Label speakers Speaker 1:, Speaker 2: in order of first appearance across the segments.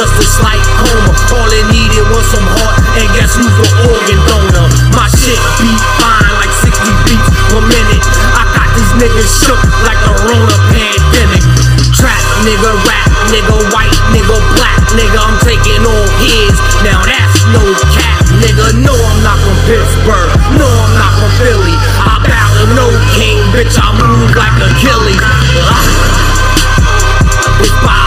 Speaker 1: just a slight coma. All it needed was some heart, and guess who's the organ donor? My shit beat fine like 60 beats per minute. I got these niggas shook like a Rona pandemic. Trap nigga, rap nigga, white nigga, black nigga. I'm taking all his. Now that's no cap, nigga. No, I'm not from Pittsburgh. No, I'm not from Philly. I to no king, bitch. I move like Achilles. Ah. It's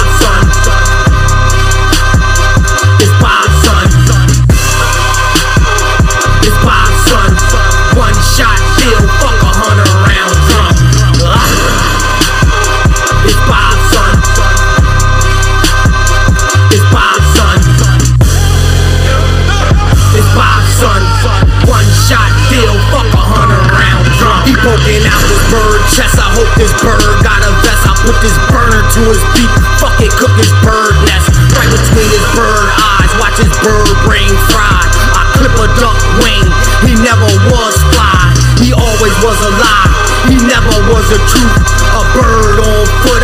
Speaker 1: to his beak. Fuck it, cook his bird nest. Right between his bird eyes. Watch his bird brain fry. I clip a duck wing. He never was fly. He always was a lie. He never was a truth. A bird on foot.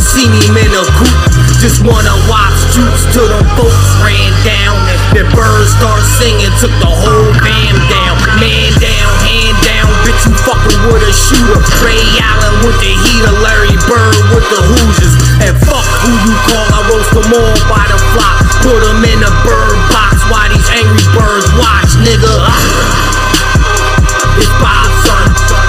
Speaker 1: Seen him in a coop. Just wanna watch troops till them folks ran down. The birds start singing, took the whole band down. Man down, hand down, bitch, you fucking with a shooter. Ray Allen with the heater, Larry Bird with the Hoosiers. And fuck who you call, I roast them all by the flock. Put them in a bird box while these angry birds watch, nigga. It's Bob, son.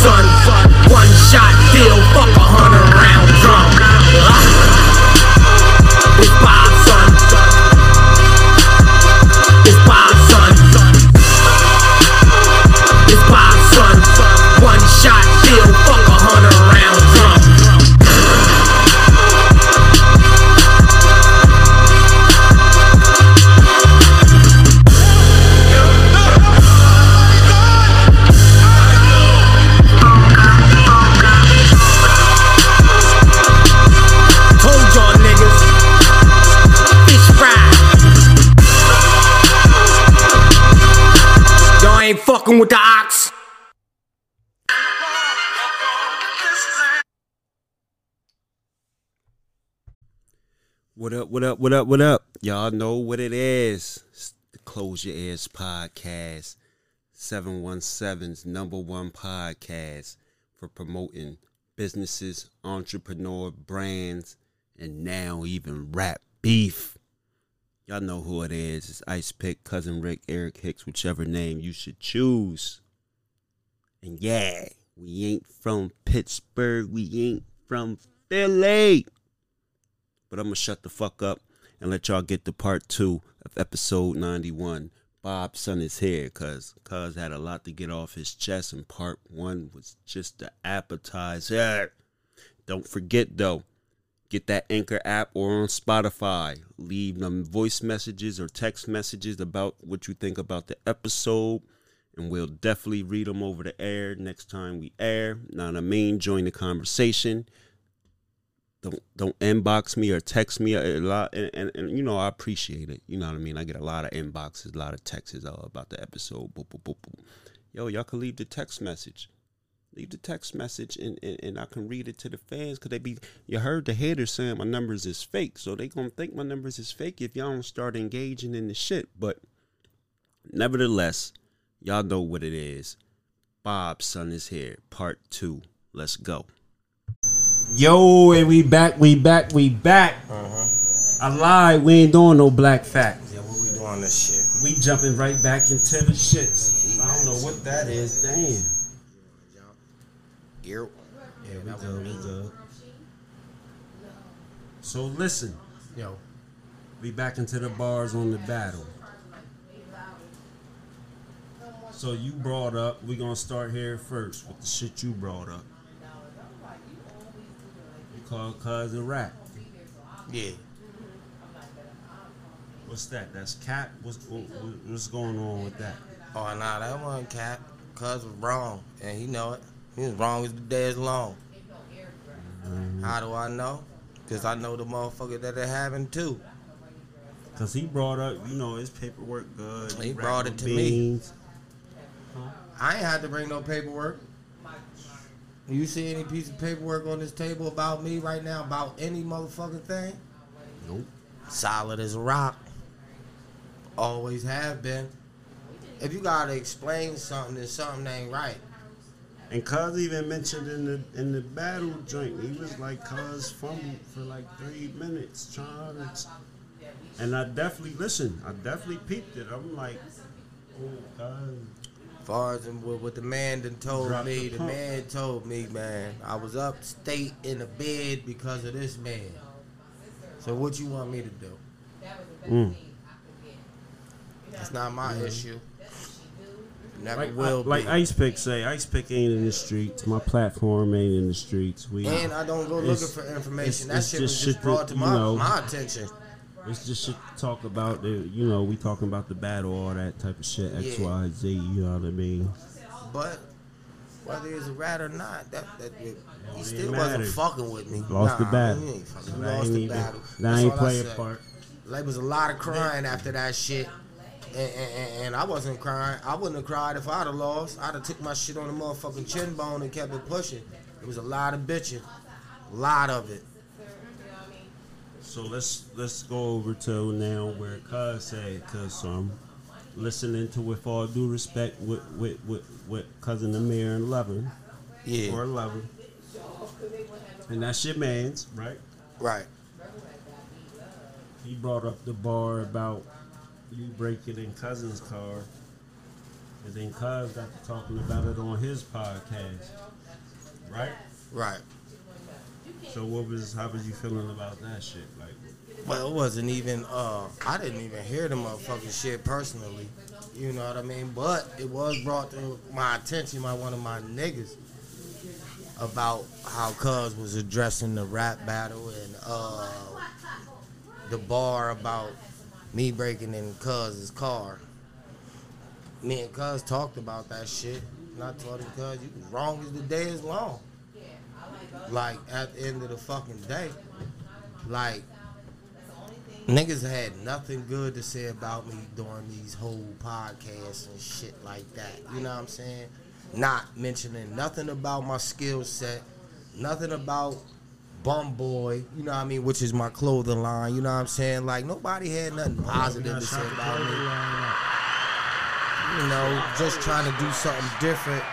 Speaker 1: Son. One shot deal, fuck a hundred round drum. It's son. It's son. It's son. One shot deal, fuck
Speaker 2: What up, what up, what up, what up? Y'all know what it is. Close Your Ears podcast. 717's number one podcast for promoting businesses, entrepreneur brands, and now even rap beef. Y'all know who it is. It's Ice Pick, Cousin Rick, Eric Hicks, whichever name you should choose. And yeah, we ain't from Pittsburgh. We ain't from Philly. But I'm gonna shut the fuck up and let y'all get to part two of episode 91. Bob Son is here cause cuz had a lot to get off his chest and part one was just the appetizer. Don't forget though, get that Anchor app or on Spotify. Leave them voice messages or text messages about what you think about the episode. And we'll definitely read them over the air next time we air. Now, I mean, join the conversation don't don't inbox me or text me a lot and, and, and you know I appreciate it. You know what I mean? I get a lot of inboxes, a lot of texts uh, about the episode. Boop, boop, boop, boop. Yo, y'all can leave the text message. Leave the text message and, and, and I can read it to the fans because they be you heard the haters saying my numbers is fake. So they gonna think my numbers is fake if y'all don't start engaging in the shit. But nevertheless, y'all know what it is. Bob Son is here, part two. Let's go.
Speaker 3: Yo, and we back, we back, we back. Uh-huh.
Speaker 2: I lied. We ain't doing no black facts.
Speaker 1: Yeah, what we doing this shit?
Speaker 2: We jumping right back into the shits. I don't know what that is. Damn. Yeah, we good. We good. So listen,
Speaker 1: Yo.
Speaker 2: we back into the bars on the battle. So you brought up. We gonna start here first with the shit you brought up. You call cousin rap.
Speaker 1: Yeah.
Speaker 2: What's that? That's cat. What's what, what's going on with that?
Speaker 1: Oh, nah, that wasn't Cap. Cuz was wrong, and he know it. He was wrong as the day is long. Mm-hmm. How do I know? Because I know the motherfucker that it happened to.
Speaker 2: Cause he brought up, you know, his paperwork good.
Speaker 1: He
Speaker 2: rap
Speaker 1: brought it to me.
Speaker 2: beans.
Speaker 1: I ain't had to bring no paperwork. You see any piece of paperwork on this table about me right now, about any motherfucking thing?
Speaker 2: Nope.
Speaker 1: Solid as a rock. Always have been. If you gotta explain something, then something ain't right.
Speaker 2: And Cuz even mentioned in the in the battle joint, he was like Cuz fumbled for like three minutes trying to. And I definitely listen. I definitely peeped it. I'm like, oh Cuz.
Speaker 1: Far as what, what the man done told
Speaker 2: Drop
Speaker 1: me,
Speaker 2: the
Speaker 1: the, man told me, man, I was upstate in the bed because of this man. So what you want me to do?
Speaker 2: Mm.
Speaker 1: That's not my issue. Never
Speaker 2: Like,
Speaker 1: will
Speaker 2: like. Ice Pick say, Ice Pick ain't in the streets. My platform ain't in the streets. We
Speaker 1: and I don't go looking
Speaker 2: It's-
Speaker 1: for
Speaker 2: it's-
Speaker 1: information. That
Speaker 2: it's
Speaker 1: shit was
Speaker 2: just
Speaker 1: just brought to my,
Speaker 2: know.
Speaker 1: my attention.
Speaker 2: It's just shit to talk about. The, you know, we talking about the battle, all that type of shit. X,
Speaker 1: Yeah.
Speaker 2: Y, Z. You know what I mean?
Speaker 1: But whether it's a rat or not, that, that, he
Speaker 2: ain't
Speaker 1: still wasn't fucking with me.
Speaker 2: Lost the
Speaker 1: Nah,
Speaker 2: battle.
Speaker 1: he ain't fucking- he lost the battle.
Speaker 2: That
Speaker 1: That's
Speaker 2: ain't
Speaker 1: all I
Speaker 2: play a
Speaker 1: said.
Speaker 2: part.
Speaker 1: There was a lot of crying after that shit. And, and, and- and I wasn't crying. I wouldn't have cried if I'd have lost. I'd have took my shit on the motherfucking chin bone and kept it pushing. It was a lot of bitching. A lot of it.
Speaker 2: So let's let's go over to now where Cuz said, cause um, listening to with all due respect with with with, with cousin Amir and Lover
Speaker 1: Yeah.
Speaker 2: or Lover, and that's your man's right.
Speaker 1: Right.
Speaker 2: He brought up the bar about you breaking in cousin's car, and then Cuz got to talking about it on his podcast, right?
Speaker 1: Right.
Speaker 2: So what was how was you feeling about that shit?
Speaker 1: Well, it wasn't even. Uh, I didn't even hear the motherfucking shit personally. You know what I mean? But it was brought to my attention by one of my niggas about how Cuz was addressing the rap battle and uh, the bar about me breaking in Cuz's car. Me and Cuz talked about that shit. And I told him, Cuz, you wrong as the day is long. Like, at the end of the fucking day, like, niggas had nothing good to say about me during these whole podcasts and shit like that. You know what I'm saying? Not mentioning nothing about my skill set, nothing about Bum Boy, you know what I mean, which is my clothing line, you know what I'm saying? Like, nobody had nothing positive to say about me. You know, just trying to do something different,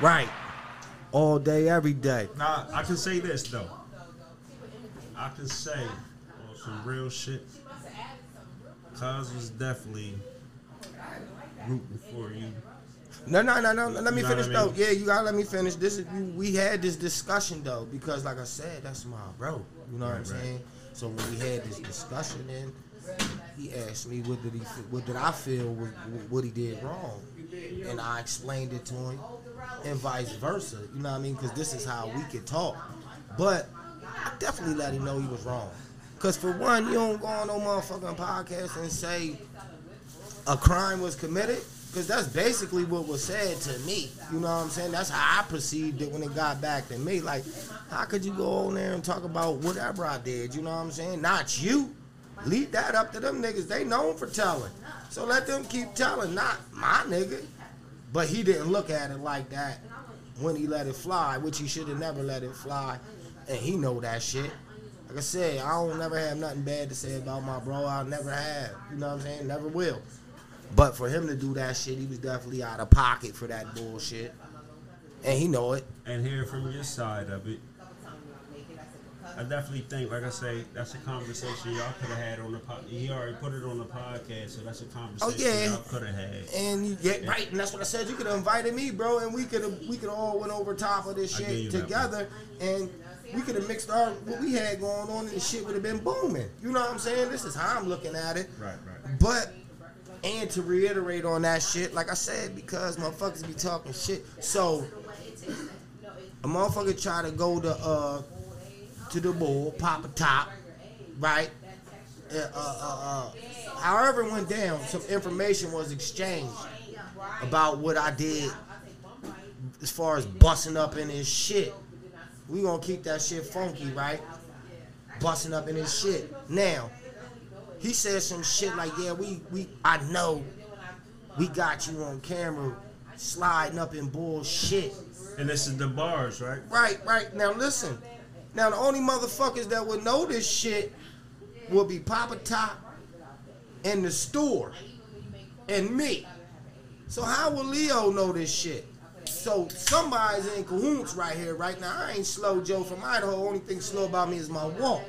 Speaker 1: right? All day, every day.
Speaker 2: Now I can say this though. I can say some real shit. Cuz was definitely rooting for you.
Speaker 1: No, no, no, no. Let me
Speaker 2: You know
Speaker 1: finish
Speaker 2: what I
Speaker 1: though. Yeah, you gotta let me finish. This is we had this discussion though because, like I said, that's my bro. You know what I'm
Speaker 2: Right, right.
Speaker 1: saying? So when we had this discussion, and he asked me what did he, what did I feel, was, what he did wrong, and I explained it to him, and vice versa. You know what I mean? Because this is how we could talk. But I definitely let him know he was wrong. Cause for one, you don't go on no motherfucking podcast and say a crime was committed because that's basically what was said to me. You know what i'm saying? That's how i perceived it when it got back to me. Like how could you go on there and talk about whatever i did? You know what i'm saying? Not you. Leave that up to them niggas. They known for telling. So let them keep telling. Not my nigga. But he didn't look at it like that when he let it fly which he should have never let it fly. And he know that shit like I said, I don't never have nothing bad to say about my bro. I'll never have. You know what I'm saying? Never will. But for him to do that shit, he was definitely out of pocket for that bullshit. And he know it.
Speaker 2: And hear from your side of it. I definitely think, like I say, that's a conversation y'all could have had on the pod. He already put it on the podcast, so that's a oh, conversation
Speaker 1: Oh, yeah.
Speaker 2: y'all could have had.
Speaker 1: And you get right, and that's what I said. You could have invited me, bro, and we could have we could all went over top of this shit together, and we could have mixed our what we had going on, and the shit would have been booming. You know what I'm saying? This is how I'm looking at it.
Speaker 2: Right, right.
Speaker 1: But and to reiterate on that shit, like I said, because motherfuckers be talking shit. So a motherfucker try to go to uh to the bull, pop a top, right? Uh, uh, uh, uh, however it went down, some information was exchanged about what I did as far as busting up in his shit. We gonna keep that shit funky, right? Busting up in his shit. Now, he said some shit like, "Yeah, we we I know we got you on camera sliding up in bullshit."
Speaker 2: And this is the bars, right?
Speaker 1: Right, right. Now listen. Now the only motherfuckers that would know this shit would be Papa Top and the store and me. So how will Leo know this shit? So somebody's in cahoots right here, right now. I ain't slow Joe from Idaho. Only thing slow about me is my walk.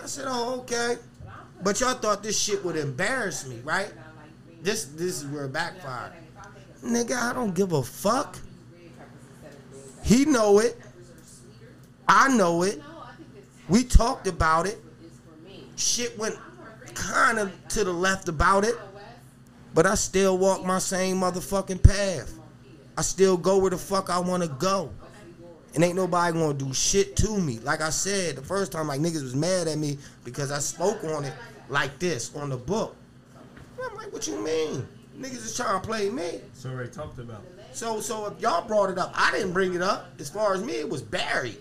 Speaker 1: I said, oh, okay. But y'all thought this shit would embarrass me, right? This this is where it backfired. Nigga, I don't give a fuck. He know it. I know it. We talked about it. Shit went kind of to the left about it. But I still walk my same motherfucking path. I still go where the fuck I want to go. And ain't nobody gonna do shit to me. Like I said, the first time, like niggas was mad at me because I spoke on it like this on the book. I'm like, what you mean? Niggas is trying to play me.
Speaker 2: It's already talked about.
Speaker 1: So so if y'all brought it up, I didn't bring it up. As far as me, it was buried.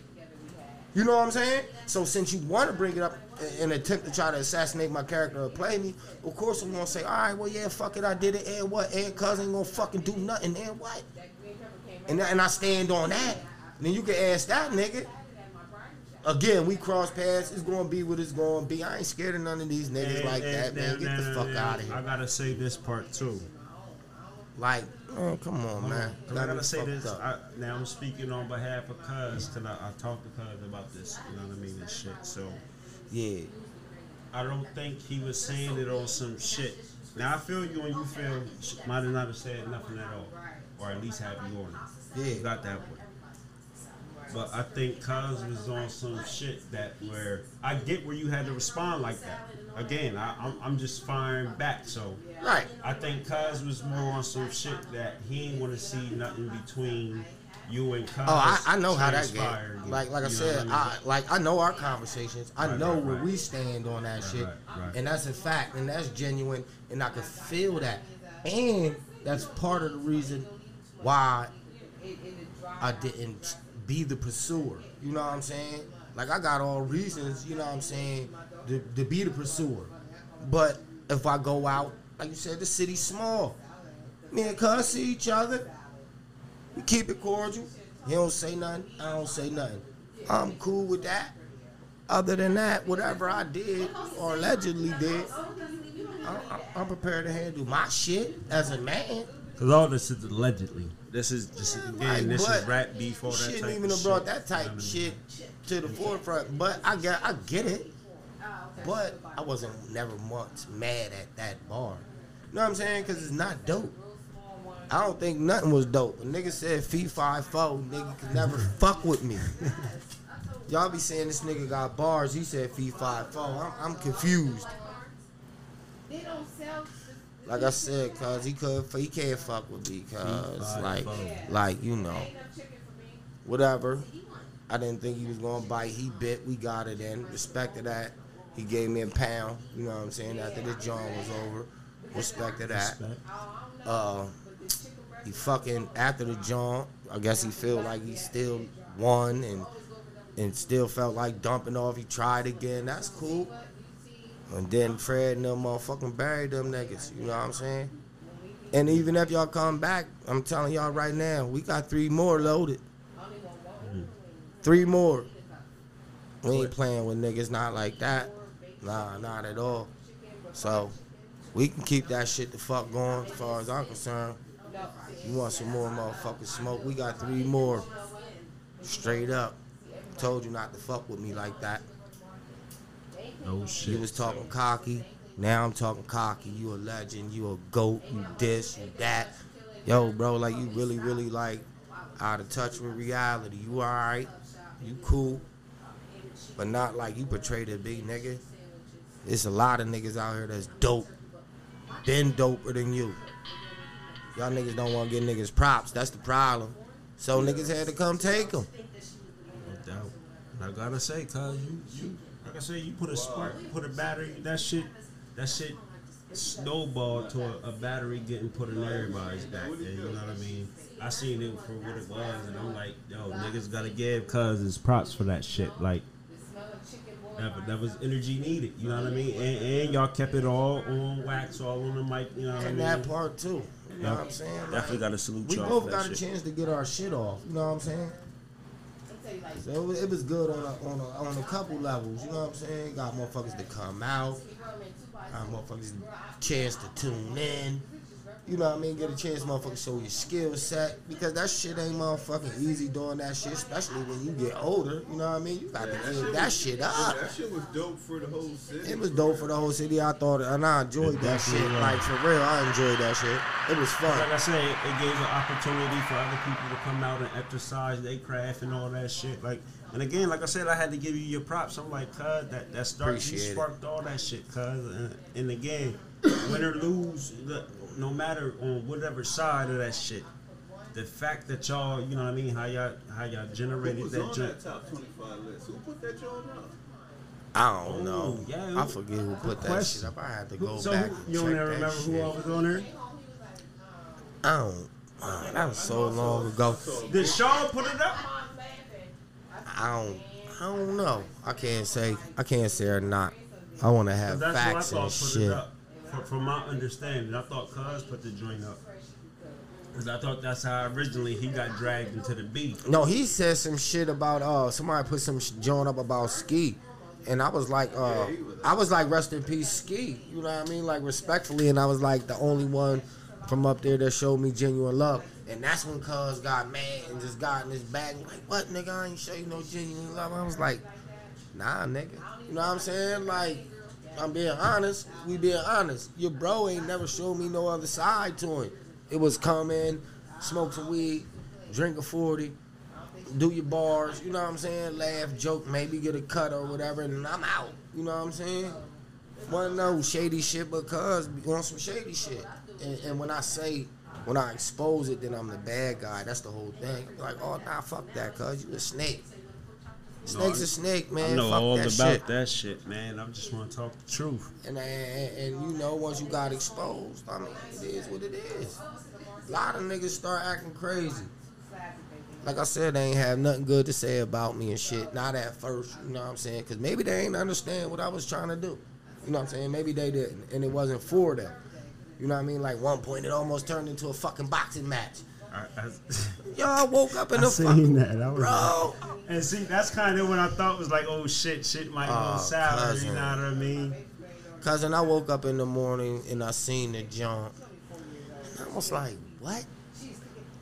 Speaker 1: You know what I'm saying? So since you want to bring it up an attempt to try to assassinate my character or play me, of course I'm gonna say, all right, well yeah, fuck it, I did it, and what? And cuz ain't gonna fucking do nothing, and what? And and I stand on that. And then you can ask that nigga. Again, we cross paths. It's gonna be what it's gonna be. I ain't scared of none of these niggas
Speaker 2: And-
Speaker 1: like
Speaker 2: and-
Speaker 1: that, man. Get the fuck out of here.
Speaker 2: I gotta say this part too.
Speaker 1: Like, oh, come on, man.
Speaker 2: I gotta say this. I, now I'm speaking on behalf of Cuz, cause I, I talked to Cuz about this. You know what I mean? This shit. So
Speaker 1: Yeah.
Speaker 2: I don't think he was saying it on some shit. Now I feel you, and you feel might have not have said nothing at all, or at least have you on it.
Speaker 1: Yeah.
Speaker 2: Got that one. But I think Cuz was on some shit that where I get where you had to respond like that. Again, I, I'm, I'm just firing back. So
Speaker 1: Right.
Speaker 2: I think Cuz was more on some shit that he ain't want to see nothing between you and.
Speaker 1: Oh, I, I know how that game. Like like I said,
Speaker 2: I
Speaker 1: I, like I know our conversations. I
Speaker 2: Right,
Speaker 1: know
Speaker 2: right,
Speaker 1: where
Speaker 2: right.
Speaker 1: we stand on that shit, and that's a fact, and that's genuine, and I can feel that, and that's part of the reason why I didn't be the pursuer. You know what I'm saying? Like I got all reasons. You know what I'm saying to, to be the pursuer, but if I go out, like you said, the city's small. Me and Cuz see each other. We keep it cordial. He don't say nothing. I don't say nothing. I'm cool with that. Other than that, whatever I did or allegedly did, I, I, I'm prepared to handle my shit as a man.
Speaker 2: Cause all this is allegedly. This is just again.
Speaker 1: Right,
Speaker 2: this is
Speaker 1: but
Speaker 2: rap beef. All that
Speaker 1: shouldn't
Speaker 2: type
Speaker 1: even
Speaker 2: of
Speaker 1: have
Speaker 2: shit.
Speaker 1: brought that type
Speaker 2: You know what I
Speaker 1: shit to the forefront. But I get, I get it. Oh, but I wasn't never once mad at that bar. You know what I'm saying? Because it's not dope. I don't think nothing was dope. A nigga said fee five four, nigga could never fuck with me. Y'all be saying this nigga got bars. He said fee five four. I'm, I'm confused. Like I said, cause he could, he can't fuck with me, cause like, like you know, whatever. I didn't think he was gonna bite. He bit. We got it in. Respect to that. He gave me a pound. You know what I'm saying? After the joint was over. Respect to that.
Speaker 2: Respect.
Speaker 1: Uh, he fucking after the joint. I guess he feel like he still won and and still felt like dumping off. He tried again. That's cool. And then Fred and them motherfucking buried them niggas. You know what I'm saying? And even if y'all come back, I'm telling y'all right now, we got three more loaded. Three more. We ain't playing with niggas not like that. Nah, not at all. So we can keep that shit the fuck going as far as I'm concerned. You want some more motherfucking smoke? We got three more. Straight up. told you not to fuck with me like that.
Speaker 2: Oh
Speaker 1: You was talking cocky. Now I'm talking cocky. You a legend. You a goat. You this. You that. Yo, bro, like you really, really like out of touch with reality. You alright. You cool. But not like you portrayed a big nigga. It's a lot of niggas out here that's dope. Been doper than you. Y'all niggas don't want to give niggas props. That's the problem. So niggas had to come take them.
Speaker 2: No doubt. And I gotta say, cause you, you, like I said, you put a spark, put a battery. That shit, that shit snowballed to a, a battery getting put in everybody's back there. You know what I mean? I seen it for what it was, and I'm like, yo, niggas gotta give cousins props for that shit. Like. That, that was energy needed, you know what I mean? And, and y'all kept it all on wax, all on the mic, you know what I mean?
Speaker 1: And
Speaker 2: mean?
Speaker 1: that part too. You know
Speaker 2: Yep.
Speaker 1: what I'm saying? Like,
Speaker 2: got to salute
Speaker 1: we both got a
Speaker 2: shit.
Speaker 1: chance to get our shit off. You know what I'm saying? So it was, it was good on a, on a on a couple levels. You know what I'm saying? Got motherfuckers to come out. Got motherfuckers chance to tune in. You know what I mean? Get a chance, motherfucker, show your skill set because that shit ain't motherfucking easy doing that shit, especially when you get older. You know what I mean? You got to get that shit up.
Speaker 4: That shit was dope for the whole city.
Speaker 1: It was dope for the whole city. I thought, and I enjoyed that shit. Like for real, I enjoyed that shit. It was fun.
Speaker 2: Like I said, it gave an opportunity for other people to come out and exercise their craft and all that shit. Like, and again, like I said, I had to give you your props. I'm like, cuz that that start you
Speaker 1: Appreciate it.
Speaker 2: sparked all that shit, cuz. And, and again, win or lose, the- no matter on whatever side of that shit, the fact that y'all, you know what I mean, how y'all how y'all
Speaker 4: Who
Speaker 2: generated
Speaker 4: was
Speaker 2: that
Speaker 4: on
Speaker 2: joint.
Speaker 4: that top 25 list? Who put that joint up?
Speaker 1: I don't know.
Speaker 2: Oh, yeah,
Speaker 1: I forget who put that
Speaker 2: question.
Speaker 1: shit up. I had to go
Speaker 2: So
Speaker 1: back.
Speaker 2: who,
Speaker 1: and
Speaker 2: you don't
Speaker 1: check
Speaker 2: even
Speaker 1: that
Speaker 2: remember who all was on there?
Speaker 1: I don't. man, that was so long ago.
Speaker 2: Did Shaw put it up?
Speaker 1: I don't. I don't know. I can't say. I can't say or not. I want to have facts
Speaker 2: I
Speaker 1: and
Speaker 2: thought put
Speaker 1: shit.
Speaker 2: From, from my understanding, I thought Cuz put the joint up. Cause I thought that's how originally he got dragged into the beat.
Speaker 1: No, he said some shit about uh somebody put some joint up about ski. And I was like, uh, I was like, rest in peace, ski. You know what I mean? Like respectfully, and I was like the only one from up there that showed me genuine love. And that's when Cuz got mad and just got in his bag like, what nigga? I ain't show you no genuine love. I was like, nah, nigga. You know what I'm saying? Like, I'm being honest. We being honest. Your bro ain't never showed me no other side to him. It was come in, smoke some weed, drink a 40, do your bars, you know what I'm saying? Laugh, joke, maybe get a cut or whatever, and I'm out. You know what I'm saying? Wanna know shady shit because we on some shady shit. And, and when I say, when I expose it, then I'm the bad guy. That's the whole thing. Like, oh, nah, fuck that, cuz you a snake. Snake's a snake, man.
Speaker 2: I know
Speaker 1: fuck
Speaker 2: all
Speaker 1: that
Speaker 2: about
Speaker 1: shit.
Speaker 2: that shit, man. I just want to talk the truth.
Speaker 1: And, and, and you know, once you got exposed, I mean, it is what it is. A lot of niggas start acting crazy. Like I said, they ain't have nothing good to say about me and shit. Not at first, you know what I'm saying? Because maybe they ain't understand what I was trying to do. You know what I'm saying? Maybe they didn't, and it wasn't for them. You know what I mean? Like one point, it almost turned into a fucking boxing match.
Speaker 2: I, I,
Speaker 1: Y'all woke up in
Speaker 2: I
Speaker 1: the
Speaker 2: seen
Speaker 1: fucking
Speaker 2: that. I was
Speaker 1: bro.
Speaker 2: and see, that's kind of what I thought was like, oh shit, shit might
Speaker 1: Oh,
Speaker 2: go sour.
Speaker 1: cousin.
Speaker 2: You know what I mean?
Speaker 1: Cousin, I woke up in the morning and I seen the jump. And I was like, what?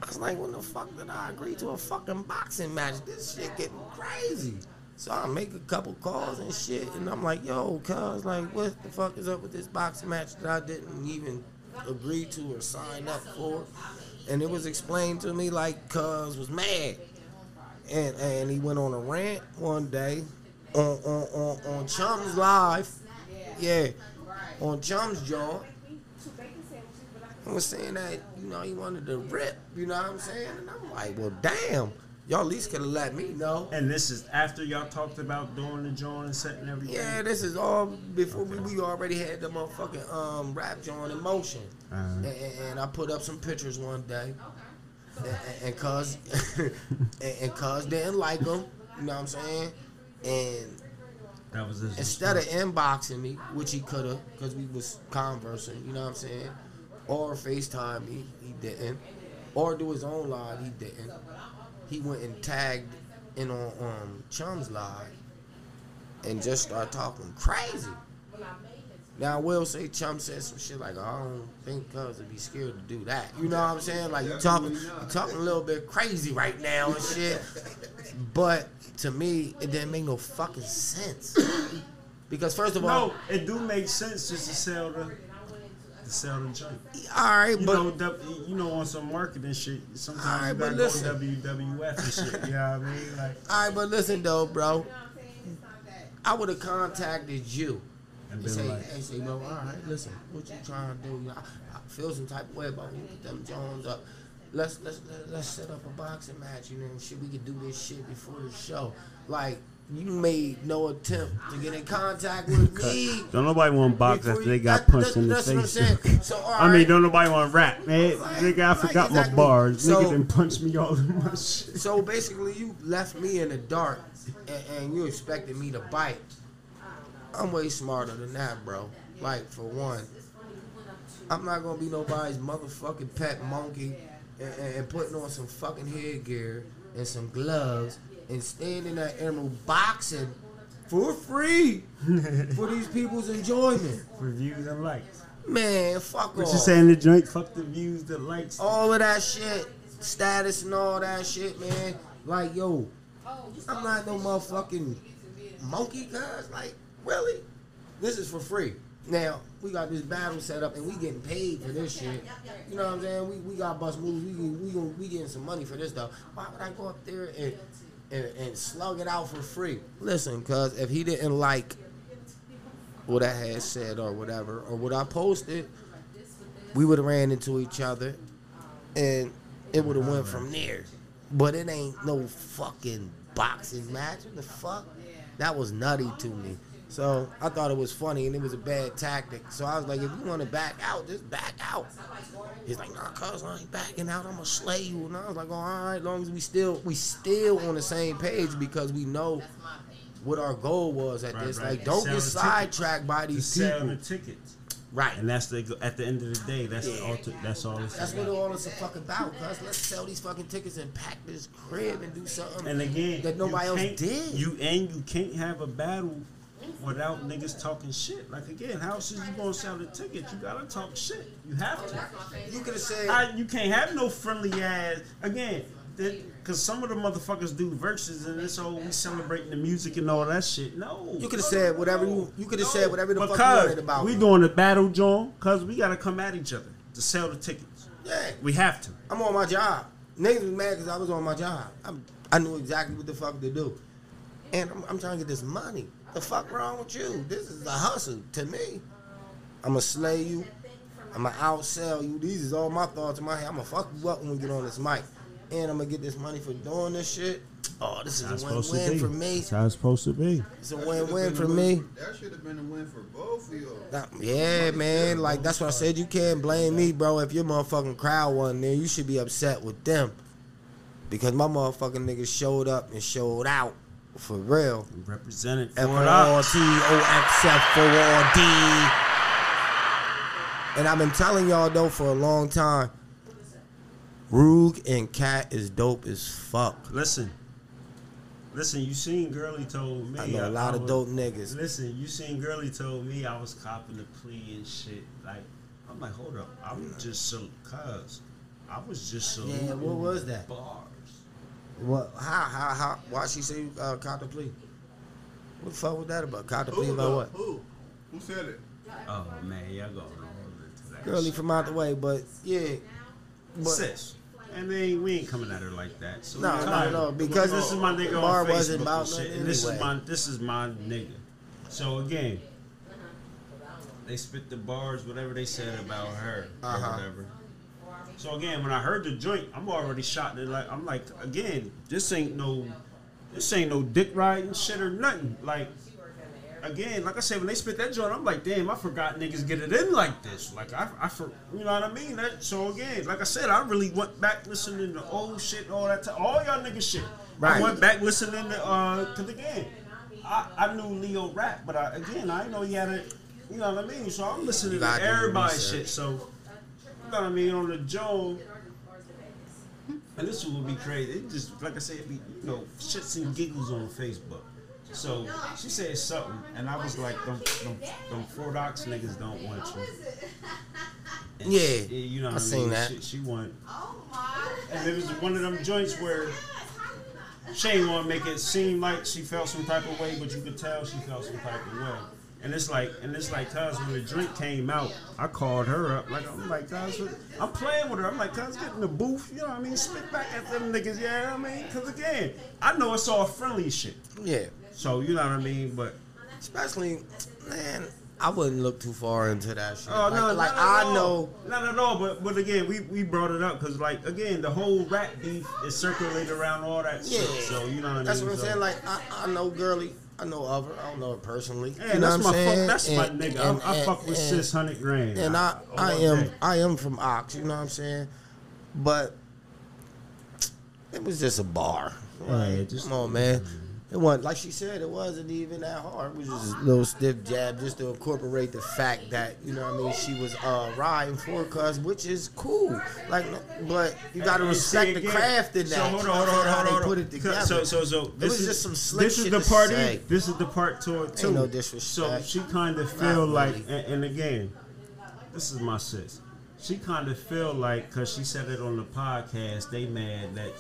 Speaker 1: I was like, when the fuck did I agree to a fucking boxing match? This shit getting crazy. So I make a couple calls and shit, and I'm like, yo, cuz, like, what the fuck is up with this boxing match that I didn't even agree to or sign up for? And it was explained to me like cuz was mad. And and he went on a rant one day on on on, on Chum's Live. Yeah. On Chum's jaw. I was saying that, you know, he wanted to rip, you know what I'm saying? And I'm like, well damn. Y'all at least could have let me know.
Speaker 2: And this is after y'all talked about doing the joint and setting everything.
Speaker 1: Yeah, this is all before we, we already had the motherfucking um, rap joint in motion.
Speaker 2: Uh-huh.
Speaker 1: And, and- and I put up some pictures one day. And, and, and cuz and, and cuz didn't like them, you know what I'm saying? And
Speaker 2: That was his
Speaker 1: instead of inboxing me, which he could have, because we was conversing, you know what I'm saying? Or FaceTime me, he didn't. Or do his own live, he didn't. He went and tagged in on um, Chum's live and just started talking crazy. Now I will say Chum said some shit like I don't think cuz would be scared to do that. You know what I'm saying? Like you talking you talking a little bit crazy right now and shit. But to me, it didn't make no fucking sense. Because first of all No,
Speaker 2: it do make sense just to sell the to sell the joint.
Speaker 1: all right,
Speaker 2: You
Speaker 1: but
Speaker 2: know, W- you know, on some marketing shit, sometimes
Speaker 1: Alright,
Speaker 2: you
Speaker 1: but
Speaker 2: gotta go
Speaker 1: listen.
Speaker 2: WWF and shit. You know what I mean? Like,
Speaker 1: all right, but listen though, bro. I would have contacted you
Speaker 2: and
Speaker 1: and
Speaker 2: been
Speaker 1: say,
Speaker 2: like,
Speaker 1: hey, say, bro, all right, listen, what you trying to do? You I, I feel some type of way about you, put them Jones up. Let's let's let- let's set up a boxing match, you know, shit. We could do this shit before the show. Like you made no attempt to get in contact with me.
Speaker 2: don't nobody want to box after they got
Speaker 1: that-
Speaker 2: punched
Speaker 1: that-
Speaker 2: in the
Speaker 1: that's what I'm
Speaker 2: face.
Speaker 1: So all
Speaker 2: I mean, don't nobody want to rap, man. Nigga, I
Speaker 1: Right,
Speaker 2: forgot my bars.
Speaker 1: So-
Speaker 2: Nigga done punched me all in my shit.
Speaker 1: So basically, you left me in the dark, and, and you expected me to bite. I'm way smarter than that, bro. Like for one, I'm not gonna be nobody's motherfucking pet monkey and, and, and putting on some fucking headgear and some gloves and standing that Emerald boxing for free for these people's enjoyment.
Speaker 2: For views and likes.
Speaker 1: Man, fuck
Speaker 2: What
Speaker 1: off.
Speaker 2: you saying the joint? Fuck the views, the likes.
Speaker 1: all of that shit, status and all that shit, man. Like, yo, I'm not no motherfucking monkey, guys. Like, really? This is for free. Now, we got this battle set up and we getting paid for this shit. You know what I'm saying? We, we got bus moves. We, we, we, we getting some money for this, though. Why would I go up there and, and, and slug it out for free? Listen, cuz if he didn't like what I had said or whatever, or what I posted, we would have ran into each other and it would have went from there. But it ain't no fucking boxing match. What the fuck? That was nutty to me. So I thought it was funny and it was a bad tactic. So I was like, if you want to back out, just back out. He's like, nah, cuz I ain't backing out. I'm gonna slay you. And I was like, oh, all right, long as we still we still on the same page because we know what our goal was at
Speaker 2: Right,
Speaker 1: this.
Speaker 2: right.
Speaker 1: Like, don't get
Speaker 2: the
Speaker 1: sidetracked by these
Speaker 2: sell
Speaker 1: people.
Speaker 2: the tickets.
Speaker 1: Right.
Speaker 2: And that's the at the end of the day, that's
Speaker 1: Yeah.
Speaker 2: all. To, that's all. It's
Speaker 1: That's
Speaker 2: about.
Speaker 1: what all it's a fuck about, cuz. Let's sell these fucking tickets and pack this crib and do something
Speaker 2: And again,
Speaker 1: that nobody else did.
Speaker 2: You and you can't have a battle without niggas talking shit. Like again, how else is you gonna sell the ticket? You gotta talk shit. You have to.
Speaker 1: you could have said,
Speaker 2: I, you can't have no friendly ass again. Because some of the motherfuckers do verses and it's all we celebrating the music and all that shit. No,
Speaker 1: you could have said whatever you you could have said whatever the fuck you wanted about.
Speaker 2: we doing a battle, John. Because we gotta come at each other to sell the tickets.
Speaker 1: Yeah,
Speaker 2: We have to.
Speaker 1: I'm on my job. Niggas was mad because I was on my job. I'm, I knew exactly what the fuck to do, and I'm, I'm trying to get this money. The fuck wrong with you? This is a hustle to me. I'ma slay you. I'ma outsell you. These is all my thoughts in my head. I'ma fuck you up when we get on this mic. And I'm gonna get this money for doing this shit. Oh, this
Speaker 2: That's
Speaker 1: is a
Speaker 2: supposed to
Speaker 1: win-win
Speaker 2: be.
Speaker 1: for me.
Speaker 2: That's how it's supposed to be.
Speaker 1: It's a
Speaker 4: That
Speaker 1: win-win for
Speaker 4: been a
Speaker 1: me.
Speaker 4: That should have been a win for both of y'all.
Speaker 1: Nah, Yeah, man. Like that's what I said. You can't blame me, bro. If your motherfucking crowd wasn't there, you should be upset with them. Because my motherfucking niggas showed up and showed out for real.
Speaker 2: Represented for
Speaker 1: F
Speaker 2: it
Speaker 1: O R
Speaker 2: up.
Speaker 1: T O X F O R D. And I've been telling y'all though for a long time. Roog and Cat is dope as fuck.
Speaker 2: Listen. Listen, you seen Girly told me.
Speaker 1: I know a lot
Speaker 2: I
Speaker 1: of
Speaker 2: was-
Speaker 1: dope niggas.
Speaker 2: Listen, you seen Girly told me I was copping the plea and shit. Like, I'm like, hold up. I was just so, cuz. I was just so.
Speaker 1: Yeah, what was that?
Speaker 2: Bars.
Speaker 1: What? How? How? How? Why she say you uh, caught the plea? What the fuck was that about? Caught the plea
Speaker 4: Who,
Speaker 1: about what?
Speaker 4: Who? Who said it?
Speaker 2: Oh, man, y'all going on into that.
Speaker 1: Girly
Speaker 2: shit.
Speaker 1: from out the way, but yeah. But
Speaker 2: Sis. I mean, we ain't coming at her like that. So
Speaker 1: No, no, no, because
Speaker 2: this is my nigga
Speaker 1: the
Speaker 2: on Facebook
Speaker 1: wasn't about
Speaker 2: and shit,
Speaker 1: nothing
Speaker 2: and this
Speaker 1: anyway.
Speaker 2: is my this is my nigga. So again, they spit the bars, whatever they said about her
Speaker 1: Uh-huh.
Speaker 2: or whatever. So again, when I heard the joint, I'm already shot it. Like I'm like, again, this ain't no, this ain't no dick riding shit or nothing. Like again, like I said, when they spit that joint, I'm like, damn, I forgot niggas get it in like this. Like I, I for, you know what I mean? That, so again, like I said, I really went back listening to old shit, all that, all y'all niggas shit.
Speaker 1: Right.
Speaker 2: I went back listening to, uh, cause again, I, I knew Leo rap, but I, again, I know he had a, you know what I mean? So I'm listening to
Speaker 1: gotta do your
Speaker 2: everybody's shit. So, you know I mean? On the Joe. And this one would be crazy. It just like I said, be you know shits and giggles on Facebook. So she said something, and I was like, "Them, them, them four docs niggas don't want you." And
Speaker 1: Yeah,
Speaker 2: she- you know what
Speaker 1: I
Speaker 2: I
Speaker 1: seen
Speaker 2: mean?
Speaker 1: that.
Speaker 2: She, she want, oh and it was one of them joints where she ain't want to make it seem like she felt some type of way, but you could tell she felt some type of way. And it's like, and it's like, cause when the drink came out, I called her up. Like I'm like, cause I'm playing with her. I'm like, cause get in the booth. You know what I mean? Spit back at them niggas. Yeah, I mean, cause again, I know it's all friendly shit.
Speaker 1: Yeah.
Speaker 2: So you know what I mean. But
Speaker 1: Especially, man, I wouldn't look too far into that shit.
Speaker 2: Oh
Speaker 1: like,
Speaker 2: no,
Speaker 1: like I
Speaker 2: all.
Speaker 1: know.
Speaker 2: not at all. But but again, we we brought it up because like again, the whole rap beef is circulated around all that
Speaker 1: Yeah.
Speaker 2: shit. So you know what I mean.
Speaker 1: That's what I'm
Speaker 2: So-
Speaker 1: saying. Like I, I know Girly. I know of her. I don't know her personally.
Speaker 2: Yeah,
Speaker 1: you know
Speaker 2: that's
Speaker 1: what
Speaker 2: my
Speaker 1: I'm
Speaker 2: fuck,
Speaker 1: saying?
Speaker 2: that's my nigga.
Speaker 1: and-
Speaker 2: I, I
Speaker 1: and-
Speaker 2: fuck with six hundred grand.
Speaker 1: And I, oh, I
Speaker 2: all
Speaker 1: am,
Speaker 2: day.
Speaker 1: I am from Ox. You know what I'm saying? But it was just a bar.
Speaker 2: Yeah, just-
Speaker 1: Come on, man. It wasn't like she said. It wasn't even that hard. It was just a little stiff jab, just to incorporate the fact that you know what I mean. She was uh, riding for cuz, which is cool. Like, but you got to respect the craft in that.
Speaker 2: So hold on, hold on, hold
Speaker 1: they
Speaker 2: on.
Speaker 1: Put it together.
Speaker 2: So so so this is
Speaker 1: just some slick
Speaker 2: this is
Speaker 1: shit
Speaker 2: the party.
Speaker 1: say.
Speaker 2: This is the part to it too.
Speaker 1: no disrespect.
Speaker 2: So she kind of feel
Speaker 1: Not
Speaker 2: like,
Speaker 1: really.
Speaker 2: and, and again, this is my sis. She kind of feel like because she said it on the podcast, they mad that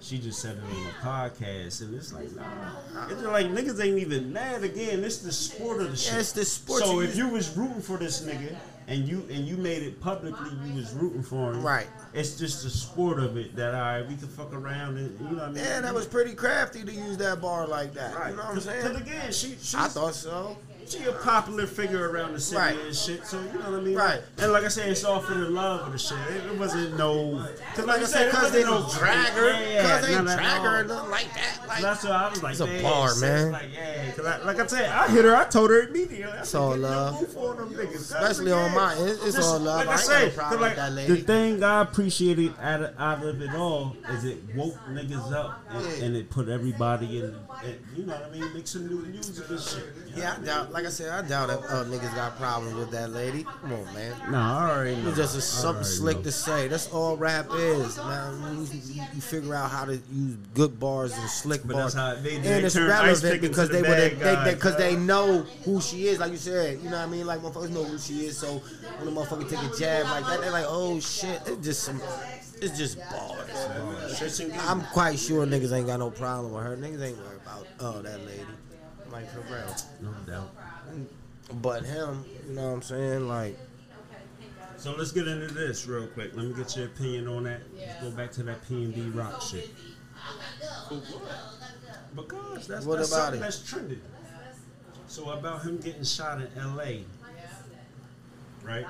Speaker 2: she just said it on the podcast, and it's like, nah. It's like niggas ain't even mad again. It's the sport of the shit.
Speaker 1: Yeah, it's the sport.
Speaker 2: So if you was rooting for this nigga and you and you made it publicly, you was rooting for him.
Speaker 1: Right.
Speaker 2: It's just the sport of it that I we can fuck around and you know what I mean.
Speaker 1: yeah, that was pretty crafty to use that bar like that.
Speaker 2: right.
Speaker 1: You know what I'm saying?
Speaker 2: Cause, again, she she's,
Speaker 1: I thought so.
Speaker 2: She a popular figure around the city
Speaker 1: Right.
Speaker 2: and shit. So you know what I mean.
Speaker 1: Right.
Speaker 2: And like I said, it's all for the love of the shit. It, it wasn't no. Cause
Speaker 1: Like I said, cause they don't drag her,
Speaker 2: Yeah,
Speaker 1: cause they drag her or nothing like that. Like,
Speaker 2: That's why I was like,
Speaker 1: It's a bar, man.
Speaker 2: Like, yeah, cause I, like I said, I hit her. I told her immediately.
Speaker 1: It's all
Speaker 2: "Get your
Speaker 1: love.
Speaker 2: on.
Speaker 1: Especially on mine. It's- it's all love.
Speaker 2: Like
Speaker 1: I
Speaker 2: I, say,
Speaker 1: no
Speaker 2: like,
Speaker 1: that lady.
Speaker 2: the thing I appreciated out of, out of it all is it woke niggas up and, and it put everybody in. in you know what I mean? Make some new music and shit.
Speaker 1: yeah, I doubt. Like I said, I doubt that uh, niggas got problems with that lady. Come on, man.
Speaker 2: Nah, I already know.
Speaker 1: It's just a, something slick
Speaker 2: know.
Speaker 1: to say. That's all rap is, man. You, you, you figure out how to use good bars and slick
Speaker 2: But
Speaker 1: bars,
Speaker 2: that's how they-
Speaker 1: and
Speaker 2: they
Speaker 1: it's relevant because
Speaker 2: the
Speaker 1: they would they because they, know who she is. Like you said, you know what I mean. Like motherfuckers know who she is. So when a motherfucker take a jab like that, they're like, oh shit. It's just some. It's just bars. I'm quite sure niggas ain't got no problem with her. Niggas ain't worried about oh that lady. Like for real.
Speaker 2: No doubt.
Speaker 1: But him, you know what I'm saying? Like
Speaker 2: So let's get into this real quick. Let me get your opinion on that. Let's go back to that P and B rock shit. Because that's,
Speaker 1: What
Speaker 2: that's
Speaker 1: about
Speaker 2: something
Speaker 1: it?
Speaker 2: that's trending. So about him getting shot in L.A. Right.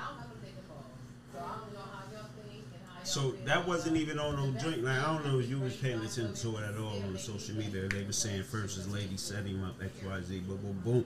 Speaker 2: So that wasn't even on no joint. Like I don't know if you was paying attention to it at all on the social media. They were saying first his lady set him up X Y Z, but boom boom.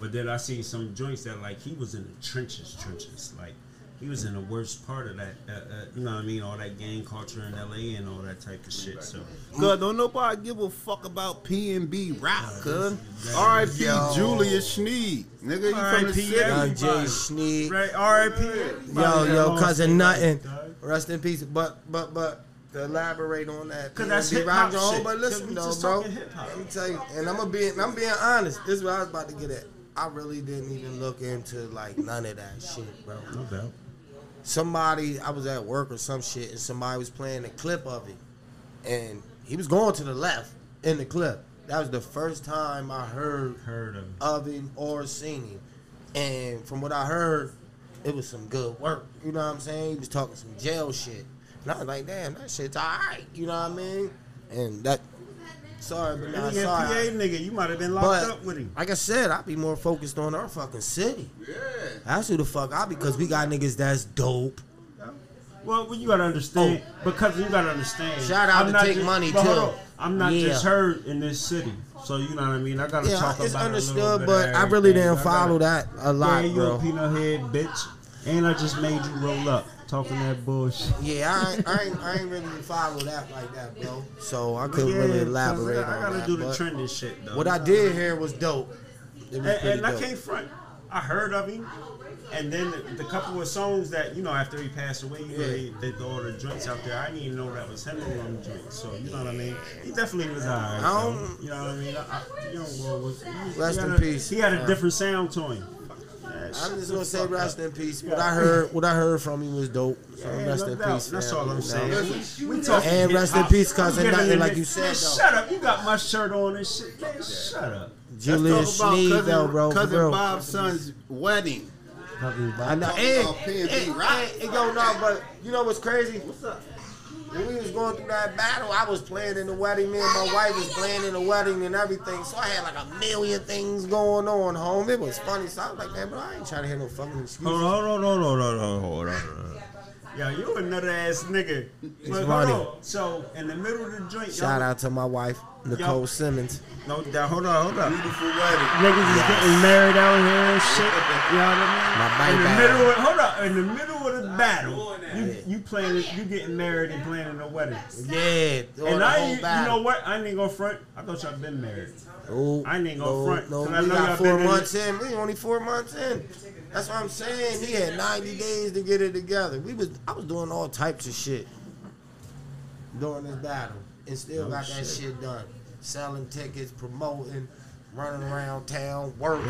Speaker 2: But then I seen some joints that like he was in the trenches, trenches. Like he was in the worst part of that. Uh, uh, you know what I mean? All that gang culture in L.A. and all that type of shit. So
Speaker 5: Cause don't nobody give a fuck about P and B rap, cuz. R.I.P. Julius Schneed. Nigga, you from the
Speaker 2: R.I.P.
Speaker 5: city.
Speaker 1: Young Jay
Speaker 2: Everybody.
Speaker 1: Schneed.
Speaker 2: right, R.I.P.
Speaker 1: Yo, yo, cousin nothing. Rest in peace. But but but to elaborate on that,
Speaker 2: 'Cause that's
Speaker 1: P&B
Speaker 2: hip-hop
Speaker 1: rock,
Speaker 2: shit.
Speaker 1: But
Speaker 2: 'Cause
Speaker 1: listen
Speaker 2: we
Speaker 1: though, bro.
Speaker 2: talking hip-hop.
Speaker 1: Let me tell you, and I'm gonna be, I'm being honest. This is what I was about to get at. I really didn't even look into like none of that shit, bro.
Speaker 2: No doubt.
Speaker 1: Somebody, I was at work or some shit, and somebody was playing a clip of it, and he was going to the left in the clip. That was the first time I heard
Speaker 2: Heard of.
Speaker 1: of him or seen him. And from what I heard, it was some good work. You know what I'm saying? He was talking some jail shit. And I was like, damn, that shit's alright. You know what I mean? And that, sorry, but not
Speaker 2: Yeah, PA
Speaker 1: sorry.
Speaker 2: nigga, you might have been locked
Speaker 1: But
Speaker 2: up with him.
Speaker 1: like I said, I'd be more focused on our fucking city.
Speaker 4: Yeah.
Speaker 1: That's who the fuck I be because we got niggas that's dope.
Speaker 2: Well, well, you gotta understand oh. because you gotta understand.
Speaker 1: Oh. Shout out
Speaker 2: I'm
Speaker 1: to Take
Speaker 2: ju-
Speaker 1: Money, too.
Speaker 2: I'm not
Speaker 1: Yeah.
Speaker 2: just heard in this city, so you know what I mean. I gotta
Speaker 1: Yeah,
Speaker 2: talk
Speaker 1: it's
Speaker 2: about it a little
Speaker 1: understood,
Speaker 2: bit
Speaker 1: but I really didn't
Speaker 2: I
Speaker 1: follow
Speaker 2: gotta-
Speaker 1: that a lot,
Speaker 2: yeah, you
Speaker 1: bro.
Speaker 2: a peanut head bitch, and I just made you roll up talking that bullshit.
Speaker 1: Yeah, I ain't, I ain't, I ain't really follow that like that, bro. So I couldn't
Speaker 2: Yeah,
Speaker 1: really
Speaker 2: 'cause
Speaker 1: elaborate
Speaker 2: I, I
Speaker 1: on
Speaker 2: gotta
Speaker 1: that.
Speaker 2: do the
Speaker 1: but
Speaker 2: trending shit though.
Speaker 1: What I did hear was dope. Was
Speaker 2: and,
Speaker 1: pretty
Speaker 2: and I
Speaker 1: dope.
Speaker 2: can't front. I heard of him, and then the, the couple of songs that you know after he passed away, you know,
Speaker 1: Yeah.
Speaker 2: they, they throw all the joints out there. I didn't even know that was him on the joints. So you know what I mean. He definitely was alright.
Speaker 1: I don't-
Speaker 2: You know what I mean. I, I, you know, well, was, he,
Speaker 1: Rest in
Speaker 2: had a,
Speaker 1: peace.
Speaker 2: He had a
Speaker 1: Yeah.
Speaker 2: different sound to him. Yeah,
Speaker 1: I'm just gonna say rest in peace. What I heard, what I heard from him was dope. So
Speaker 2: Yeah,
Speaker 1: rest
Speaker 2: no
Speaker 1: in
Speaker 2: doubt.
Speaker 1: peace.
Speaker 2: That's
Speaker 1: fam,
Speaker 2: all I'm saying.
Speaker 1: know?
Speaker 2: We, we talking
Speaker 1: And rest in peace, cousin,
Speaker 2: I'm
Speaker 1: nothing like you said,
Speaker 2: Man, shut up. You got my shirt on and shit. Man, shut up.
Speaker 1: Julius Sneed, though, bro.
Speaker 4: cousin
Speaker 1: real.
Speaker 4: Bob's son's wedding.
Speaker 1: I know.
Speaker 4: Talking
Speaker 1: And,
Speaker 4: about P and
Speaker 1: and,
Speaker 4: B
Speaker 1: and, and yo, no, but you know what's crazy? What's up? When we was going through that battle, I was playing in the wedding. Me and my wife was playing in the wedding and everything. So I had like a million things going on, home. It was funny. So I was like, man, bro, I ain't trying to hear no fucking excuses.
Speaker 2: Hold on, hold on, hold on, hold on. hold on. Yo, you another ass nigga. But hold
Speaker 1: funny.
Speaker 2: on. So in the middle of the joint,
Speaker 1: Shout
Speaker 2: y'all-
Speaker 1: out to my wife, Nicole
Speaker 2: Yo.
Speaker 1: Simmons.
Speaker 2: No doubt. Hold on, hold on.
Speaker 4: Beautiful wedding.
Speaker 2: Niggas is getting married out here and shit. You know what I mean? My In the
Speaker 1: baby.
Speaker 2: middle of hold on, in the middle of the battle, you you playing you getting married and planning a wedding.
Speaker 1: Yeah,
Speaker 2: And I ain't, you know what? I ain't gonna front. I thought y'all been married.
Speaker 1: Oh,
Speaker 2: I ain't gonna
Speaker 1: no,
Speaker 2: front,
Speaker 1: No,
Speaker 2: 'cause I
Speaker 1: we
Speaker 2: know
Speaker 1: got
Speaker 2: y'all
Speaker 1: four
Speaker 2: been in
Speaker 1: months in. We only four months in. That's what I'm saying. He had 90 days to get it together. We was I was doing all types of shit during this battle, and still got that shit done. Selling tickets, promoting, running around town, working.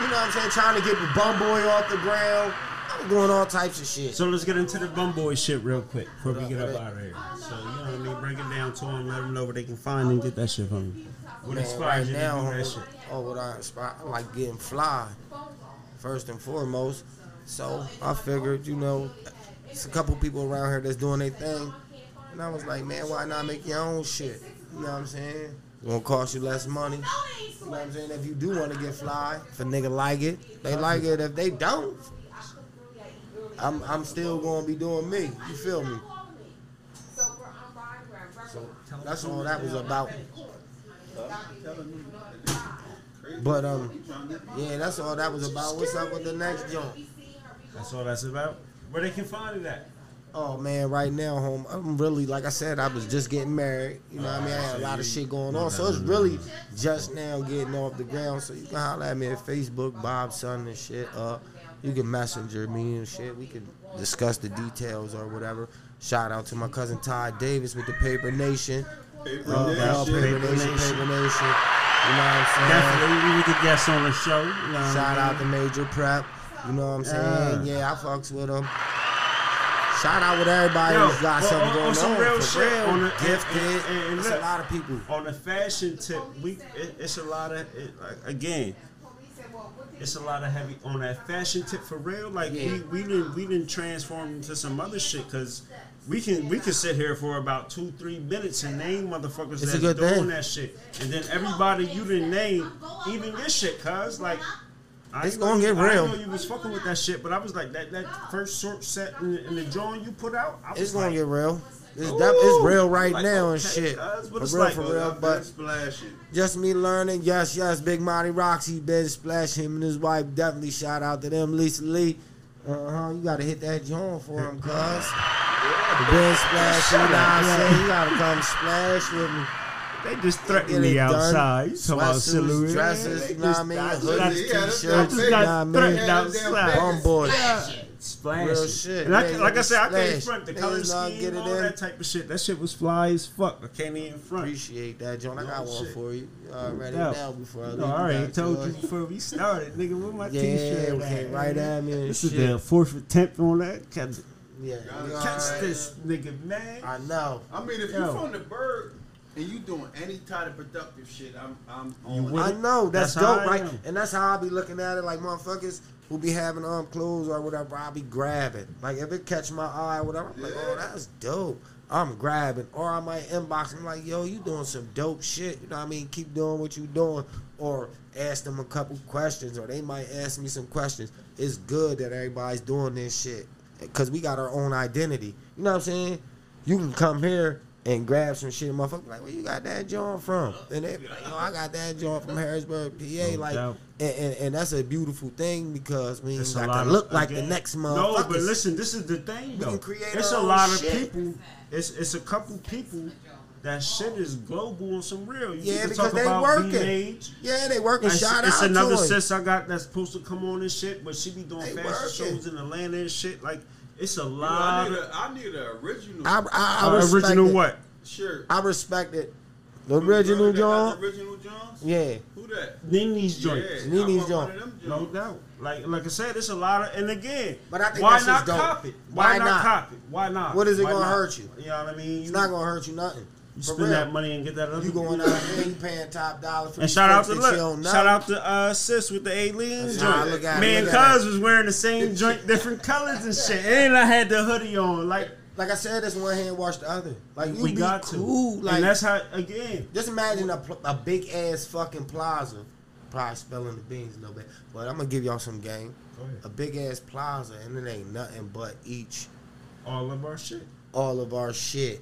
Speaker 1: You know what I'm saying? Trying to get the bum boy off the ground. I was doing all types of shit.
Speaker 2: So let's get into the bum boy shit real quick before we get up out of here. So you know what I mean? Break it down to them, let them know where they can find and get that shit from. What
Speaker 1: Man,
Speaker 2: inspires you
Speaker 1: now,
Speaker 2: to do that shit?
Speaker 1: Oh, what I inspire, I like getting fly, first and foremost. So I figured, you know, it's a couple people around here that's doing their thing, and I was like, man, why not make your own shit? You know what I'm saying? It's gonna cost you less money. You know what I'm saying? If you do want to get fly, if a nigga like it, they like it. If they don't, I'm I'm still gonna be doing me. You feel me? So that's all that was about. But um, yeah, that's all that was about. What's up with the next joint?
Speaker 2: That's all that's about. Where they can find it at?
Speaker 1: Oh man, right now, home, I'm really like I said, I was just getting married. You know what I mean? I had a lot of shit going on, so it's really just now getting off the ground. So you can holler at me at Facebook, Bob Son and shit. Uh, you can messenger me and shit. We can discuss the details or whatever. Shout out to my cousin Todd Davis with the Paper Nation.
Speaker 4: Paper Nation.
Speaker 1: uh, Paper
Speaker 2: Paper
Speaker 1: Nation,
Speaker 2: Nation.
Speaker 1: Paper Nation. You know what I'm saying?
Speaker 2: Definitely, we could guest on the show. You know what I
Speaker 1: Shout
Speaker 2: mean?
Speaker 1: out to Major Prep. You know what I'm saying? Yeah, I fucks with him. Shout out with everybody
Speaker 2: Yo,
Speaker 1: who's got
Speaker 2: on-
Speaker 1: something
Speaker 2: on-
Speaker 1: going
Speaker 2: on some
Speaker 1: on.
Speaker 2: real
Speaker 1: for
Speaker 2: shit,
Speaker 1: real.
Speaker 2: on the-
Speaker 1: Gifted.
Speaker 2: and- and- and
Speaker 1: It's a lot of people.
Speaker 2: on the fashion tip, we it, it's a lot of it, like, again. It's a lot of heavy on that fashion tip for real. Like
Speaker 1: Yeah.
Speaker 2: we we didn't we didn't transform into some other shit because we can we can sit here for about two three minutes and name motherfuckers
Speaker 1: It's
Speaker 2: that's doing
Speaker 1: thing.
Speaker 2: that shit, and then everybody you didn't name even this shit, cuz like. I
Speaker 1: It's
Speaker 2: know
Speaker 1: gonna get real.
Speaker 2: I know you was fucking with that shit, but I was like that that first short set in, in the drawing you put out. I was
Speaker 1: It's gonna
Speaker 2: like,
Speaker 1: get real. It's,
Speaker 2: Ooh.
Speaker 1: def- it's real right
Speaker 2: Like,
Speaker 1: now and
Speaker 2: okay,
Speaker 1: shit.
Speaker 2: cuz,
Speaker 1: For real,
Speaker 2: like-
Speaker 1: for real.
Speaker 4: I've
Speaker 1: But just me learning. Yes, yes. Big Monty Roxy, Ben Splash, him and his wife. Definitely shout out to them. Lisa Lee. Uh huh. You gotta hit that joint for him, cuz. The Ben Splash, you know what I'm saying? You gotta come splash with me.
Speaker 2: They just
Speaker 1: Get
Speaker 2: threatened me outside. You talking about silhouette?
Speaker 1: dresses, you know what I mean?
Speaker 2: I just
Speaker 1: Hoodies,
Speaker 2: got-
Speaker 4: Yeah, that's-
Speaker 1: t-shirts,
Speaker 2: I
Speaker 4: that's
Speaker 2: just
Speaker 1: you know what I mean?
Speaker 2: threatened
Speaker 4: Yeah,
Speaker 2: outside.
Speaker 1: Bum boy.
Speaker 2: Splash.
Speaker 1: Real shit.
Speaker 2: And I,
Speaker 1: Yeah,
Speaker 2: like I said, I can't front the
Speaker 1: Niggas
Speaker 2: color scheme, all
Speaker 1: in.
Speaker 2: that type of shit. That shit was fly as fuck. I can't even front.
Speaker 1: Appreciate that, John. I got one
Speaker 2: shit.
Speaker 1: for you. You already
Speaker 2: doubt.
Speaker 1: now before I leave.
Speaker 2: No, I already told
Speaker 1: to
Speaker 2: you before we started, nigga. Where my
Speaker 1: Yeah,
Speaker 2: t-shirt
Speaker 1: came
Speaker 2: at?
Speaker 1: right at me and
Speaker 2: This is the fourth attempt on that. Catch,
Speaker 1: Yeah,
Speaker 2: catch
Speaker 1: alright.
Speaker 2: this nigga, man.
Speaker 1: I know.
Speaker 4: I mean, if
Speaker 2: Yo.
Speaker 4: you from the bird and you doing any type of productive shit, I'm I'm on.
Speaker 1: I know. That's,
Speaker 2: That's
Speaker 1: dope, right?
Speaker 2: am.
Speaker 1: And that's how I be looking at it. Like motherfuckers who be having um clothes or whatever, I'll be grabbing. Like if it catch my eye or whatever, I'm like, oh, that's dope. I'm grabbing, or I might inbox them like, yo, you doing some dope shit. You know what I mean? Keep doing what you doing, or ask them a couple questions, or they might ask me some questions. It's good that everybody's doing this shit because we got our own identity. You know what I'm saying? You can come here and grab some shit, motherfucker. Like, where you got that joint from? And they be like, yo, I got that joint from Harrisburg, PA. Like, and, and, and that's a beautiful thing because we ain't got to
Speaker 2: of-
Speaker 1: look like the
Speaker 2: again,
Speaker 1: next
Speaker 2: No, but listen, this is the thing though. it's a lot of
Speaker 1: shit.
Speaker 2: people. It's it's a couple people. That shit is global on some real. You
Speaker 1: Yeah, because
Speaker 2: talk
Speaker 1: they
Speaker 2: about
Speaker 1: working.
Speaker 2: B-Mage.
Speaker 1: Yeah, they working.
Speaker 2: It's,
Speaker 1: Shout
Speaker 2: it's
Speaker 1: out
Speaker 2: another
Speaker 1: to
Speaker 2: sis I got that's supposed to come on and shit, but she be doing
Speaker 1: They
Speaker 2: fashion
Speaker 1: working.
Speaker 2: shows in Atlanta and shit. Like it's a lot.
Speaker 4: need
Speaker 2: of
Speaker 4: a I need an original
Speaker 1: I, I, I
Speaker 2: uh, original
Speaker 1: it.
Speaker 2: what?
Speaker 4: shirt.
Speaker 1: I respect it The original John.
Speaker 4: the Original Johns?
Speaker 1: Yeah.
Speaker 4: Who that?
Speaker 2: Nini's joint.
Speaker 4: Yeah,
Speaker 1: Nini's
Speaker 4: I want one
Speaker 1: John.
Speaker 4: of them
Speaker 2: No doubt. Like like I said, it's a lot of and again,
Speaker 1: But I think
Speaker 2: why
Speaker 1: that
Speaker 2: not
Speaker 1: shit's dope.
Speaker 2: cop it? Why,
Speaker 1: Why
Speaker 2: not,
Speaker 1: not?
Speaker 2: cop it? Why not?
Speaker 1: What is it
Speaker 2: Why
Speaker 1: gonna
Speaker 2: not?
Speaker 1: hurt you?
Speaker 2: You know what I mean?
Speaker 1: It's not gonna hurt you nothing.
Speaker 2: You
Speaker 1: For
Speaker 2: spend
Speaker 1: real.
Speaker 2: that money and get that other.
Speaker 1: You going out there, you paying top dollar for
Speaker 2: And shout out to look, shout out to uh sis with the alien
Speaker 1: That's
Speaker 2: joint.
Speaker 1: look at it,
Speaker 2: Me and
Speaker 1: look at
Speaker 2: Cuz was wearing the same joint, different colors and shit. And I had the hoodie on. Like
Speaker 1: Like I said, this one hand wash the other. Like you
Speaker 2: we
Speaker 1: be
Speaker 2: got
Speaker 1: cool.
Speaker 2: to.
Speaker 1: Like
Speaker 2: and that's how again.
Speaker 1: just imagine a, pl- a big ass fucking plaza. Probably spilling the beans a little bit, but I'm gonna give y'all some game.
Speaker 2: Go ahead.
Speaker 1: A big ass plaza, and it ain't nothing but each
Speaker 2: All of our shit.
Speaker 1: all of our shit.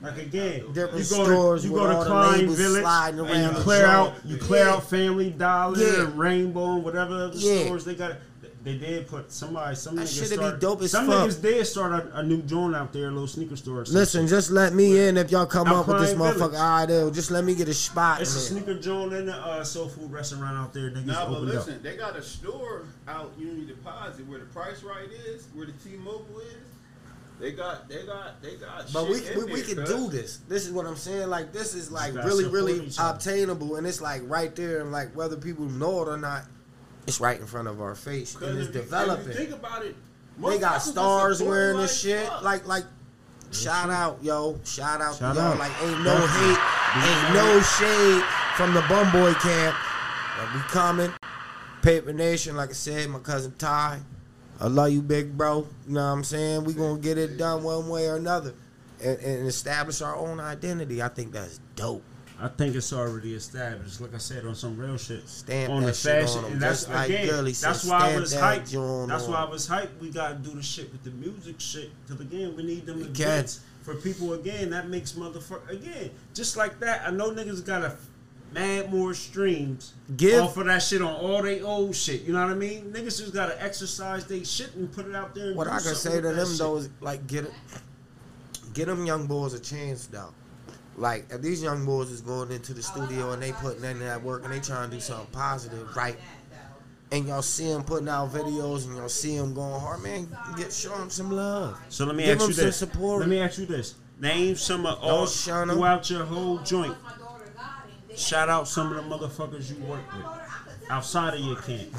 Speaker 2: Like again,
Speaker 1: Different
Speaker 2: you go
Speaker 1: stores
Speaker 2: to you go to
Speaker 1: Kline
Speaker 2: Village
Speaker 1: sliding
Speaker 2: and you clear
Speaker 1: joint.
Speaker 2: out you clear
Speaker 1: Yeah.
Speaker 2: out Family Dollar
Speaker 1: Yeah.
Speaker 2: and Rainbow and whatever other
Speaker 1: Yeah.
Speaker 2: stores they got. They did put somebody some
Speaker 1: That
Speaker 2: niggas
Speaker 1: shit'd be dope as
Speaker 2: some
Speaker 1: fuck.
Speaker 2: niggas did start a, a new joint out there, a little sneaker store.
Speaker 1: Listen, just let me in if y'all come up with this
Speaker 2: Alpine
Speaker 1: motherfucker.
Speaker 2: Village.
Speaker 1: All right, just let me get a spot.
Speaker 2: it's a sneaker joint and a uh, soul food restaurant out there. Niggas
Speaker 4: Nah, but listen,
Speaker 2: up.
Speaker 4: they got a store out Union Deposit where the price right is, where the T-Mobile is. They got, they got, they got. Shit.
Speaker 1: But we
Speaker 4: in
Speaker 1: we, we can do this. This is what I'm saying. Like this is like really really obtainable, and it's like right there, and like whether people know it or not, it's right in front of our face, and it's
Speaker 4: if you-
Speaker 1: developing.
Speaker 4: If you think about it,
Speaker 1: They got stars wearing this shit.
Speaker 4: fuck.
Speaker 1: Like like shout out, yo. Shout out
Speaker 2: Shout
Speaker 1: to y'all.
Speaker 2: out.
Speaker 1: Like ain't no hate, ain't no shade from the bum boy camp. But we coming. Paper Nation, like I said, my cousin Ty. I love you, big bro. You know what I'm saying? We gonna get it done one way or another. And, and establish our own identity. I think that's dope.
Speaker 2: I think it's already established. Like I said, on some real shit.
Speaker 1: Stamp
Speaker 2: on
Speaker 1: that
Speaker 2: the
Speaker 1: shit
Speaker 2: fashion,
Speaker 1: on
Speaker 2: and that's
Speaker 1: just like
Speaker 2: again. That's why I was hyped. That's
Speaker 1: on.
Speaker 2: why I was hyped. We gotta do the shit with the music shit. Cause again, we need them events for people. Again, that makes motherfucker. Again, just like that. I know niggas got a mad more streams
Speaker 1: Give-
Speaker 2: off of that shit on all they old shit. You know what I mean? Niggas just gotta exercise they shit and put it out there. And
Speaker 1: What I can say to them
Speaker 2: shit.
Speaker 1: though is like get it, get them young boys a chance though. Like if these young boys is going into the studio and they putting in that work and they trying to do something positive, right? And y'all see them putting out videos and y'all see them going hard, man. Get show them some love.
Speaker 2: So let me
Speaker 1: Give
Speaker 2: ask
Speaker 1: them
Speaker 2: you
Speaker 1: some
Speaker 2: this.
Speaker 1: support.
Speaker 2: Let me ask you this. Name some of all
Speaker 1: Don't shun 'em.
Speaker 2: throughout your whole joint. Shout out some of the motherfuckers you work with outside of your camp.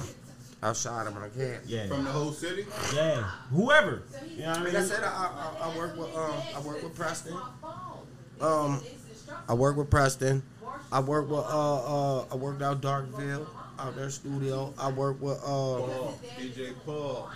Speaker 1: Outside of my camp.
Speaker 2: Yeah,
Speaker 4: from the whole city.
Speaker 2: yeah. Whoever. You know what I
Speaker 1: Like
Speaker 2: mean?
Speaker 1: I said, I, I, I work with um, I work with Preston. Um, I work with Preston. I work with uh uh I worked out Darkville out their studio. I work with uh
Speaker 4: Paul, DJ Paul.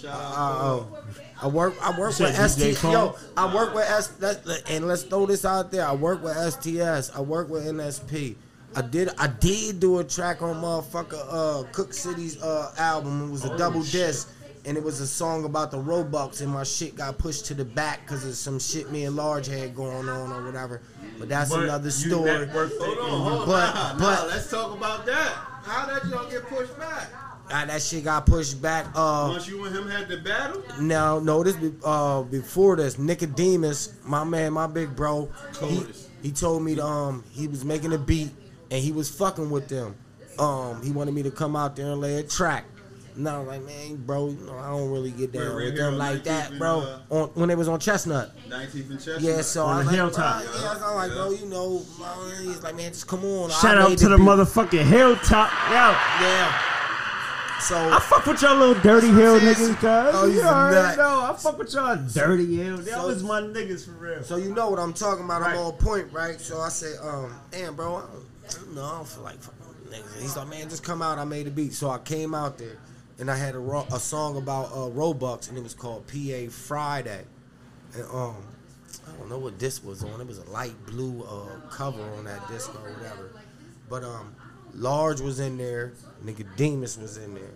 Speaker 4: Shout out.
Speaker 1: Uh, oh. I work. I work with
Speaker 2: DJ
Speaker 1: ST.
Speaker 2: Paul?
Speaker 1: Yo, I work with S. That's, and let's throw this out there. I work with STS. I work with NSP. I did. I did do a track on motherfucker uh, Cook City's uh, album. It was a double disc, and it was a song about the Robux. And my shit got pushed to the back because of some shit me and Large had going on or whatever. But that's
Speaker 2: But
Speaker 1: another story.
Speaker 2: networked
Speaker 4: Hold on,
Speaker 2: and you-
Speaker 4: hold on.
Speaker 1: But-
Speaker 4: nah,
Speaker 1: but-
Speaker 4: nah, let's talk about that. How that y'all get pushed back?
Speaker 1: Ah, that shit got pushed back. Uh,
Speaker 4: Once you and him had the battle.
Speaker 1: Now, no, this uh before this, Nicodemus, my man, my big bro, he, he told me to, um he was making a beat and he was fucking with them. Um, he wanted me to come out there and lay a track. And I was like, man, bro, you know, I don't really get down
Speaker 4: Right, right
Speaker 1: with them like
Speaker 4: 19th
Speaker 1: that,
Speaker 4: and,
Speaker 1: bro.
Speaker 4: uh,
Speaker 1: on when it was on Chestnut.
Speaker 4: 19th and Chestnut.
Speaker 1: Yeah, so
Speaker 2: On
Speaker 1: I
Speaker 2: the
Speaker 1: was like,
Speaker 2: hilltop.
Speaker 1: bro, yeah, I was like, bro, you know, he's like, man, just come on. I
Speaker 2: Shout out to the
Speaker 1: beat.
Speaker 2: motherfucking hilltop. Yo,
Speaker 1: Yeah. So
Speaker 2: I fuck with y'all little dirty hill niggas, cuz.
Speaker 1: Oh,
Speaker 2: you already know. I fuck with y'all dirty hill. That was my niggas for real.
Speaker 1: So you know what I'm talking about.
Speaker 2: Right.
Speaker 1: I'm on point, right? So I say, um, damn, bro, I don't, I don't know. I don't feel like fucking niggas. He's like, man, just come out. I made a beat. So I came out there, and I had a, ro- a song about uh, Robux, and it was called PA Friday. And um, I don't know what disc was on. It was a light blue uh, cover on that disc or whatever. But um, Large was in there. Nicodemus was in there.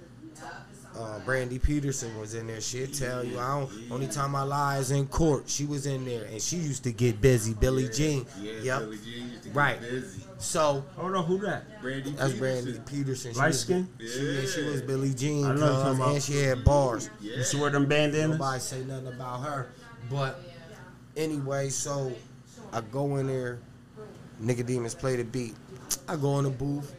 Speaker 1: Uh, Brandy Peterson was in there. She'll tell you. I don't. Only time I lie is in court. She was in there, and she used to get busy. Billie Jean.
Speaker 4: Yeah,
Speaker 1: yep.
Speaker 4: Billie Jean used to get
Speaker 1: Right.
Speaker 4: busy.
Speaker 1: So
Speaker 2: I don't know who that.
Speaker 4: Brandy
Speaker 1: that's
Speaker 4: Peterson.
Speaker 1: Brandy Peterson. She
Speaker 2: Light
Speaker 1: was-
Speaker 2: skin?
Speaker 1: She, yeah, she was Billie Jean,
Speaker 2: I know what you're talking
Speaker 1: cuz,
Speaker 2: about.
Speaker 1: and she had bars.
Speaker 4: Yeah.
Speaker 2: You see where them bandanas?
Speaker 1: Nobody say nothing about her. But anyway, so I go in there. Nigga Nicodemus play the beat. I go in the booth.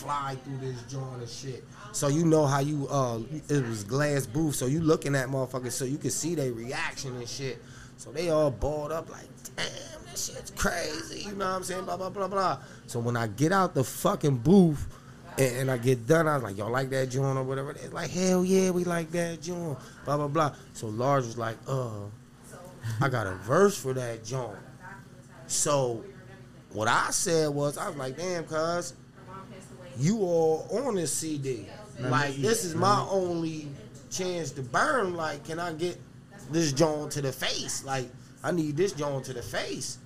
Speaker 1: Fly through this joint and shit. So you know how you uh it was glass booth, so you looking at motherfuckers so you can see their reaction and shit. So they all balled up like, damn, this shit's crazy. You know what I'm saying? Blah, blah, blah, blah. So when I get out the fucking booth and, and I get done, I was like, y'all like that joint or whatever? They're like, hell yeah, we like that joint. Blah, blah, blah. So Large was like, uh, I got a verse for that joint. So what I said was, I was like, damn, cuz, you all on this CD. Like, this is my only chance to burn. Like, can I get this joint to the face? Like, I need this joint to the face.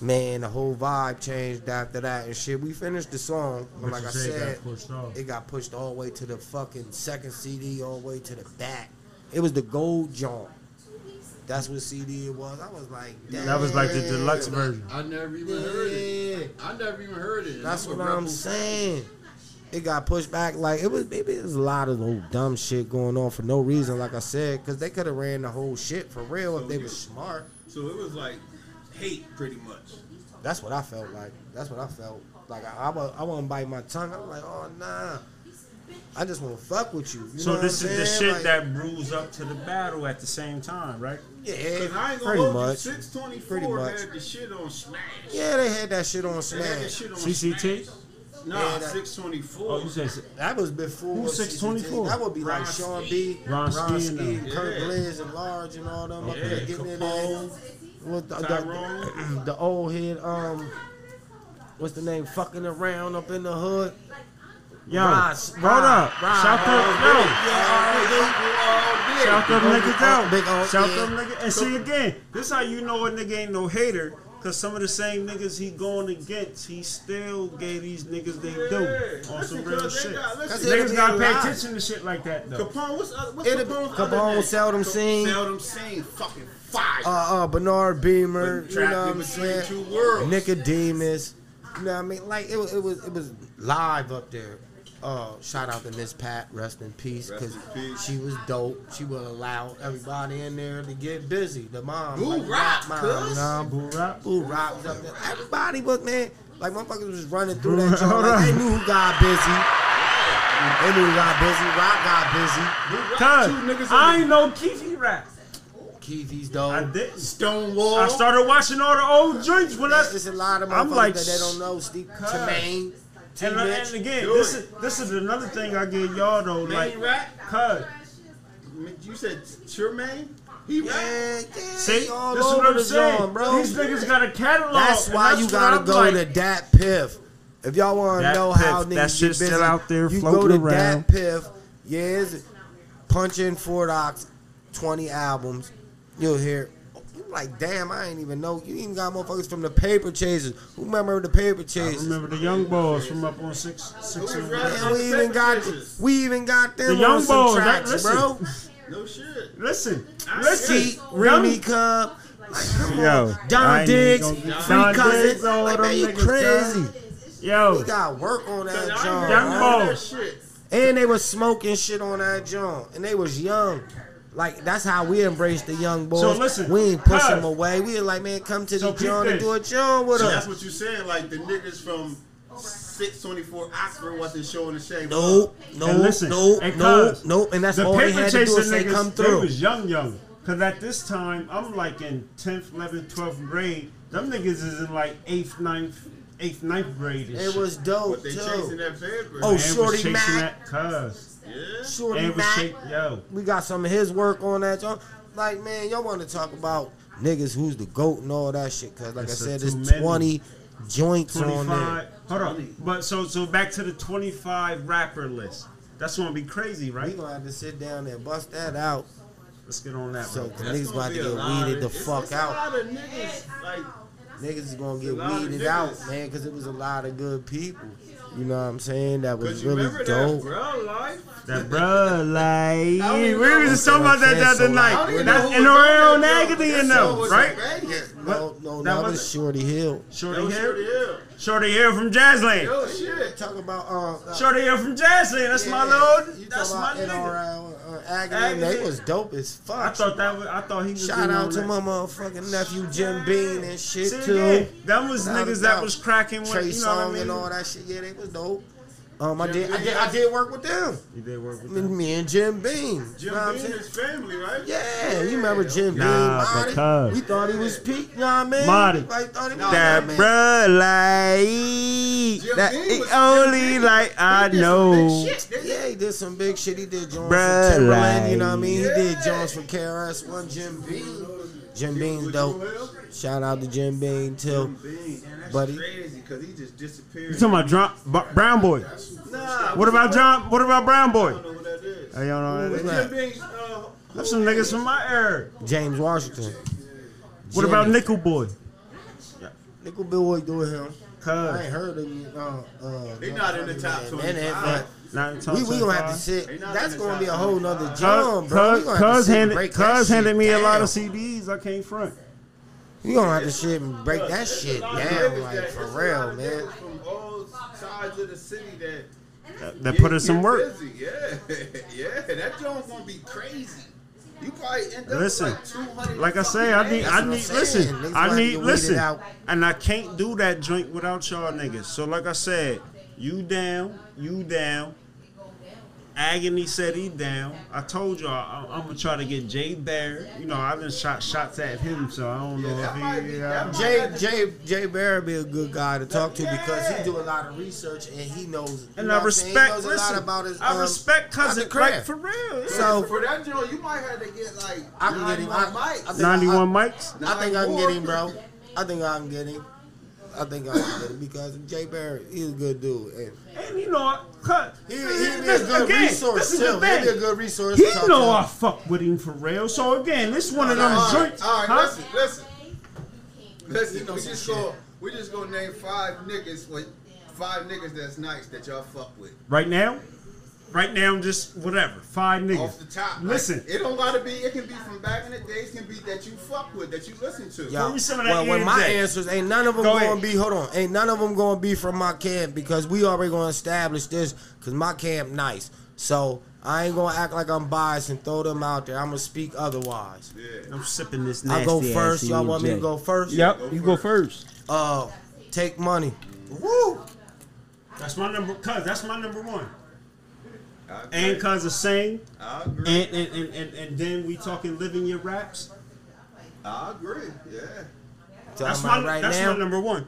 Speaker 1: Man, the whole vibe changed after that and shit. We finished the song, but like I
Speaker 2: it got
Speaker 1: said, it got pushed all the way to the fucking second CD, all the way to the back. It was the gold joint. That's what CD it was. I was like, damn.
Speaker 2: That was like the deluxe version.
Speaker 6: I never even heard it. I never even heard it.
Speaker 1: That's
Speaker 6: a
Speaker 1: what
Speaker 6: Rebel
Speaker 1: I'm saying. It got pushed back. Like it was, maybe there's a lot of little dumb shit going on for no reason. Like I said, because they could have ran the whole shit for real if they were smart.
Speaker 4: So it was like hate, pretty much.
Speaker 1: That's what I felt like. That's what I felt. Like I, I, wa- I want to bite my tongue. I'm like, oh nah. I just want to fuck with you. you
Speaker 2: So
Speaker 1: know
Speaker 2: this
Speaker 1: what
Speaker 2: is
Speaker 1: I'm
Speaker 2: the
Speaker 1: saying?
Speaker 2: shit
Speaker 1: Like,
Speaker 2: that brews up to the battle at the same time, right?
Speaker 1: yeah,
Speaker 4: Cause I ain't gonna
Speaker 1: pretty
Speaker 4: hold
Speaker 1: much.
Speaker 4: you.
Speaker 1: Pretty
Speaker 4: four
Speaker 1: much.
Speaker 4: had the shit on Smash.
Speaker 1: Yeah, they had that shit on
Speaker 4: They had the
Speaker 1: Smash.
Speaker 4: shit on
Speaker 2: CCT?
Speaker 4: Smash. Nah,
Speaker 1: Yeah,
Speaker 4: six twenty four.
Speaker 2: Oh, you said
Speaker 1: That was before
Speaker 2: Who's 624?
Speaker 1: That would be like
Speaker 4: Ron
Speaker 1: Sean
Speaker 4: Ski.
Speaker 1: B,
Speaker 2: Ron Ski
Speaker 1: Ski,
Speaker 2: them.
Speaker 1: Kurt
Speaker 4: Yeah.
Speaker 1: Blaze, and Large, and all them up
Speaker 4: Yeah,
Speaker 1: there getting in there.
Speaker 4: Capone,
Speaker 1: With the,
Speaker 4: Tyrone.
Speaker 1: the, the old head, um, what's the name? Fucking around up in the hood.
Speaker 2: Yo,
Speaker 1: Ross,
Speaker 2: hold up.
Speaker 1: Ross,
Speaker 2: Shout them,
Speaker 1: Ross,
Speaker 2: yo, shout them niggas out.
Speaker 1: Big O,
Speaker 2: Shout
Speaker 1: yeah.
Speaker 2: them niggas. And see again, this how you know a nigga ain't no hater. Cause some of the same niggas he going against, he still gave these niggas they do on some real shit.
Speaker 4: got- listen,
Speaker 1: Cause it'll
Speaker 2: Niggas
Speaker 1: be
Speaker 2: gotta pay
Speaker 1: lot.
Speaker 2: attention to shit like that though.
Speaker 4: Capone, what's other, what's
Speaker 1: It'll-
Speaker 4: Capone's
Speaker 1: Capone,
Speaker 4: other name?
Speaker 1: seldom seen.
Speaker 4: Seldom seen. Fucking fire.
Speaker 1: Uh, uh, Bernard Beamer,
Speaker 4: But
Speaker 1: you know what I'm saying?
Speaker 4: two.
Speaker 1: Nicodemus, you know what I mean? Like it, was- it was, it was live up there. Uh, shout out to Miss Pat, rest in peace, because she was dope. She would allow everybody in there to get busy. The mom,
Speaker 4: Boo
Speaker 1: like,
Speaker 4: rock,
Speaker 1: mom,
Speaker 4: cuz.
Speaker 1: nah,
Speaker 2: Boo rap.
Speaker 1: Boo rock was up there. Everybody was man, like motherfuckers was running through
Speaker 2: Boo
Speaker 1: that joint. Like, they knew who got busy. They knew who got busy. Rock got busy.
Speaker 2: Cuz,
Speaker 4: Two niggas
Speaker 2: I ain't know Keefy rap.
Speaker 1: Keithy's
Speaker 2: I
Speaker 1: dope.
Speaker 2: didn't.
Speaker 4: Stonewall.
Speaker 2: I started watching all the old joints when I.
Speaker 1: There's a lot of
Speaker 2: I'm
Speaker 1: motherfuckers
Speaker 2: like,
Speaker 1: that they don't know. Steve
Speaker 2: cuz.
Speaker 1: Tremaine, T.
Speaker 2: And,
Speaker 1: uh,
Speaker 2: and again,
Speaker 4: Do
Speaker 2: this
Speaker 4: it.
Speaker 2: is this is another thing I give y'all though.
Speaker 4: Main
Speaker 2: Like,
Speaker 4: rap.
Speaker 2: cuz,
Speaker 4: You said Tremaine? He rap?
Speaker 1: Yeah, yeah,
Speaker 2: see,
Speaker 1: all
Speaker 2: this is what I'm
Speaker 1: the
Speaker 2: saying,
Speaker 1: zone, bro.
Speaker 2: These niggas got a catalog.
Speaker 1: That's why
Speaker 2: that's
Speaker 1: you gotta go
Speaker 2: like.
Speaker 1: to Dat Piff. If y'all want to
Speaker 2: Dat
Speaker 1: know
Speaker 2: Piff,
Speaker 1: how niggas get
Speaker 2: shit's
Speaker 1: busy,
Speaker 2: still out there
Speaker 1: you go to
Speaker 2: around.
Speaker 1: Dat Piff. Yeah, it's punch in Fort Ox, 20 albums. You'll hear. You like, damn, I ain't even know. You even got motherfuckers from the Paper Chasers. Who remember the Paper chasers?
Speaker 2: I remember the young boys from up on six six.
Speaker 4: Who
Speaker 2: and-
Speaker 4: rap?
Speaker 1: We even got we even got them
Speaker 2: The Young
Speaker 1: on some
Speaker 2: Boys,
Speaker 1: tracks,
Speaker 2: listen.
Speaker 1: bro.
Speaker 4: No shit.
Speaker 2: Listen,
Speaker 4: I
Speaker 2: listen,
Speaker 1: Keith, Remy Cub,
Speaker 2: yo, I
Speaker 1: Don
Speaker 2: ain't
Speaker 1: Diggs,
Speaker 2: even
Speaker 1: Free
Speaker 2: Don
Speaker 1: Cousin.
Speaker 2: Diggs, all
Speaker 1: Like, man, you crazy.
Speaker 2: cuz. Yo,
Speaker 1: We got work on that joint.
Speaker 2: Young
Speaker 1: man.
Speaker 2: Boys.
Speaker 1: And they was smoking shit on that joint. And they was young. Like that's how we embrace the young boys.
Speaker 2: So listen,
Speaker 1: we ain't push them away. We like, man, come to
Speaker 2: So
Speaker 1: the joint and do a joint with
Speaker 4: So
Speaker 1: us.
Speaker 4: that's what you saying, like the niggas from 624 Oxford wasn't showing the shame.
Speaker 1: Nope, no,
Speaker 2: And listen,
Speaker 1: no,
Speaker 2: and
Speaker 1: no,
Speaker 2: cuz,
Speaker 1: no. And that's
Speaker 2: the
Speaker 1: all they had to do is say come
Speaker 2: niggas, they was young, young. Cause at this time, I'm like in 10th, 11th, 12th grade. Them niggas is in like 8th, 9th, 8th, 9th grade.
Speaker 1: It
Speaker 2: shit.
Speaker 1: was dope
Speaker 4: But they chasing that paper.
Speaker 1: Oh,
Speaker 2: was
Speaker 1: Shorty
Speaker 2: chasing
Speaker 1: Mac.
Speaker 2: that cuz.
Speaker 4: Yeah.
Speaker 1: Shorty
Speaker 2: And
Speaker 1: Mac.
Speaker 2: chasing, yo.
Speaker 1: We got some of his work on that joint. Like, man, y'all want to talk about niggas who's the goat and all that shit? Cause like
Speaker 2: It's
Speaker 1: I
Speaker 2: a
Speaker 1: said, there's 20 joints on
Speaker 2: 25.
Speaker 1: there.
Speaker 2: Hold on. But so so back to the 25 rapper list. That's gonna be crazy,
Speaker 1: We
Speaker 2: right?
Speaker 1: gonna have to sit down and bust that out.
Speaker 2: Let's get on that,
Speaker 1: So
Speaker 2: bro.
Speaker 1: the niggas
Speaker 4: gonna
Speaker 1: about to get weeded the
Speaker 4: it's-
Speaker 1: fuck
Speaker 4: it's A
Speaker 1: out.
Speaker 4: lot of niggas, like,
Speaker 1: Niggas is gonna get
Speaker 4: a lot of
Speaker 1: weeded out, man, because it was a lot of good people. You know what I'm saying? That was really dope.
Speaker 4: that, bro, life.
Speaker 2: That bro, like we
Speaker 4: don't
Speaker 2: were just talking about that the
Speaker 1: Okay, so
Speaker 2: other
Speaker 1: like-
Speaker 2: night.
Speaker 4: even
Speaker 2: That's in
Speaker 4: who
Speaker 2: the
Speaker 4: was on
Speaker 2: real
Speaker 4: that
Speaker 2: negative
Speaker 4: joint.
Speaker 2: in
Speaker 4: That song
Speaker 2: them,
Speaker 4: was
Speaker 2: right?
Speaker 4: in
Speaker 1: No, no,
Speaker 2: That
Speaker 1: that
Speaker 2: was-
Speaker 1: was Shorty Hill.
Speaker 2: Shorty
Speaker 4: That was
Speaker 2: Hill,
Speaker 4: Shorty Hill.
Speaker 2: Shorty Hill from Jazzland.
Speaker 4: Yo, shit.
Speaker 1: Talk about uh, uh
Speaker 2: Shorty Hill from Jazzland. That's my
Speaker 1: yeah,
Speaker 2: little.
Speaker 1: You
Speaker 2: That's
Speaker 1: talking
Speaker 2: my
Speaker 1: about
Speaker 2: nigga.
Speaker 1: Uh, Agony,
Speaker 2: Agony.
Speaker 1: They was dope as fuck.
Speaker 2: I thought that was. I thought he was.
Speaker 1: Shout out to
Speaker 2: that.
Speaker 1: my motherfucking nephew Jim Beam and shit
Speaker 2: See,
Speaker 1: too.
Speaker 2: yeah, that was
Speaker 1: Without
Speaker 2: niggas that was cracking. When,
Speaker 1: Trey
Speaker 2: you know what I mean?
Speaker 1: and all that shit. Yeah, they was dope. Um, I
Speaker 4: Jim
Speaker 1: did, I did, I did work with them.
Speaker 2: You did work with
Speaker 1: Me,
Speaker 2: them.
Speaker 1: me and Jim Beam.
Speaker 4: Jim
Speaker 1: you know I'm
Speaker 4: Beam
Speaker 1: saying?
Speaker 4: is family, right?
Speaker 1: Yeah, you remember Jim
Speaker 2: Nah,
Speaker 1: Beam? Marty?
Speaker 2: because-
Speaker 1: we thought he was peak. You know what I mean?
Speaker 2: Marty.
Speaker 1: Like, thought he was
Speaker 4: Nah,
Speaker 5: That
Speaker 1: man.
Speaker 5: bruh like
Speaker 4: Jim
Speaker 5: that
Speaker 4: Beam was-
Speaker 5: only
Speaker 4: Jim Beam-
Speaker 5: like I
Speaker 4: He did some
Speaker 5: know.
Speaker 4: big shit.
Speaker 1: Yeah, he did some big shit. He did Jones
Speaker 5: Bruh,
Speaker 1: for Timberland. You know what I mean? He did
Speaker 4: Yeah.
Speaker 1: Jones for KRS One. Jim Beam. Jim Beam's dope.
Speaker 4: Drew Hill?
Speaker 1: Shout out to Jim Beam too.
Speaker 4: Jim Beam. Man, that's
Speaker 1: Buddy.
Speaker 4: crazy because he just disappeared.
Speaker 2: You talking about Drum, B- Brown Boy?
Speaker 4: Nah.
Speaker 2: What about John? What about Brown Boy?
Speaker 4: I
Speaker 2: Boy?
Speaker 4: don't know who that is.
Speaker 2: Hey, you don't know
Speaker 1: Who's
Speaker 2: that?
Speaker 1: that?
Speaker 4: Jim Beam, uh,
Speaker 2: That's some niggas from my era.
Speaker 1: James Washington.
Speaker 2: What
Speaker 1: Jimmy.
Speaker 2: about Nickel Boy?
Speaker 1: Nickel Boy doing him?
Speaker 2: Cuz.
Speaker 1: I ain't heard of you. Uh, uh,
Speaker 4: He not in the top
Speaker 1: man,
Speaker 4: 25.
Speaker 1: but
Speaker 2: Not in top
Speaker 1: We we gonna have to
Speaker 2: 25.
Speaker 1: sit.
Speaker 4: Not
Speaker 1: That's
Speaker 4: in the
Speaker 1: gonna be a
Speaker 4: top
Speaker 1: whole nother jump,
Speaker 2: Cuz,
Speaker 1: bro. We
Speaker 2: cuz,
Speaker 1: gonna have to
Speaker 2: cuz
Speaker 1: sit and
Speaker 2: handed,
Speaker 1: break that
Speaker 2: cuz handed
Speaker 1: shit
Speaker 2: me a lot
Speaker 1: down.
Speaker 2: of CDs. I can't front.
Speaker 1: We gonna have to sit and break that shit
Speaker 4: There's a lot of
Speaker 1: down, like
Speaker 4: that-
Speaker 1: for real, man.
Speaker 4: niggas From all sides of the city that
Speaker 2: That put in some work.
Speaker 4: Busy. Yeah, yeah, that joint's gonna be crazy. You probably end up
Speaker 2: Listen,
Speaker 4: like
Speaker 2: Like I say, I need, I need,
Speaker 1: saying.
Speaker 2: listen,
Speaker 1: Niggas
Speaker 2: I need,
Speaker 1: to weed it
Speaker 2: listen, and I can't do that joint without y'all niggas. So like I said, you down, you down. Agony said he down. I told y'all I, I'm gonna try to get Jay Bear. You know, I done shot shots at him, so I don't know
Speaker 4: Yeah,
Speaker 2: if he.
Speaker 4: that
Speaker 2: Uh,
Speaker 1: Jay Jay Jay Barry be a good guy to talk to because he do a lot of research and he knows.
Speaker 2: and I
Speaker 1: what I'm saying?
Speaker 2: respect.
Speaker 1: He knows a
Speaker 2: listen,
Speaker 1: lot about his.
Speaker 2: I
Speaker 1: um,
Speaker 2: respect cousin,
Speaker 1: the craft.
Speaker 2: like for real. yeah.
Speaker 1: So
Speaker 4: for that joint, you might have to get like
Speaker 1: I can get him. I,
Speaker 4: 91
Speaker 1: I
Speaker 4: mics.
Speaker 2: 91
Speaker 1: I,
Speaker 2: mics.
Speaker 1: I think I can get him, bro. I think I can get him. I think I can get him because Jay Barry, he's a good dude. And
Speaker 2: And you know,
Speaker 1: he, he'd be a good
Speaker 2: again,
Speaker 1: resource too. He'd be a good resource.
Speaker 2: He know. I fuck with him for real. So again, this one of them
Speaker 4: all right,
Speaker 2: joints.
Speaker 4: all right,
Speaker 2: huh?
Speaker 4: listen, listen, listen.
Speaker 1: He know
Speaker 4: just go, we just gonna name five niggas with five niggas that's nice that y'all fuck with
Speaker 2: Right now, right now, just whatever. Five niggas.
Speaker 4: off the top. Like,
Speaker 2: Listen,
Speaker 4: it don't gotta be. It can be from back in the days. Can be that you fuck with, that you listen to.
Speaker 1: Yo,
Speaker 2: me some of that
Speaker 1: well, when my
Speaker 2: J.
Speaker 1: answers ain't none of them
Speaker 2: Go
Speaker 1: going
Speaker 2: ahead.
Speaker 1: to be. Hold on, ain't none of them going to be from my camp because we already going to establish this because my camp nice. So I ain't going to act like I'm biased and throw them out there. I'm gonna speak otherwise.
Speaker 4: Yeah.
Speaker 2: I'm sipping this
Speaker 1: I
Speaker 2: nasty
Speaker 1: go
Speaker 2: ass
Speaker 1: first. Y'all want me to go first?
Speaker 2: Yep,
Speaker 4: Go
Speaker 2: you go first.
Speaker 1: Uh, take money. Woo.
Speaker 2: That's my number. Cause that's my number one.
Speaker 4: I agree.
Speaker 2: And cause of sing,
Speaker 4: I agree.
Speaker 2: and and, and, and and then we talking living your raps.
Speaker 4: I agree. Yeah.
Speaker 2: That's my
Speaker 1: right
Speaker 2: that's
Speaker 1: now.
Speaker 2: my number one.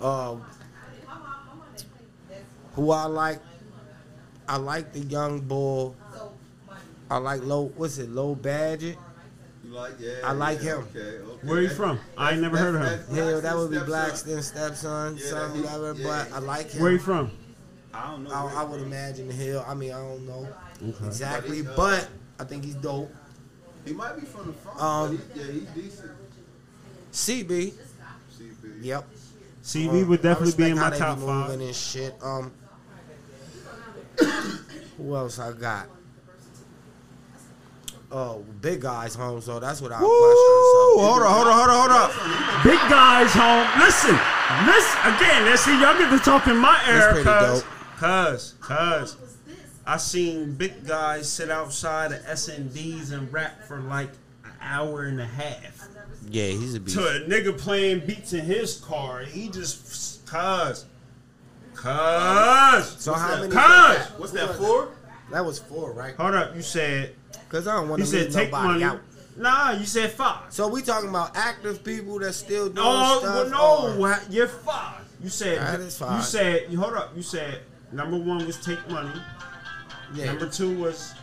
Speaker 1: Uh, who I like? I like the young bull. I like low. What's it? Low Badget.
Speaker 4: You like? Yeah.
Speaker 1: I like
Speaker 4: yeah,
Speaker 1: him.
Speaker 4: Okay. okay.
Speaker 2: Where you
Speaker 4: That-
Speaker 2: from? I ain't never heard of him.
Speaker 1: Yeah, that would be
Speaker 4: Blackson
Speaker 1: Blackston stepson,
Speaker 4: Yeah,
Speaker 1: son, whatever.
Speaker 4: yeah.
Speaker 1: But I like him.
Speaker 2: Where you from?
Speaker 4: I don't know.
Speaker 1: I, I would imagine Hill. I mean, I don't know exactly,
Speaker 4: But
Speaker 1: but I think he's dope.
Speaker 4: He might be from the front.
Speaker 1: Um,
Speaker 4: but he, yeah, he's decent.
Speaker 1: CB.
Speaker 4: CB.
Speaker 1: Yep.
Speaker 2: CB
Speaker 1: Uh,
Speaker 2: would definitely be in my top
Speaker 1: be
Speaker 2: five.
Speaker 1: moving And shit. Um, who else I got? Oh, big guys home, so that's what I
Speaker 2: Woo!
Speaker 1: question. So.
Speaker 2: Hold on, hold on, hold on, hold on. Big guys home. Listen, listen again. Let's see. Y'all get to talking my era,
Speaker 1: pretty
Speaker 2: cuz,
Speaker 1: dope.
Speaker 2: Cuz, cuz. I seen big guys sit outside of S and D's and rap for like an hour and a half.
Speaker 1: Yeah, he's a beast.
Speaker 2: To a nigga playing beats in his car. He just cuz, cuz.
Speaker 1: So how many?
Speaker 2: Cuz.
Speaker 4: What's that for?
Speaker 1: That was four, right?
Speaker 2: Hold up. You said
Speaker 1: Because I don't want
Speaker 2: you
Speaker 1: to
Speaker 2: said
Speaker 1: leave
Speaker 2: take
Speaker 1: nobody
Speaker 2: money.
Speaker 1: out.
Speaker 2: Nah, you said five.
Speaker 1: So we talking about active people that still doing
Speaker 2: Oh
Speaker 1: stuff.
Speaker 2: well, no,
Speaker 1: or-
Speaker 2: you're five. You said
Speaker 1: That is
Speaker 2: You said you hold up. You said number one was take money.
Speaker 1: Yeah.
Speaker 2: Number two was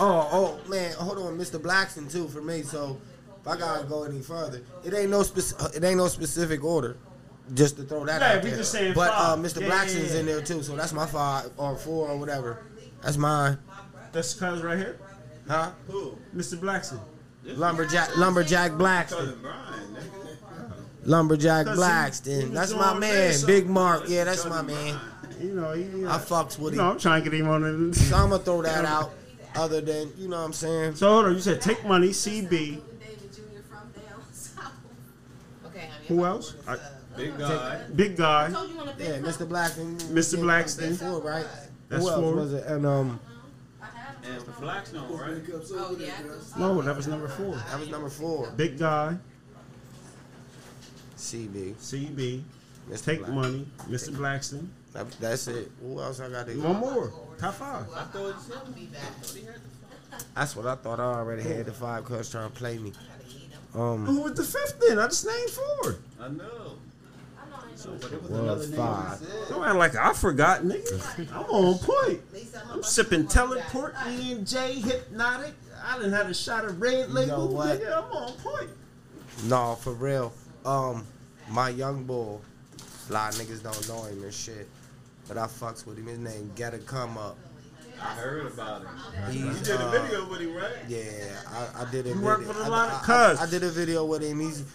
Speaker 1: Oh, oh man, hold on, Mr. Blackson too for me. So if I gotta go any further, it ain't no spec- it ain't no specific order. Just to throw that
Speaker 2: Yeah,
Speaker 1: out
Speaker 2: we
Speaker 1: there.
Speaker 2: just saying
Speaker 1: but uh. Mr.
Speaker 2: Yeah,
Speaker 1: Blackson's
Speaker 2: yeah, yeah.
Speaker 1: in there too, so that's my five or four or whatever. That's mine,
Speaker 2: that's cuz right here,
Speaker 1: huh?
Speaker 4: Who?
Speaker 2: Mr. Blackson.
Speaker 1: Lumberjack, Lumberjack Blackston,
Speaker 4: Cousin Brian, nigga.
Speaker 1: Lumberjack
Speaker 2: Cause he- he
Speaker 1: Blackston. That's my man, Big Mark. Yeah, that's my man.
Speaker 2: You know, he, you know,
Speaker 1: I fucks with
Speaker 2: you
Speaker 1: him.
Speaker 2: know, I'm trying to get him on
Speaker 1: So. I'm gonna throw that out. Other than you know what I'm saying.
Speaker 2: So hold on. You said take money. CB.
Speaker 7: David Jr. from down. Okay, honey.
Speaker 2: Who else? I,
Speaker 4: Big guy.
Speaker 2: big guy.
Speaker 7: told you on the big
Speaker 1: Yeah, Mr. Blackston.
Speaker 2: Mr. Blackston.
Speaker 1: that's Four, right?
Speaker 2: That's
Speaker 1: Who else
Speaker 2: four.
Speaker 1: was it? And um,
Speaker 4: And Blackstone, right?
Speaker 7: Oh, yeah.
Speaker 2: No, that was number four.
Speaker 1: that was number four.
Speaker 2: Big guy.
Speaker 1: CB.
Speaker 2: CB.
Speaker 1: Mr.
Speaker 2: Take
Speaker 1: Black.
Speaker 2: money. Mr. Blackston.
Speaker 1: That- That's it. Who else I got to
Speaker 2: One more. Top five.
Speaker 4: I thought it's him. I thought he had the
Speaker 1: That's what I thought. I already had the five cuz trying to play me. Um,
Speaker 2: Who was the fifth then? I just named four.
Speaker 4: I know. So, But it was
Speaker 1: was
Speaker 4: another
Speaker 1: five.
Speaker 4: he said.
Speaker 2: Don't act like I forgot, nigga. I'm on point. I'm sipping teleport, E and J, hypnotic. I didn't have a shot of red label.
Speaker 1: know what?
Speaker 2: Nigga, I'm on point.
Speaker 1: no, for real. Um, my young boy, a lot of niggas don't know him and shit, but I fucks with him. His name Gotta Come Up.
Speaker 4: I heard about it.
Speaker 1: He's,
Speaker 4: You did a
Speaker 1: uh,
Speaker 4: video with him, right?
Speaker 1: Yeah, I, I did a
Speaker 2: You
Speaker 1: video.
Speaker 2: work with a
Speaker 1: I-
Speaker 2: lot
Speaker 1: I-
Speaker 2: of
Speaker 1: I,
Speaker 2: cuz.
Speaker 1: I did a video with him. He's
Speaker 4: Is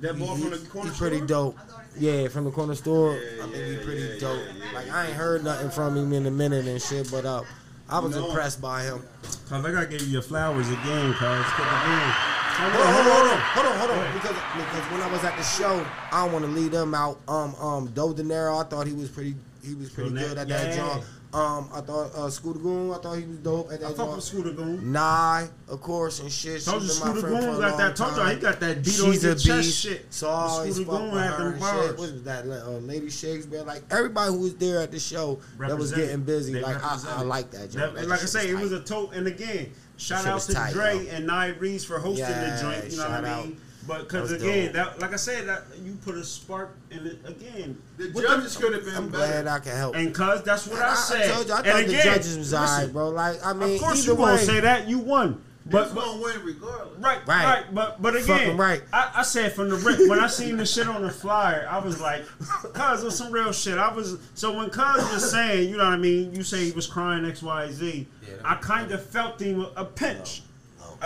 Speaker 4: that boy
Speaker 1: he-
Speaker 4: from the corner
Speaker 1: he's pretty
Speaker 4: store?
Speaker 1: dope. Yeah, from the corner store.
Speaker 4: Yeah,
Speaker 1: I think
Speaker 4: yeah,
Speaker 1: he pretty
Speaker 4: yeah,
Speaker 1: dope.
Speaker 4: yeah, yeah,
Speaker 1: like I ain't heard nothing from him in a minute and shit, but uh, I was
Speaker 4: No.
Speaker 1: impressed by him.
Speaker 2: Cause I gotta give you your flowers again, cuz.
Speaker 1: Hold on, hold on, hold on, hold on, hold on. Because because when I was at the show, I don't want to leave them out. Um, um, Do De Niro, I thought he was pretty. He was pretty
Speaker 2: So
Speaker 1: good at that
Speaker 2: yeah.
Speaker 1: Um, I thought uh, Scooter Goon, I thought he was dope at
Speaker 2: I
Speaker 1: that
Speaker 2: fuck
Speaker 1: joint.
Speaker 2: with Scooter Goon.
Speaker 1: Nye, of course, and shit.
Speaker 2: Told you
Speaker 1: my
Speaker 2: Scooter Goon got that. Told you he got that beat on
Speaker 1: She's
Speaker 2: your
Speaker 1: a
Speaker 2: chest
Speaker 1: beast.
Speaker 2: shit.
Speaker 1: So I
Speaker 2: Scooter Goon had them bars.
Speaker 1: shit. What was that? Uh, Lady Shakespeare. Like everybody who was there at the show that was getting busy.
Speaker 2: They
Speaker 1: like I, I like that. Joint. That
Speaker 2: like I say, it was a tote. And again, shout out to
Speaker 1: tight,
Speaker 2: Dre
Speaker 1: yo.
Speaker 2: and Nye Reese for hosting
Speaker 1: Yeah,
Speaker 2: the joint. You know what I mean? But because again,
Speaker 1: dope.
Speaker 2: that like I said, that you put a spark in it again.
Speaker 4: The judges could have been
Speaker 1: I'm
Speaker 4: better.
Speaker 1: glad I can help.
Speaker 2: and cuz that's what I,
Speaker 1: I,
Speaker 2: said.
Speaker 1: I told you, I
Speaker 2: and
Speaker 1: thought
Speaker 2: again,
Speaker 1: the judges was alright, bro. Like I mean,
Speaker 2: of course you gonna
Speaker 1: way,
Speaker 2: say that you won,
Speaker 4: But
Speaker 2: but,
Speaker 4: was
Speaker 2: but
Speaker 4: gonna win regardless.
Speaker 2: Right,
Speaker 1: Right.
Speaker 2: right, But but
Speaker 1: Fucking
Speaker 2: again,
Speaker 1: right.
Speaker 2: I, I said from the rip when I seen the shit on the flyer, I was like, "Cuz it was some real shit." I was so when Cuz was saying, you know what I mean. You say he was crying X Y Z. I kind of felt him a, a pinch,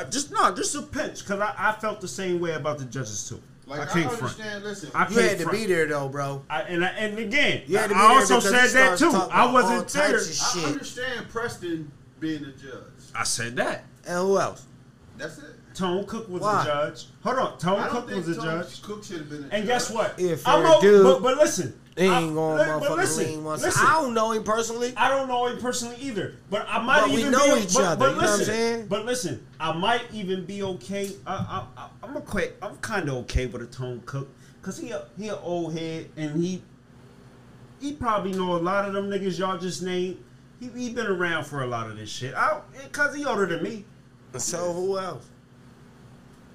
Speaker 2: Just no, just a pinch, because I, I felt the same way about the judges too.
Speaker 4: Like
Speaker 2: I
Speaker 4: I,
Speaker 2: can't front.
Speaker 4: understand. Listen,
Speaker 2: I
Speaker 1: you
Speaker 2: can't
Speaker 1: had to
Speaker 2: front.
Speaker 1: be there though, bro.
Speaker 2: I, and I, and again,
Speaker 1: You had to be
Speaker 2: I
Speaker 1: there
Speaker 2: also said that too. I wasn't there.
Speaker 4: I understand Preston being a judge.
Speaker 2: I said that.
Speaker 1: And who else?
Speaker 4: That's it.
Speaker 2: Tone Cook was
Speaker 1: Why?
Speaker 2: the judge. Hold on, Tone
Speaker 4: I don't
Speaker 2: Cook
Speaker 4: think
Speaker 2: was a
Speaker 4: Tony
Speaker 2: judge.
Speaker 4: Cook should have been. A
Speaker 2: And
Speaker 4: judge.
Speaker 2: guess what?
Speaker 1: If fair
Speaker 2: I'm o-
Speaker 1: dude.
Speaker 2: but, but listen,
Speaker 1: He
Speaker 2: I-
Speaker 1: ain't gonna
Speaker 2: but
Speaker 1: motherfucking
Speaker 2: listen,
Speaker 1: once.
Speaker 2: listen.
Speaker 1: I don't know him personally.
Speaker 2: I don't know him personally either, but I might
Speaker 1: But we
Speaker 2: even
Speaker 1: know
Speaker 2: be,
Speaker 1: each
Speaker 2: but,
Speaker 1: other,
Speaker 2: But
Speaker 1: you know what I'm
Speaker 2: listen,
Speaker 1: saying?
Speaker 2: but listen, I might even be okay. I, I, I, I'm a quite, I'm kind of okay with a Tone Cook, cause he a, he an old head and he he probably know a lot of them niggas y'all just named. He, he been around for a lot of this shit. I, cause he older than me.
Speaker 1: So who else?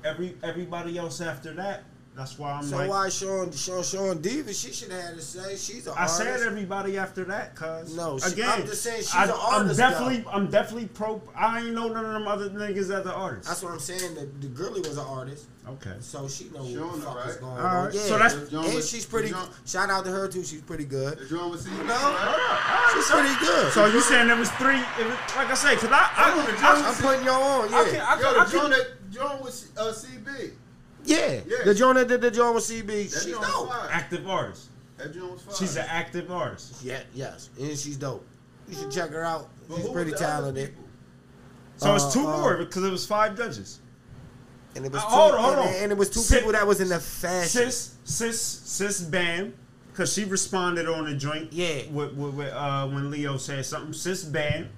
Speaker 2: Every everybody else after that, that's why I'm
Speaker 1: So
Speaker 2: like.
Speaker 1: So why Sean Sean Sean Davis? She should have had to say she's an artist.
Speaker 2: I
Speaker 1: artist.
Speaker 2: said everybody after that, cuz.
Speaker 1: No, she-
Speaker 2: again,
Speaker 1: I'm just saying she's
Speaker 2: I,
Speaker 1: an
Speaker 2: I'm
Speaker 1: artist,
Speaker 2: definitely, I'm definitely pro. I ain't know none of them other niggas as the artists.
Speaker 1: That's what I'm saying. The, the girlie was an artist,
Speaker 2: okay.
Speaker 1: so she know
Speaker 4: She
Speaker 1: what the
Speaker 4: it,
Speaker 1: fuck is
Speaker 4: right?
Speaker 1: going
Speaker 2: All
Speaker 1: on.
Speaker 2: right,
Speaker 1: Yeah,
Speaker 2: so that's-
Speaker 1: and
Speaker 4: was-
Speaker 1: she's pretty.
Speaker 4: the
Speaker 1: Shout out to her too. She's pretty good.
Speaker 4: The joint was CB.
Speaker 1: No,
Speaker 4: right?
Speaker 1: she's pretty good.
Speaker 2: So you saying there was three? It was, like I say, cause I, I,
Speaker 4: That's what the
Speaker 2: I,
Speaker 4: joint
Speaker 1: I'm putting y'all on.
Speaker 2: I,
Speaker 1: Yeah,
Speaker 2: can, I,
Speaker 4: Yo,
Speaker 2: can,
Speaker 4: the
Speaker 2: I can,
Speaker 4: joint that joint was uh, CB.
Speaker 1: Yeah.
Speaker 4: Yeah.
Speaker 1: The joint that did the joint with CB.
Speaker 4: That
Speaker 1: She's
Speaker 4: joint
Speaker 1: dope.
Speaker 4: fire.
Speaker 2: active artist.
Speaker 4: That joint was fire.
Speaker 2: She's an active artist.
Speaker 1: Yeah, yes, and she's dope. You should check her out.
Speaker 4: But
Speaker 1: She's pretty
Speaker 4: was the other
Speaker 1: talented.
Speaker 4: people?
Speaker 2: So it's
Speaker 1: Uh,
Speaker 2: two
Speaker 1: uh,
Speaker 2: more because it was five judges.
Speaker 1: And it was
Speaker 2: Uh,
Speaker 1: two,
Speaker 2: hold on, hold
Speaker 1: and,
Speaker 2: on.
Speaker 1: and it was two
Speaker 2: Sit-
Speaker 1: people that was in the fashion.
Speaker 2: Sis, sis, sis, Bam, because she responded on the joint.
Speaker 1: Yeah.
Speaker 2: With, with, with, uh, when Leo said something, sis, Bam.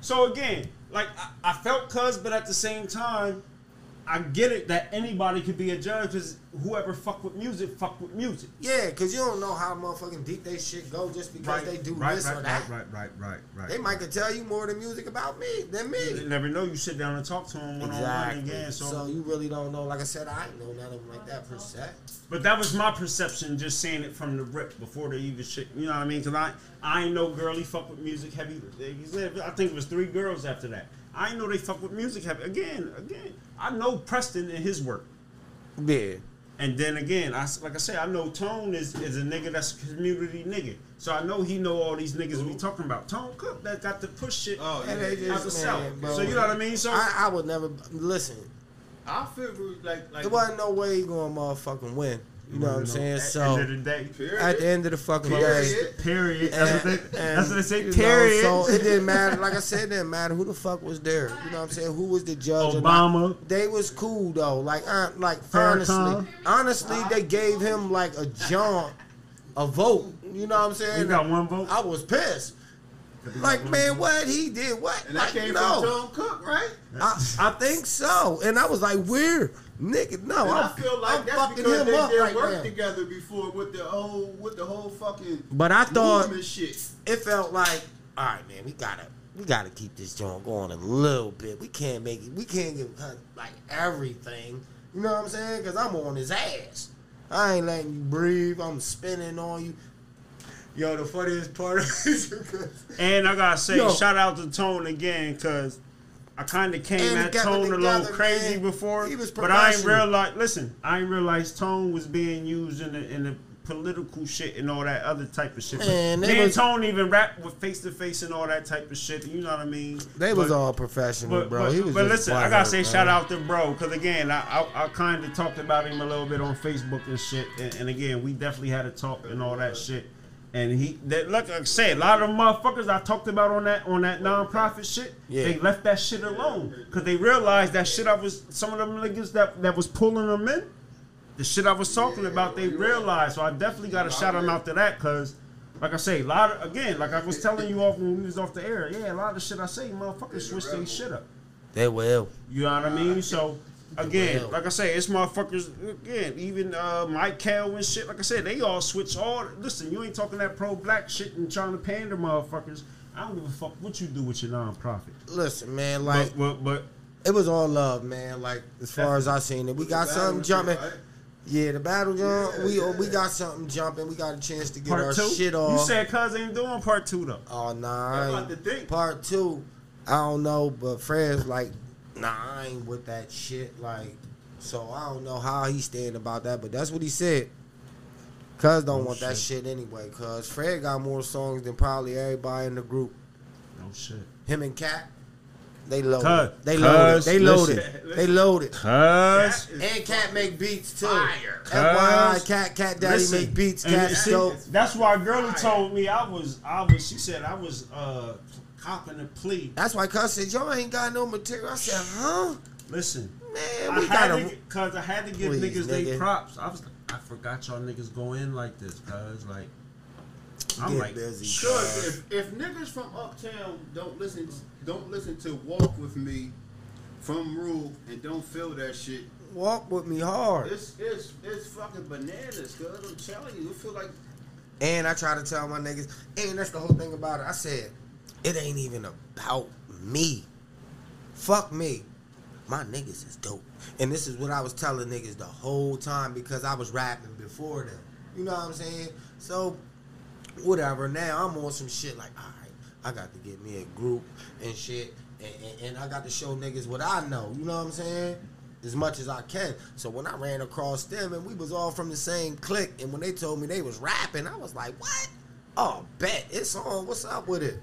Speaker 2: So again, like I, I felt cuz, but at the same time, I get it that anybody could be a judge because whoever fuck with music, fuck with music.
Speaker 1: Yeah, cause you don't know how motherfucking deep they shit go just because they do
Speaker 2: right,
Speaker 1: this
Speaker 2: right,
Speaker 1: or that.
Speaker 2: right, right, right, right, right.
Speaker 1: They might could tell you more than music about me than me.
Speaker 2: You never know. You sit down and talk to them one on one again.
Speaker 1: So,
Speaker 2: So,
Speaker 1: you really don't know. Like I said, I ain't know none of them like that per se.
Speaker 2: but that was my perception, just saying it from the rip before they even shit. You know what I mean? Because I, I ain't no girly fuck with music heavy. I think it was three girls after that. I know they fuck with music heavy. Again, again, I know Preston and his work.
Speaker 1: Yeah.
Speaker 2: And then again, I like I said, I know Tone is, is a nigga that's a community nigga. So I know he know all these niggas we talking about. Tone Cook that got to push shit
Speaker 4: Oh,
Speaker 1: And
Speaker 4: yeah.
Speaker 1: they
Speaker 2: out
Speaker 1: just,
Speaker 2: the
Speaker 1: man,
Speaker 2: south. So you know what I mean? So
Speaker 1: I, I would never listen.
Speaker 4: I figure like like.
Speaker 1: There wasn't no way he gonna motherfucking win. You know what I'm saying?
Speaker 2: at
Speaker 1: So
Speaker 2: the end of the day,
Speaker 4: Period.
Speaker 1: at the end of the fucking day.
Speaker 4: Period.
Speaker 2: period. That's what they,
Speaker 1: And,
Speaker 2: that's what they say.
Speaker 1: you know,
Speaker 2: Period.
Speaker 1: so it didn't matter. Like I said, it didn't matter who the fuck was there. You know what I'm saying? Who was the judge?
Speaker 2: Obama.
Speaker 1: They was cool though. Like, uh, like
Speaker 2: Farrakhan.
Speaker 1: honestly, honestly, they gave him like a jaunt, a vote. You know what I'm saying?
Speaker 2: You got one vote.
Speaker 1: I was pissed. Like, man, what he did? What?
Speaker 4: And that
Speaker 1: Like,
Speaker 4: came
Speaker 1: no.
Speaker 4: from Tone Cook, right?
Speaker 1: I, I think so. And I was like, weird, nigga. No,
Speaker 4: And I
Speaker 1: I'm,
Speaker 4: feel like
Speaker 1: I'm
Speaker 4: that's
Speaker 1: fucking
Speaker 4: because
Speaker 1: him
Speaker 4: they
Speaker 1: up
Speaker 4: did
Speaker 1: right
Speaker 4: work
Speaker 1: now.
Speaker 4: together before with the whole with the whole fucking
Speaker 1: But I thought
Speaker 4: shit.
Speaker 1: it felt like, all right, man, we gotta we gotta keep this joint going a little bit. We can't make it. We can't give her like everything. You know what I'm saying? Because I'm on his ass. I ain't letting you breathe. I'm spinning on you. Yo, the funniest part is
Speaker 2: And I gotta say,
Speaker 1: Yo.
Speaker 2: shout out to Tone again, cause I kind of came at Tone a little crazy
Speaker 1: man.
Speaker 2: before,
Speaker 1: He was
Speaker 2: but I ain't
Speaker 1: professional.
Speaker 2: realize. Listen, I ain't realize Tone was being used in the in the political shit and all that other type of shit. But
Speaker 1: Man,
Speaker 2: me
Speaker 1: was-
Speaker 2: Tone even rap with face to face and all that type of shit. You know what I mean?
Speaker 1: they was all professional,
Speaker 2: But,
Speaker 1: bro.
Speaker 2: but,
Speaker 1: he was
Speaker 2: but listen, I gotta say
Speaker 1: man.
Speaker 2: shout out to bro, because again, I I, I kind of talked about him a little bit on Facebook and shit, and, and again, we definitely had a talk and all that shit. And he, that, like I said, a lot of motherfuckers I talked about on that on that nonprofit shit,
Speaker 1: Yeah.
Speaker 2: they left that shit alone because they realized that shit I was some of them niggas that that was pulling them in, the shit I was talking about, they realized. So I definitely got to shout them out to that because. Like I say, a lot of again, like I was telling you off when we was off the air, yeah, a lot of the shit I say, motherfuckers switch their shit up.
Speaker 1: They will.
Speaker 2: You know what I mean? So again, like I say, it's motherfuckers again, even uh Mike Cal and shit, like I said, they all switch all listen, you ain't talking that pro black shit and trying to pander motherfuckers. I don't give a fuck what you do with your nonprofit.
Speaker 1: Listen, man, like
Speaker 2: but, but but
Speaker 1: it was all love, man. Like as far as I seen it, we got something jumping.
Speaker 4: Right?
Speaker 1: Yeah, the battle jump.
Speaker 4: Yeah,
Speaker 1: we
Speaker 4: yeah.
Speaker 1: we got something jumping. We got a chance to get our
Speaker 2: two?
Speaker 1: shit off.
Speaker 2: You said cuz ain't doing part two though.
Speaker 1: oh nah,
Speaker 4: about to think.
Speaker 1: part two. I don't know, but Fred's like, nah, I ain't with that shit. Like, so I don't know how he stand about that, but that's what he said. Cuz don't
Speaker 2: Oh,
Speaker 1: want that
Speaker 2: shit.
Speaker 1: shit anyway. Cuz Fred got more songs than probably everybody in the group.
Speaker 2: No shit.
Speaker 1: Him and Cat, they loaded.
Speaker 2: Cuz-
Speaker 1: they loaded. They loaded.
Speaker 2: listen.
Speaker 1: They loaded.
Speaker 2: Cuz
Speaker 1: And Cat make beats too.
Speaker 4: Fire.
Speaker 1: FYI,
Speaker 2: Cuz-
Speaker 1: Cat Cat Daddy
Speaker 2: Listen,
Speaker 1: make beats.
Speaker 2: and
Speaker 1: Cat
Speaker 2: see,
Speaker 1: dope.
Speaker 2: That's why girlie told me I was I was she said I was uh copping a plea.
Speaker 1: That's why Cuz said, "Yo, ain't got no material." I said, "Huh,
Speaker 2: Listen,
Speaker 1: man,
Speaker 2: I
Speaker 1: we
Speaker 2: had
Speaker 1: gotta."
Speaker 2: cause I had to give
Speaker 1: Please,
Speaker 2: niggas they
Speaker 1: nigga.
Speaker 2: props. I was, I forgot y'all niggas go in like this, cause like, I'm
Speaker 1: Get
Speaker 2: like,
Speaker 1: busy.
Speaker 4: Cause if, if niggas from uptown don't listen don't listen to Walk with Me from Rule and don't feel that shit,
Speaker 1: Walk with me hard.
Speaker 4: it's it's it's fucking bananas, cuz I'm telling you, it feel like
Speaker 1: And I try to tell my niggas, and that's the whole thing about it. I said, it ain't even about me. Fuck me. My niggas is dope. And this is what I was telling niggas the whole time because I was rapping before them. You know what I'm saying? So, whatever. Now I'm on some shit like, all right, I got to get me a group and shit. And, and, and I got to show niggas what I know. You know what I'm saying? As much as I can. So when I ran across them and we was all from the same clique, and when they told me they was rapping, I was like, what? Oh, bet. It's on. What's up with it?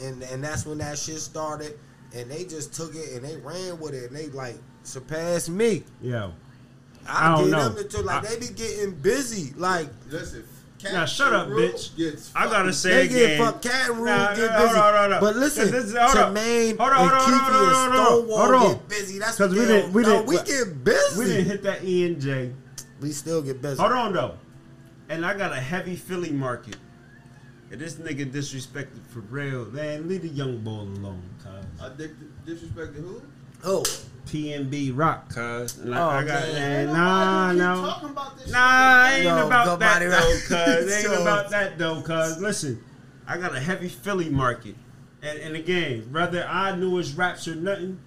Speaker 1: And and that's when that shit started. And they just took it and they ran with it. And they like surpassed me.
Speaker 2: Yeah.
Speaker 1: I,
Speaker 2: I don't
Speaker 1: get
Speaker 2: know.
Speaker 1: them to like
Speaker 2: I-
Speaker 1: they be getting busy. Like
Speaker 4: listen. Cat
Speaker 2: Now, shut up,
Speaker 4: and Rule
Speaker 2: bitch.
Speaker 4: Gets
Speaker 2: I gotta
Speaker 4: fucking-
Speaker 2: say
Speaker 1: they get
Speaker 2: again.
Speaker 1: fuck cat and rule
Speaker 2: Nah,
Speaker 1: get
Speaker 2: nah,
Speaker 1: busy.
Speaker 2: hold on, hold on.
Speaker 1: But listen,
Speaker 2: This is- hold on.
Speaker 1: Jermaine
Speaker 2: Hold on,
Speaker 1: and
Speaker 2: hold on,
Speaker 1: Keefy
Speaker 2: hold on,
Speaker 1: and
Speaker 2: hold on,
Speaker 1: Stonewall
Speaker 2: hold on.
Speaker 1: get busy. That's
Speaker 2: 'Cause
Speaker 1: what
Speaker 2: we
Speaker 1: they
Speaker 2: didn't-
Speaker 1: don't
Speaker 2: we
Speaker 1: know.
Speaker 2: didn't-
Speaker 1: we get busy.
Speaker 2: we didn't hit that E and J.
Speaker 1: We still get busy.
Speaker 2: Hold on though, and I got a heavy Philly market. And this nigga disrespected for real, man. Leave the young boy alone, cuz.
Speaker 4: I dig- disrespected who?
Speaker 1: Oh,
Speaker 2: PNB Rock, cuz. And I,
Speaker 1: Oh,
Speaker 2: I got,
Speaker 1: man.
Speaker 2: man,
Speaker 4: Ain't
Speaker 2: nah, no.
Speaker 4: talking about this
Speaker 2: Nah,
Speaker 4: shit.
Speaker 2: ain't
Speaker 1: No,
Speaker 2: about that
Speaker 1: nobody
Speaker 2: though,
Speaker 1: right.
Speaker 2: cuz. Ain't
Speaker 1: So-
Speaker 2: about that though, cuz. Listen, I got a heavy Philly market. And, and again, whether I knew his raps or nothing,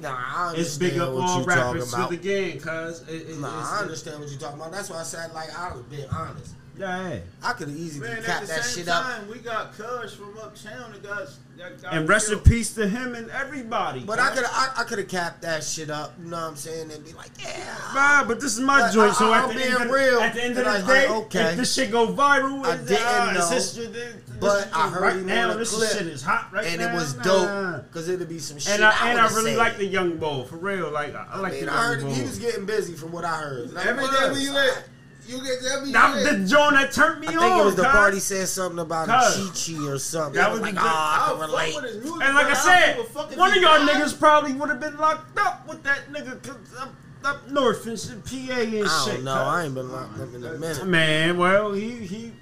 Speaker 1: nah, I understand
Speaker 2: it's big up
Speaker 1: what
Speaker 2: all
Speaker 1: you talking
Speaker 2: rappers
Speaker 1: about.
Speaker 2: the game, cuz. It, it,
Speaker 1: Nah,
Speaker 2: it's-
Speaker 1: I understand what you're talking about. That's why I said like I was being honest.
Speaker 2: Yeah.
Speaker 1: I could have easily
Speaker 4: Man, at
Speaker 1: capped
Speaker 4: the
Speaker 1: that
Speaker 4: same
Speaker 1: shit up.
Speaker 4: time, we got Cuz from uptown that got, that got
Speaker 2: And rest in peace to him and everybody.
Speaker 1: But I could I, I could have capped that shit up. You know what I'm saying? And be like, yeah.
Speaker 2: Nah, but this is my
Speaker 1: But
Speaker 2: joint.
Speaker 1: I-
Speaker 2: So
Speaker 1: I-
Speaker 2: at
Speaker 1: I'm
Speaker 2: the,
Speaker 1: being
Speaker 2: end of,
Speaker 1: real,
Speaker 2: at the end of
Speaker 1: and
Speaker 2: the
Speaker 1: I-
Speaker 2: day,
Speaker 1: I- okay.
Speaker 2: if this shit go viral,
Speaker 1: I didn't
Speaker 2: uh, it's
Speaker 1: know,
Speaker 2: history, this,
Speaker 1: but
Speaker 2: this,
Speaker 1: I heard
Speaker 2: right
Speaker 1: him
Speaker 2: now,
Speaker 1: on
Speaker 2: this
Speaker 1: clip,
Speaker 2: shit is hot right now.
Speaker 1: and
Speaker 2: now.
Speaker 1: it was dope because it'd be some shit.
Speaker 2: And I, and I
Speaker 1: would've
Speaker 2: really like the young bull for real. Like I, I
Speaker 1: I
Speaker 2: like the young
Speaker 1: heard
Speaker 2: bull.
Speaker 1: he was getting busy from what I heard. Like,
Speaker 4: Every
Speaker 1: what?
Speaker 4: day we lit, you get every
Speaker 2: That
Speaker 4: day.
Speaker 2: was the joint that turned me
Speaker 1: I
Speaker 2: on.
Speaker 1: think it was the
Speaker 2: cuz.
Speaker 1: party said something about a
Speaker 2: Cuz.
Speaker 1: Chi Chi or something.
Speaker 2: That
Speaker 1: I was
Speaker 2: was
Speaker 1: like,
Speaker 2: the-
Speaker 1: oh, I
Speaker 4: I'll
Speaker 1: can relate.
Speaker 4: music,
Speaker 2: And like I
Speaker 4: but
Speaker 2: said,
Speaker 4: don't give a fuck if
Speaker 2: one of y'all
Speaker 4: died.
Speaker 2: niggas probably would have been locked up with that nigga 'cause up, up north and shit, PA and
Speaker 1: I
Speaker 2: shit.
Speaker 1: don't know. I ain't been locked up in a minute.
Speaker 2: Man, well, he he.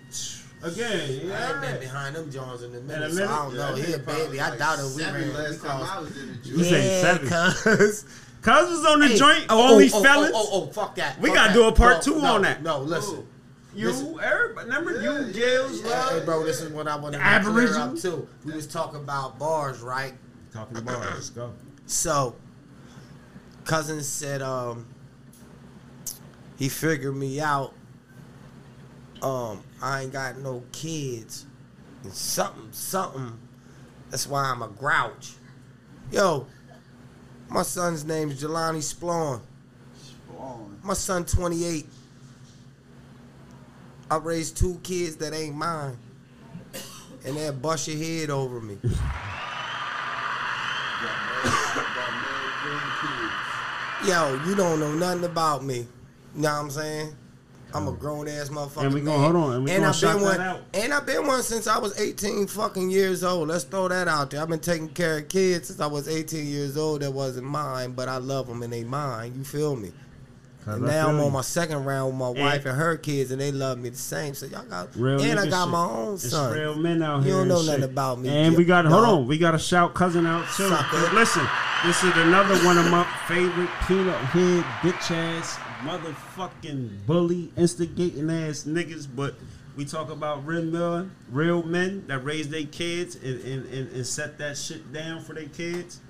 Speaker 2: Again,
Speaker 1: I ain't been behind them Jones in a
Speaker 2: In
Speaker 1: minute,
Speaker 2: a
Speaker 1: so I don't know. He a
Speaker 4: probably
Speaker 1: baby. I doubt it. We
Speaker 4: seven
Speaker 1: ran. we
Speaker 4: last time I
Speaker 1: caused-
Speaker 4: was in the
Speaker 2: You
Speaker 4: juice.
Speaker 2: say seven.
Speaker 1: cuz.
Speaker 2: Cuz was on the
Speaker 1: Hey,
Speaker 2: joint,
Speaker 1: oh,
Speaker 2: only
Speaker 1: oh, oh,
Speaker 2: fellas.
Speaker 1: Oh, oh, oh, fuck that.
Speaker 2: We
Speaker 1: Fuck
Speaker 2: gotta
Speaker 1: that.
Speaker 2: do a part
Speaker 1: No,
Speaker 2: two
Speaker 1: no,
Speaker 2: on that.
Speaker 1: No, listen.
Speaker 2: You,
Speaker 1: Listen.
Speaker 2: everybody, remember
Speaker 4: Yeah,
Speaker 2: you,
Speaker 4: yeah,
Speaker 2: Gills,
Speaker 4: yeah.
Speaker 2: love?
Speaker 1: Hey, bro, this is what I want to
Speaker 2: The
Speaker 1: clear up too. We was talking about bars, right?
Speaker 2: Talking about bars, let's go.
Speaker 1: So, cousin said, um, he figured me out. Um, I ain't got no kids. And something, something. That's why I'm a grouch. Yo, my son's name's Jelani Splon.
Speaker 4: On.
Speaker 1: My son 28. I raised two kids that ain't mine. And they'll bust your head over me.
Speaker 4: Got married, got married.
Speaker 1: Yo, you don't know nothing about me. You know what I'm saying? I'm a um, grown ass motherfucker.
Speaker 2: And we gonna- hold on, and we gonna
Speaker 1: I've
Speaker 2: shout
Speaker 1: been one,
Speaker 2: out.
Speaker 1: and I've been one since I was 18 fucking years old. Let's throw that out there. I've been taking care of kids since I was 18 years old. That wasn't mine, but I love them and they mine. You feel me? And now I'm on my second round with my wife and her kids, and they love me the same. So y'all got,
Speaker 2: Real
Speaker 1: and I got
Speaker 2: shit.
Speaker 1: my own
Speaker 2: It's
Speaker 1: son.
Speaker 2: real men out here.
Speaker 1: You don't
Speaker 2: and
Speaker 1: know
Speaker 2: shit.
Speaker 1: nothing about me.
Speaker 2: And we got hold
Speaker 1: no.
Speaker 2: on, we got to shout cousin out too. Listen, this is another one of my favorite peanut head bitch ass motherfucking bully instigating ass niggas. But we talk about real men, real men that raise their kids and, and, and, and set that shit down for their kids.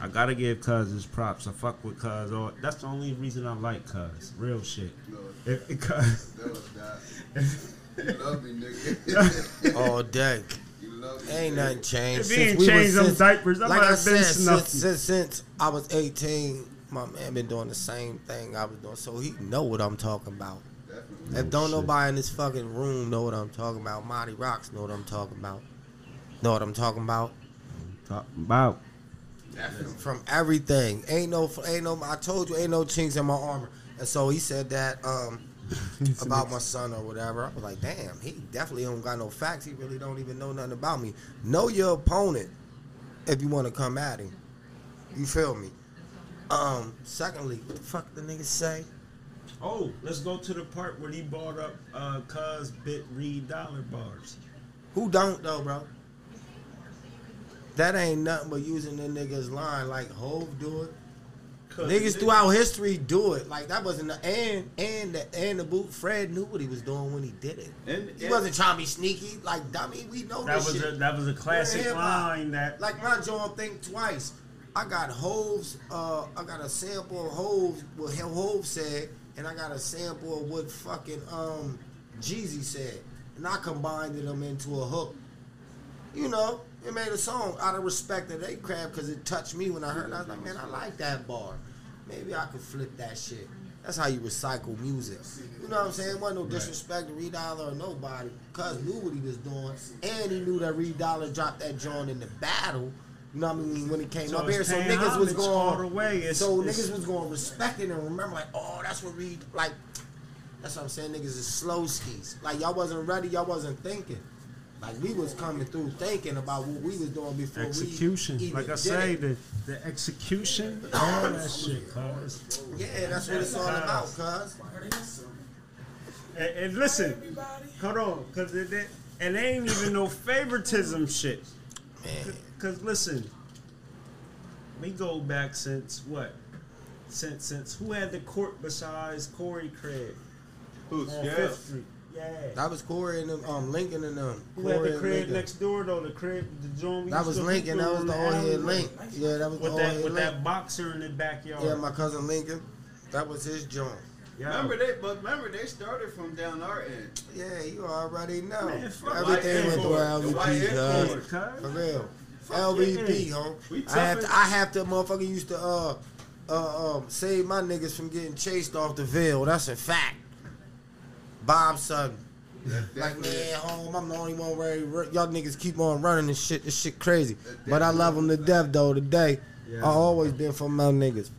Speaker 2: I gotta give Cuz his props. I fuck with Cuz. All that's the only reason I like Cuz. Real shit.
Speaker 4: No,
Speaker 2: If, if Cuz.
Speaker 4: that was that. You love me, nigga.
Speaker 1: all day.
Speaker 4: you love me.
Speaker 1: Ain't nothing changed.
Speaker 2: If he
Speaker 1: since
Speaker 2: ain't
Speaker 1: we was-
Speaker 2: changed them
Speaker 1: since-
Speaker 2: diapers, I
Speaker 1: like
Speaker 2: might
Speaker 1: I
Speaker 2: have been
Speaker 1: said, since, since, since I was 18, my man been doing the same thing I was doing, so he know what I'm talking about.
Speaker 4: Definitely.
Speaker 1: If don't
Speaker 2: shit.
Speaker 1: nobody in this fucking room know what I'm talking about, Marty Rocks know what I'm talking about. Know what I'm talking about?
Speaker 2: Talking about.
Speaker 1: From everything, ain't no, ain't no. I told you, ain't no chinks in my armor. And so he said that um, about my son or whatever. I was like, damn, he definitely don't got no facts. He really don't even know nothing about me. Know your opponent if you want to come at him. You feel me? Um. Secondly, what the fuck the niggas say?
Speaker 2: Oh, let's go to the part where he bought up uh Cuz bit Reed dollar bars.
Speaker 1: Who don't though, bro? That ain't nothing but using the niggas line like Hove do it. Niggas throughout history do it. Like that wasn't the and and the and the boot. Fred knew what he was doing when he did it.
Speaker 4: And,
Speaker 1: He
Speaker 4: and-
Speaker 1: wasn't trying to be sneaky. Like dummy, we know
Speaker 2: That
Speaker 1: this
Speaker 2: was
Speaker 1: shit.
Speaker 2: a that was a classic line that
Speaker 1: Like my John think twice. I got Hove's. Uh, I got a sample of Hove what Hove said, and I got a sample of what fucking um Jeezy said, and I combined them into a hook. You know, it made a song out of respect to they crab because it touched me when I heard. it. I was like, man, I like that bar. Maybe I could flip that shit. That's how you recycle music. You know what I'm saying? Wasn't no disrespect to Reed Dollar or nobody. Cuz knew what he was doing. And he knew that Reed Dollar dropped that joint in the battle. You know what I mean? When it came
Speaker 2: So
Speaker 1: up here.
Speaker 2: it's
Speaker 1: So niggas was
Speaker 2: homage all the
Speaker 1: going
Speaker 2: way. It's-
Speaker 1: So
Speaker 2: it's-
Speaker 1: niggas was going to respect it and remember like, oh, that's what we like that's what I'm saying, niggas is slow skis. Like y'all wasn't ready, y'all wasn't thinking. Like we was coming through thinking about what we was doing before
Speaker 2: execution.
Speaker 1: we even
Speaker 2: Like I
Speaker 1: did
Speaker 2: say,
Speaker 1: it.
Speaker 2: the the execution, all that shit, cuz.
Speaker 1: Yeah, that's what it's all about, cuz.
Speaker 2: And, and listen, hold on, cause it, it, it ain't even no favoritism shit.
Speaker 1: Man.
Speaker 2: Cause listen, we go back since what? Since since who had the court besides Corey Craig
Speaker 4: Who's
Speaker 2: on
Speaker 4: yeah?
Speaker 2: Fifth Street? Yeah.
Speaker 1: That was Corey and them, um, Lincoln and them.
Speaker 2: Who had the crib
Speaker 1: Lincoln.
Speaker 2: next door though? The crib, the joint.
Speaker 1: That was Lincoln. That was the
Speaker 2: the
Speaker 1: old head
Speaker 2: alleyway.
Speaker 1: Link. Yeah, that was the
Speaker 2: With
Speaker 1: old
Speaker 2: that
Speaker 1: head
Speaker 2: with
Speaker 1: Link.
Speaker 2: that boxer in the backyard.
Speaker 1: Yeah, my cousin Lincoln. That was his joint.
Speaker 2: Yeah.
Speaker 4: Remember they, but remember they started from down our end.
Speaker 1: Yeah, you already know.
Speaker 2: Man,
Speaker 1: Everything went through
Speaker 4: airport. The white
Speaker 1: LVP,
Speaker 4: airport.
Speaker 1: cuz.
Speaker 2: Cuz.
Speaker 1: For real.
Speaker 2: Fuck
Speaker 1: LVP,
Speaker 2: yeah.
Speaker 1: home. I have to. I have to. Motherfucker used to uh uh um save my niggas from getting chased off the Ville. That's a fact. Bob Sutton. Like man, home. I'm the only one where y'all niggas keep on running and shit. This shit crazy. But I love them to death though. Today,
Speaker 2: Yeah.
Speaker 1: I always been for my niggas.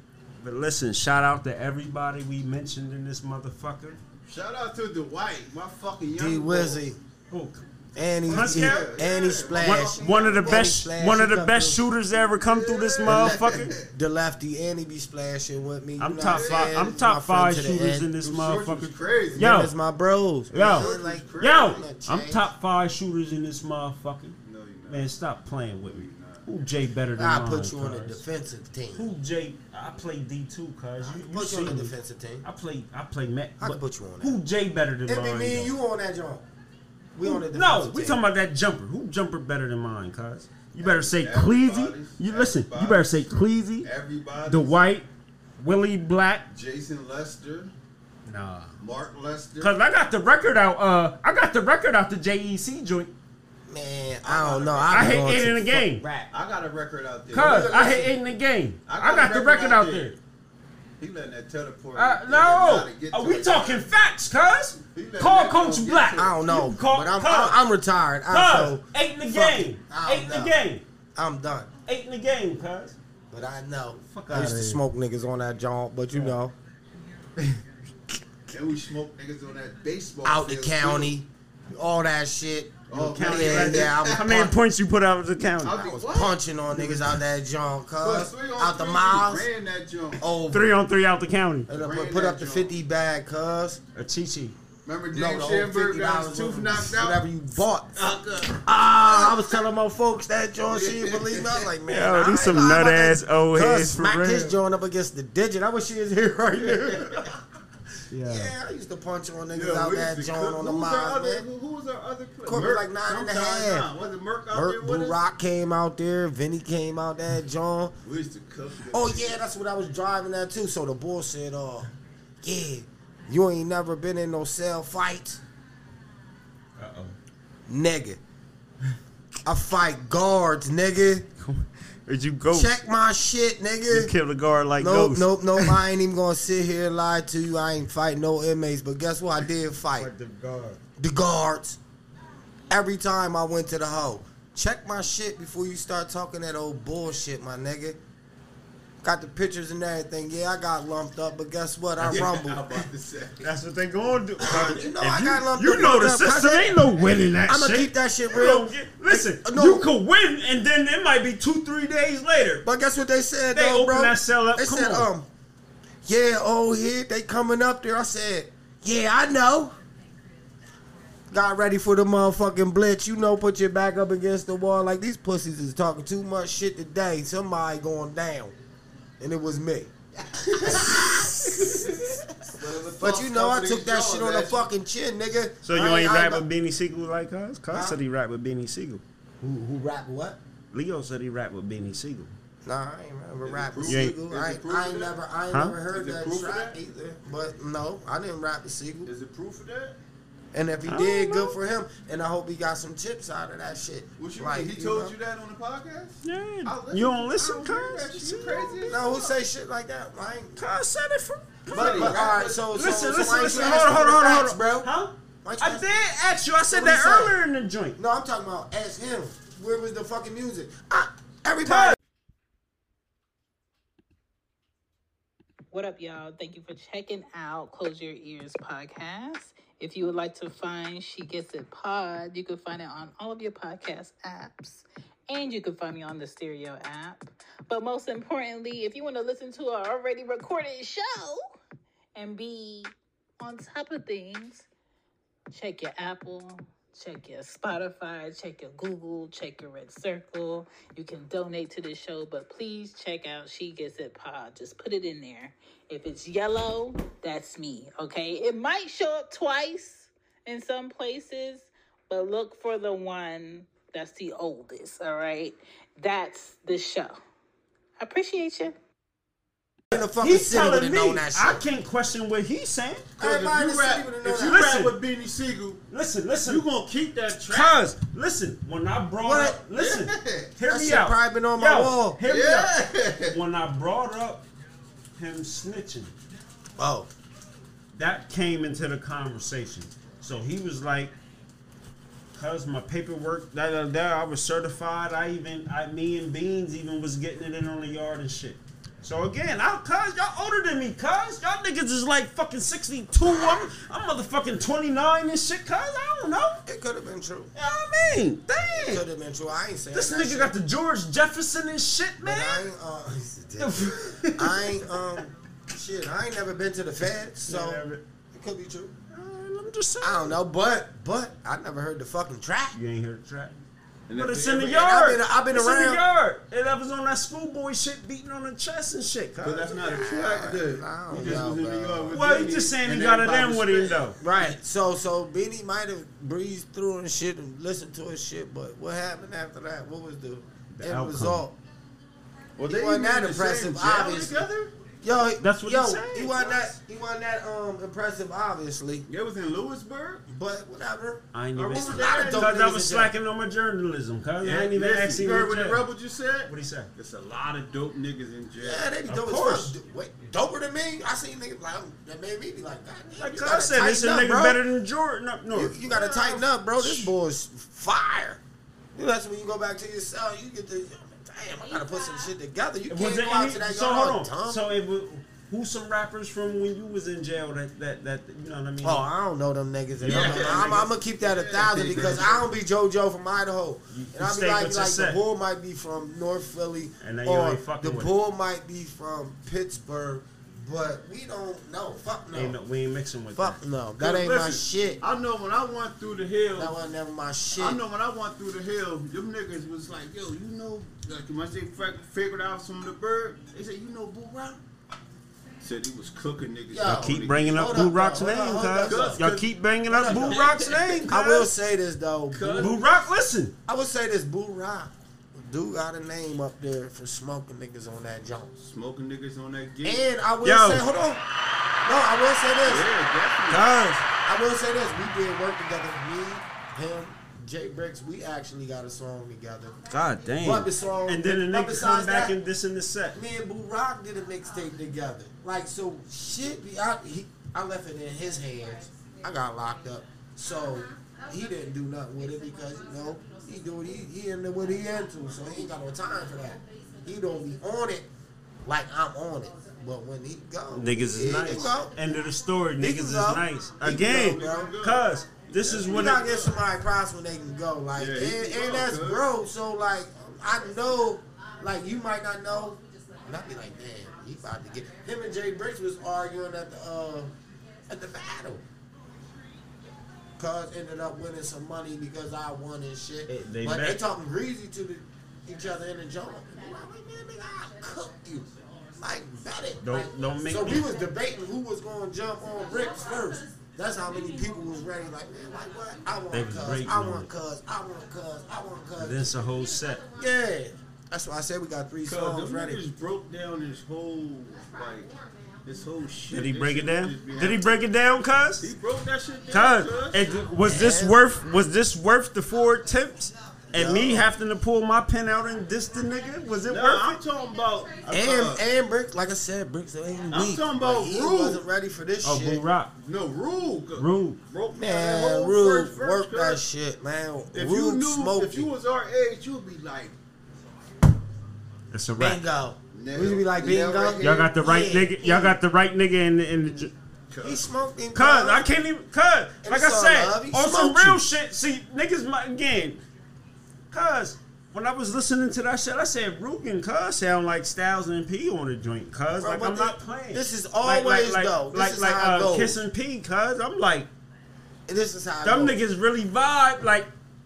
Speaker 2: But listen, shout out to everybody we mentioned in this motherfucker.
Speaker 4: Shout out to Dwight, my fucking young
Speaker 1: D. Wizzy.
Speaker 2: Oh,
Speaker 1: And he,
Speaker 2: Hunt
Speaker 1: he and he
Speaker 2: One,
Speaker 1: splashed.
Speaker 2: one of the
Speaker 1: And
Speaker 2: best, one of the best
Speaker 1: through.
Speaker 2: shooters to ever come through this motherfucker.
Speaker 1: The lefty and he be splashing with me.
Speaker 2: I'm top five. I'm top five shooters in this
Speaker 4: Them shorts was
Speaker 2: motherfucker.
Speaker 4: crazy.
Speaker 2: Yo.
Speaker 1: That's my bros.
Speaker 2: Yo, yo, I'm top five shooters in this motherfucker.
Speaker 4: No, you're not.
Speaker 2: Man, stop playing with me. Who Jay better than
Speaker 1: I
Speaker 2: mine?
Speaker 1: put you on the
Speaker 2: cuz?
Speaker 1: defensive team.
Speaker 2: Who Jay? I play D two, cuz you, you
Speaker 1: Put you on the
Speaker 2: see me.
Speaker 1: defensive team.
Speaker 2: I play. I play Matt.
Speaker 1: I can
Speaker 2: but
Speaker 1: put you on that.
Speaker 2: Who Jay better than
Speaker 1: It
Speaker 2: mine?
Speaker 1: be me and you on that joint. We on the
Speaker 2: No, we talking about that jumper. Who jumper better than mine, cuz? You better say
Speaker 4: Everybody's-
Speaker 2: Cleasy. You listen. You better say Cleasy,
Speaker 4: Everybody.
Speaker 2: the White, Willie Black.
Speaker 4: Jason Lester,
Speaker 2: Nah.
Speaker 4: Mark Lester.
Speaker 2: Cause I got the record out. Uh, I got the record out the JEC joint.
Speaker 1: Man, I don't know.
Speaker 2: I
Speaker 1: I,
Speaker 2: hate
Speaker 1: going
Speaker 2: eight in the game.
Speaker 1: Rap.
Speaker 4: I got a record out there.
Speaker 2: Cause I
Speaker 4: listen,
Speaker 2: hate eight in the game.
Speaker 4: I
Speaker 2: I
Speaker 4: got
Speaker 2: got
Speaker 4: the
Speaker 2: the
Speaker 4: record
Speaker 2: record
Speaker 4: out
Speaker 2: out
Speaker 4: there.
Speaker 2: there.
Speaker 4: He letting that teleport.
Speaker 2: Uh, no,
Speaker 4: gotta
Speaker 2: Are we talking facts, cuz?
Speaker 4: He
Speaker 2: Call Coach Black.
Speaker 1: I don't know,
Speaker 2: call-
Speaker 1: but I'm,
Speaker 2: cuz.
Speaker 1: I'm, I'm retired. I'm,
Speaker 2: Cuz,
Speaker 1: so
Speaker 2: eight in the game.
Speaker 1: it.
Speaker 2: Eight in the game.
Speaker 1: I'm done.
Speaker 2: Eight in the game, cuz.
Speaker 1: But I know.
Speaker 2: Fuck
Speaker 1: I used
Speaker 2: outta
Speaker 1: to smoke niggas on that joint, but you know,
Speaker 4: And we smoke niggas on that baseball.
Speaker 1: out the
Speaker 4: field,
Speaker 1: county, all that shit.
Speaker 4: Oh,
Speaker 2: County
Speaker 1: yeah,
Speaker 2: record.
Speaker 1: yeah, I was,
Speaker 2: How many points you put out of the county?
Speaker 4: I'll
Speaker 1: I
Speaker 4: be
Speaker 1: was
Speaker 4: what?
Speaker 1: punching on niggas out that joint,
Speaker 4: But
Speaker 1: cuz.
Speaker 4: three
Speaker 1: Out the miles,
Speaker 4: we Ran that jump.
Speaker 1: over.
Speaker 2: Three on three out the county.
Speaker 1: And I put, put up
Speaker 4: that
Speaker 1: the 50 bag, cuz.
Speaker 2: A Chi Chi.
Speaker 4: Remember
Speaker 1: No,
Speaker 4: James
Speaker 1: the whole
Speaker 4: Shamberg
Speaker 1: $50
Speaker 4: got his tooth knocked out?
Speaker 1: Whatever you bought.
Speaker 4: Uh,
Speaker 1: Ah, I was telling my folks that joint, she didn't believe me. I was like, man,
Speaker 2: Yo,
Speaker 1: I
Speaker 2: these
Speaker 1: ain't
Speaker 2: some nut ass old heads for
Speaker 1: smack his joint up against the digit. I wish she was here right now.
Speaker 2: Yeah.
Speaker 1: yeah, I used to punch on niggas
Speaker 4: Yo,
Speaker 1: out
Speaker 4: we
Speaker 1: that
Speaker 4: used
Speaker 1: joint on the
Speaker 4: who was our
Speaker 1: miles,
Speaker 4: other-
Speaker 1: man.
Speaker 4: Who, who was our other player?
Speaker 1: Cook was like nine and a
Speaker 4: Sometimes
Speaker 1: half.
Speaker 4: not. Was it Merc out
Speaker 1: Burt
Speaker 4: there with
Speaker 1: Blue? Rock came out there. Vinny came out that joint.
Speaker 4: We used to cook.
Speaker 1: Oh yeah, that's what I was driving that too. So the boy said, "Uh, yeah, you ain't never been in no cell fight.
Speaker 2: Uh oh.
Speaker 1: nigga. I fight guards, nigga.
Speaker 2: Did you go?
Speaker 1: Check my shit, nigga.
Speaker 2: You
Speaker 1: nigga."
Speaker 2: killed a guard like
Speaker 1: Nope,
Speaker 2: Ghost.
Speaker 1: nope, nope. I ain't even gonna sit here and lie to you. I ain't fight no inmates, but guess what? I did fight
Speaker 2: the guard.
Speaker 1: the guards. Every time I went to the hoe. Check my shit before you start talking that old bullshit, my nigga. Got the pictures and everything. Yeah, I got lumped up, but guess what? I
Speaker 4: I'm
Speaker 1: rumbled.
Speaker 4: about to say.
Speaker 2: That's what they gonna do.
Speaker 1: You know
Speaker 2: If
Speaker 1: I
Speaker 2: you,
Speaker 1: got lumped
Speaker 2: you
Speaker 1: up,
Speaker 2: know the
Speaker 1: lumped up,
Speaker 2: system
Speaker 1: cuz
Speaker 2: ain't no winning that shit.
Speaker 1: I'ma keep that shit
Speaker 2: You
Speaker 1: real.
Speaker 2: don't get- listen,
Speaker 1: Uh, no.
Speaker 2: you could win, and then it might be two, three days later.
Speaker 1: But guess what they said
Speaker 2: They
Speaker 1: though,
Speaker 2: open
Speaker 1: bro?
Speaker 2: that cell up.
Speaker 1: They
Speaker 2: Come
Speaker 1: said,
Speaker 2: on.
Speaker 1: um, yeah, oh here they coming up there. I said, yeah, I know. Got ready for the motherfucking blitz. You know, put your back up against the wall. Like these pussies is talking too much shit today. Somebody going down, and it was me. But you know, I took that shit on the fucking chin, nigga.
Speaker 2: So you
Speaker 1: I
Speaker 2: ain't
Speaker 1: I
Speaker 2: rap with Beanie Sigel like us? Cuz
Speaker 1: Huh?
Speaker 2: said he rap with Beanie Sigel.
Speaker 1: Who, who rap what?
Speaker 2: Leo said he rap with Beanie Sigel.
Speaker 1: Nah, I ain't never rap with
Speaker 4: proof?
Speaker 2: You ain't-
Speaker 4: Sigel.
Speaker 1: I ain't,
Speaker 4: proof
Speaker 1: I ain't never, I ain't
Speaker 2: Huh?
Speaker 1: never heard that
Speaker 4: proof
Speaker 1: track
Speaker 4: that?
Speaker 1: either. But no, I didn't rap with Sigel.
Speaker 4: Is it proof of that?
Speaker 1: And if he
Speaker 2: I
Speaker 1: did,
Speaker 2: know.
Speaker 1: good for him. And I hope he got some chips out of that shit.
Speaker 4: What you
Speaker 1: Like,
Speaker 4: mean? He
Speaker 1: you
Speaker 4: told
Speaker 1: know?
Speaker 4: you that on the podcast?
Speaker 2: Yeah.
Speaker 4: Listen
Speaker 2: You don't listen,
Speaker 4: I don't hear that
Speaker 2: cuz?
Speaker 4: shit. You crazy?
Speaker 1: No, who say shit like that? I ain't.
Speaker 2: Cuz said it from.
Speaker 1: But,
Speaker 4: Buddy,
Speaker 1: but all
Speaker 4: rap
Speaker 1: right,
Speaker 4: with-
Speaker 1: so
Speaker 2: Listen,
Speaker 1: so, so
Speaker 2: listen,
Speaker 1: why ain't
Speaker 2: listen.
Speaker 1: you
Speaker 2: Hold on, hold on, hold on,
Speaker 1: bro?
Speaker 2: Huh?
Speaker 1: Why ain't you
Speaker 2: I did ask you. I said that
Speaker 1: say?
Speaker 2: earlier in the joint.
Speaker 1: No, I'm talking about ask him. Where was the fucking music? I, everybody.
Speaker 8: What up, y'all? Thank you for checking out Close Your Ears podcast. If you would like to find She Gets It Pod, you can find it on all of your podcast apps. And you can find me on the Stereo app. But most importantly, if you want to listen to our already recorded show and be on top of things, check your Apple, check your Spotify, check your Google, check your Red Circle. You can donate to the show, but please check out She Gets It Pod. Just put it in there. If it's yellow, that's me, okay? It might show up twice in some places, but look for the one that's the oldest, all right? That's the show. I appreciate you.
Speaker 1: In the fucking
Speaker 2: He's
Speaker 1: city would
Speaker 2: telling
Speaker 1: have
Speaker 2: me.
Speaker 1: known that shit.
Speaker 2: I can't question what he's saying.
Speaker 1: Everybody
Speaker 4: if you rap,
Speaker 1: would have known
Speaker 4: if you.
Speaker 2: Listen.
Speaker 4: rap with Beanie Sigel,
Speaker 2: Listen, listen.
Speaker 4: you gonna keep that track.
Speaker 2: Cuz, listen, when I brought
Speaker 1: What?
Speaker 2: up, listen, hear
Speaker 1: That
Speaker 2: me
Speaker 1: shit
Speaker 2: out.
Speaker 1: probably been on my
Speaker 2: Yo,
Speaker 1: wall.
Speaker 2: Hear me out. When I brought up him snitching,
Speaker 1: Oh,
Speaker 2: that came into the conversation. So he was like, "Cause my paperwork, da da da, I was certified. I even, I, me and Beans even was getting it in on the yard and shit." So again, I cuz y'all older than me, cuz y'all niggas is like fucking 62. I'm, I'm motherfucking 29 and shit, cuz I don't know.
Speaker 1: It could have been true.
Speaker 2: You know what I mean?
Speaker 1: It
Speaker 2: Damn.
Speaker 1: could have been true. I ain't saying
Speaker 2: This nigga
Speaker 1: shit.
Speaker 2: got the George Jefferson and shit,
Speaker 1: But
Speaker 2: man.
Speaker 1: I ain't, uh, I ain't, um, shit. I ain't never been to the Fed, so
Speaker 2: never-
Speaker 1: it could be true.
Speaker 2: I'm just saying.
Speaker 1: I don't know, but but I never heard the fucking track.
Speaker 2: You ain't heard the track.
Speaker 4: And
Speaker 2: But it's in the
Speaker 1: I've
Speaker 2: yard.
Speaker 1: been- I've been
Speaker 2: it's in the yard. And that was on that schoolboy shit, beating on the chest and shit. cuz.
Speaker 4: But that's not a track, dude. He just
Speaker 1: know,
Speaker 4: was in
Speaker 1: bro.
Speaker 4: New York
Speaker 2: Well,
Speaker 4: you
Speaker 2: just saying he got it
Speaker 4: everybody
Speaker 2: in
Speaker 4: was
Speaker 2: with him though.
Speaker 1: Right. So so Beanie might have breezed through and shit and listened to his shit, but what happened after that? What was the,
Speaker 2: The
Speaker 1: end
Speaker 2: outcome.
Speaker 1: result?
Speaker 4: Well,
Speaker 1: He
Speaker 4: they
Speaker 1: wasn't that
Speaker 4: in the same
Speaker 1: impressive, obviously.
Speaker 4: Together?
Speaker 1: Yo,
Speaker 2: That's what
Speaker 1: yo,
Speaker 2: he said.
Speaker 1: he wasn't that he wasn't that um impressive, obviously,
Speaker 4: It was in Lewisburg.
Speaker 1: but whatever.
Speaker 2: I ain't
Speaker 4: I
Speaker 2: even.
Speaker 4: remember
Speaker 1: a lot of
Speaker 4: that.
Speaker 1: dope
Speaker 2: Cause I
Speaker 1: niggas
Speaker 2: was
Speaker 1: in jail.
Speaker 2: slacking on my journalism. Cause I ain't even
Speaker 4: listen,
Speaker 2: actually.
Speaker 4: you heard what the
Speaker 2: jail.
Speaker 4: rebel just said?
Speaker 2: What he say?
Speaker 4: It's a lot of dope niggas in jail.
Speaker 1: Yeah, they be dope.
Speaker 2: Of
Speaker 1: dope
Speaker 2: course.
Speaker 1: Wait, doper than me? I seen niggas like that made me be like, God damn,
Speaker 2: Like
Speaker 1: you
Speaker 2: I
Speaker 1: gotta
Speaker 2: said, this a
Speaker 1: up,
Speaker 2: nigga
Speaker 1: bro.
Speaker 2: better than Jordan up
Speaker 1: You,
Speaker 2: north.
Speaker 1: you gotta tighten up, bro. This boy's fire. You know, that's when you go back to your cell, you get the damn. I gotta put some shit together. You can't go out
Speaker 2: any,
Speaker 1: to that
Speaker 2: so
Speaker 1: yard,
Speaker 2: hold on. So it was, who's some rappers from when you was in jail that that that you know what I mean?
Speaker 1: Oh, I don't know them niggas.
Speaker 4: Yeah,
Speaker 1: I'm, I'm. Gonna keep that a thousand because I don't be JoJo from Idaho,
Speaker 2: You-
Speaker 1: and I
Speaker 2: you
Speaker 1: be like, like the
Speaker 2: set.
Speaker 1: bull might be from North Philly,
Speaker 2: And then you
Speaker 1: or the bull might be from Pittsburgh, but we don't know. Fuck no.
Speaker 2: Ain't no, we ain't mixing with
Speaker 1: Fuck
Speaker 2: that.
Speaker 1: no. That ain't my shit.
Speaker 4: I know when I went through the hill.
Speaker 1: That was never my shit.
Speaker 4: I know when I went through the hill, them niggas was like, yo, you know, like once they fi- figured out some of the bird, they said, you know, Boo Rock? Said he was cooking niggas.
Speaker 1: Yo.
Speaker 4: out,
Speaker 2: Keep bringing up Boo Rock's name,
Speaker 1: up,
Speaker 2: cuz.
Speaker 4: cuz.
Speaker 2: Y'all keep bringing up Boo. Rock's name,
Speaker 1: I will say this though. Boo,
Speaker 2: Boo Rock, listen.
Speaker 1: I will say this. Boo Rock, dude, got a name up there for smoking niggas on that joint.
Speaker 4: Smoking niggas on that gate.
Speaker 1: And I will
Speaker 2: Yo.
Speaker 1: say, hold on. No, I will say this.
Speaker 4: yeah, definitely.
Speaker 2: Cuz.
Speaker 1: I will say this. We did work together. Me, him, Jay Bricks. We actually got a song together.
Speaker 2: God damn.
Speaker 1: But the song,
Speaker 2: And then the
Speaker 1: but
Speaker 2: nigga come back
Speaker 1: that,
Speaker 2: and this in the set.
Speaker 1: me and Boo Rock did a mixtape together. Like so, shit. Be I, he, I left it in his hands. I got locked up, so he didn't do nothing with it because you know he do what he he into what he into, so he ain't got no time for that. He don't be on it like I'm on it. But when he go,
Speaker 2: Niggas is
Speaker 1: he
Speaker 2: nice.
Speaker 1: go.
Speaker 2: End of the story.
Speaker 1: He
Speaker 2: Niggas is
Speaker 1: go.
Speaker 2: nice. Again,
Speaker 1: go,
Speaker 2: cuz this is
Speaker 1: You
Speaker 2: what
Speaker 1: gotta
Speaker 2: it,
Speaker 1: give somebody props when they can go. Like,
Speaker 4: Yeah,
Speaker 1: and, and that's
Speaker 4: cuz.
Speaker 1: bro. So like, I know, like you might not know, and I be like, damn, he about to get. Him and Jay Bricks was arguing at the uh at the battle. Cuz ended up winning some money because I won and shit.
Speaker 2: Eh, they
Speaker 1: but
Speaker 2: bet.
Speaker 1: they talking greasy to the, each other in the joint. And like, man, nigga, I cook you. Like, bet it.
Speaker 2: Don't-
Speaker 1: Like,
Speaker 2: don't make
Speaker 1: so
Speaker 2: me-
Speaker 1: we was debating who was going to jump on Bricks first. That's how many people was ready. Like, man, like what? I want cuz. I want cuz. I want cuz. I want cuz.
Speaker 2: this a whole set.
Speaker 1: Yeah. That's why I said we got three
Speaker 4: Cause
Speaker 1: songs
Speaker 4: them
Speaker 1: ready.
Speaker 4: niggas broke down this whole, like, this whole shit.
Speaker 2: Did he break it down? Did he break it down, cuz?
Speaker 4: He broke that shit down,
Speaker 2: Cuz,
Speaker 4: cuz.
Speaker 2: was this worth was this worth the four attempts? And me having to pull my pen out and diss the nigga? Was it
Speaker 4: No,
Speaker 2: worth
Speaker 4: I'm
Speaker 2: it?
Speaker 4: talking about.
Speaker 1: And
Speaker 4: uh,
Speaker 1: and Bricks, like I said, Bricks ain't
Speaker 4: I'm
Speaker 1: weak.
Speaker 4: talking about
Speaker 1: Like, he
Speaker 4: Rube.
Speaker 1: wasn't ready for this
Speaker 2: Oh,
Speaker 1: shit.
Speaker 2: Boo Rock.
Speaker 4: no rule.
Speaker 2: Rube.
Speaker 4: Broke
Speaker 1: Man,
Speaker 4: whole
Speaker 1: Rube,
Speaker 4: first verse,
Speaker 1: work that shit, man.
Speaker 4: If you
Speaker 1: Rube
Speaker 4: knew, if you was our age, you'd be like,
Speaker 2: It's a rap.
Speaker 1: Bingo.
Speaker 4: Nail-
Speaker 1: We be like bingo.
Speaker 2: Y'all got the right
Speaker 1: Yeah.
Speaker 2: nigga. Y'all got the right nigga in the, in the j-
Speaker 1: He smoked him.
Speaker 2: Cuz I can't even cuz like I said
Speaker 1: love.
Speaker 2: On some real
Speaker 1: you.
Speaker 2: shit. See niggas my again. Cuz when I was listening to that shit, I said Rugen cuz sound like Styles and P on a joint. Cuz like I'm
Speaker 1: thi-
Speaker 2: not playing.
Speaker 1: this is
Speaker 2: Like-
Speaker 1: always,
Speaker 2: like,
Speaker 1: though. This
Speaker 2: like
Speaker 1: is
Speaker 2: like
Speaker 1: how it
Speaker 2: uh,
Speaker 1: goes.
Speaker 2: Kiss and P. Cuz I'm like
Speaker 1: This is how
Speaker 2: them
Speaker 1: goes.
Speaker 2: niggas really vibe. Like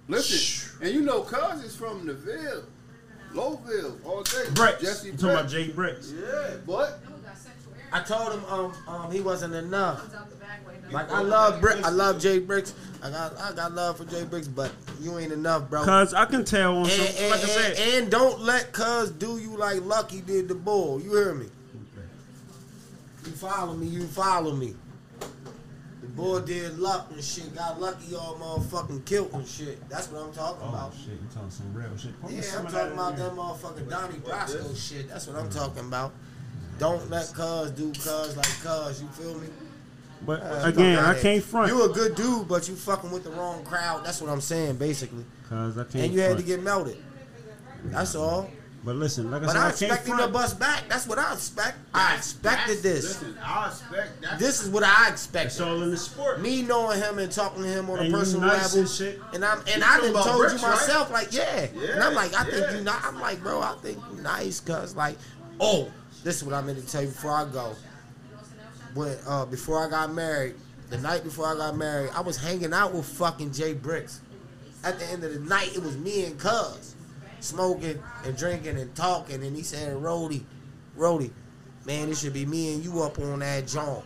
Speaker 4: listen, and you know, cuz is from the Ville, Lowville, all day.
Speaker 2: Bricks.
Speaker 4: Jesse
Speaker 2: You talking about
Speaker 4: Bricks.
Speaker 2: Jay Bricks?
Speaker 4: Yeah, but
Speaker 1: I told him um um he wasn't enough. Like I love Brick, I love Jay Bricks. I got I got love for Jay Bricks, but you ain't enough, bro.
Speaker 2: Cuz I can tell on
Speaker 1: And,
Speaker 2: some
Speaker 1: and,
Speaker 2: like I said.
Speaker 1: and, and don't let Cuz do you like Lucky did the bull. You hear me? You follow me, you follow me. The bull did luck and shit. Got lucky all motherfucking killed and shit. That's what I'm talking
Speaker 2: Oh
Speaker 1: about.
Speaker 2: shit, you talking some real shit. Pour
Speaker 1: Yeah, I'm talking
Speaker 2: in
Speaker 1: about
Speaker 2: there.
Speaker 1: that motherfucking Donnie Brasco shit. That's what I'm talking about. Don't let cuz do cuz like cuz. You feel me?
Speaker 2: But
Speaker 1: Uh,
Speaker 2: again, I
Speaker 1: outta
Speaker 2: can't
Speaker 1: here.
Speaker 2: front.
Speaker 1: You a good dude, but you fucking with the wrong crowd. That's what I'm saying, basically.
Speaker 2: Cuz I can't
Speaker 1: And you had to get melted. That's all.
Speaker 2: But listen, like I
Speaker 1: But
Speaker 2: said,
Speaker 1: I
Speaker 2: I, can't
Speaker 1: expect him to
Speaker 2: front.
Speaker 1: bust back. That's what I expect. I expected this.
Speaker 4: Listen, I expect that.
Speaker 1: This is what I
Speaker 2: It's all in the sport.
Speaker 1: Me knowing him and talking to him on
Speaker 2: And
Speaker 1: a personal
Speaker 2: nice
Speaker 1: level,
Speaker 2: and shit.
Speaker 1: and I'm and
Speaker 4: You
Speaker 1: I done told
Speaker 4: Bricks,
Speaker 1: you
Speaker 4: right?
Speaker 1: myself, like yeah. and I'm like, I think you not. I'm like, bro, I think you nice, cause like, oh, this is what I meant to tell you before I go. When uh before I got married, the night before I got married, I was hanging out with fucking Jay Bricks. At the end of the night, it was me and Cuz smoking and drinking and talking, and he said, Rody, Rody, man, it should be me and you up on that joint.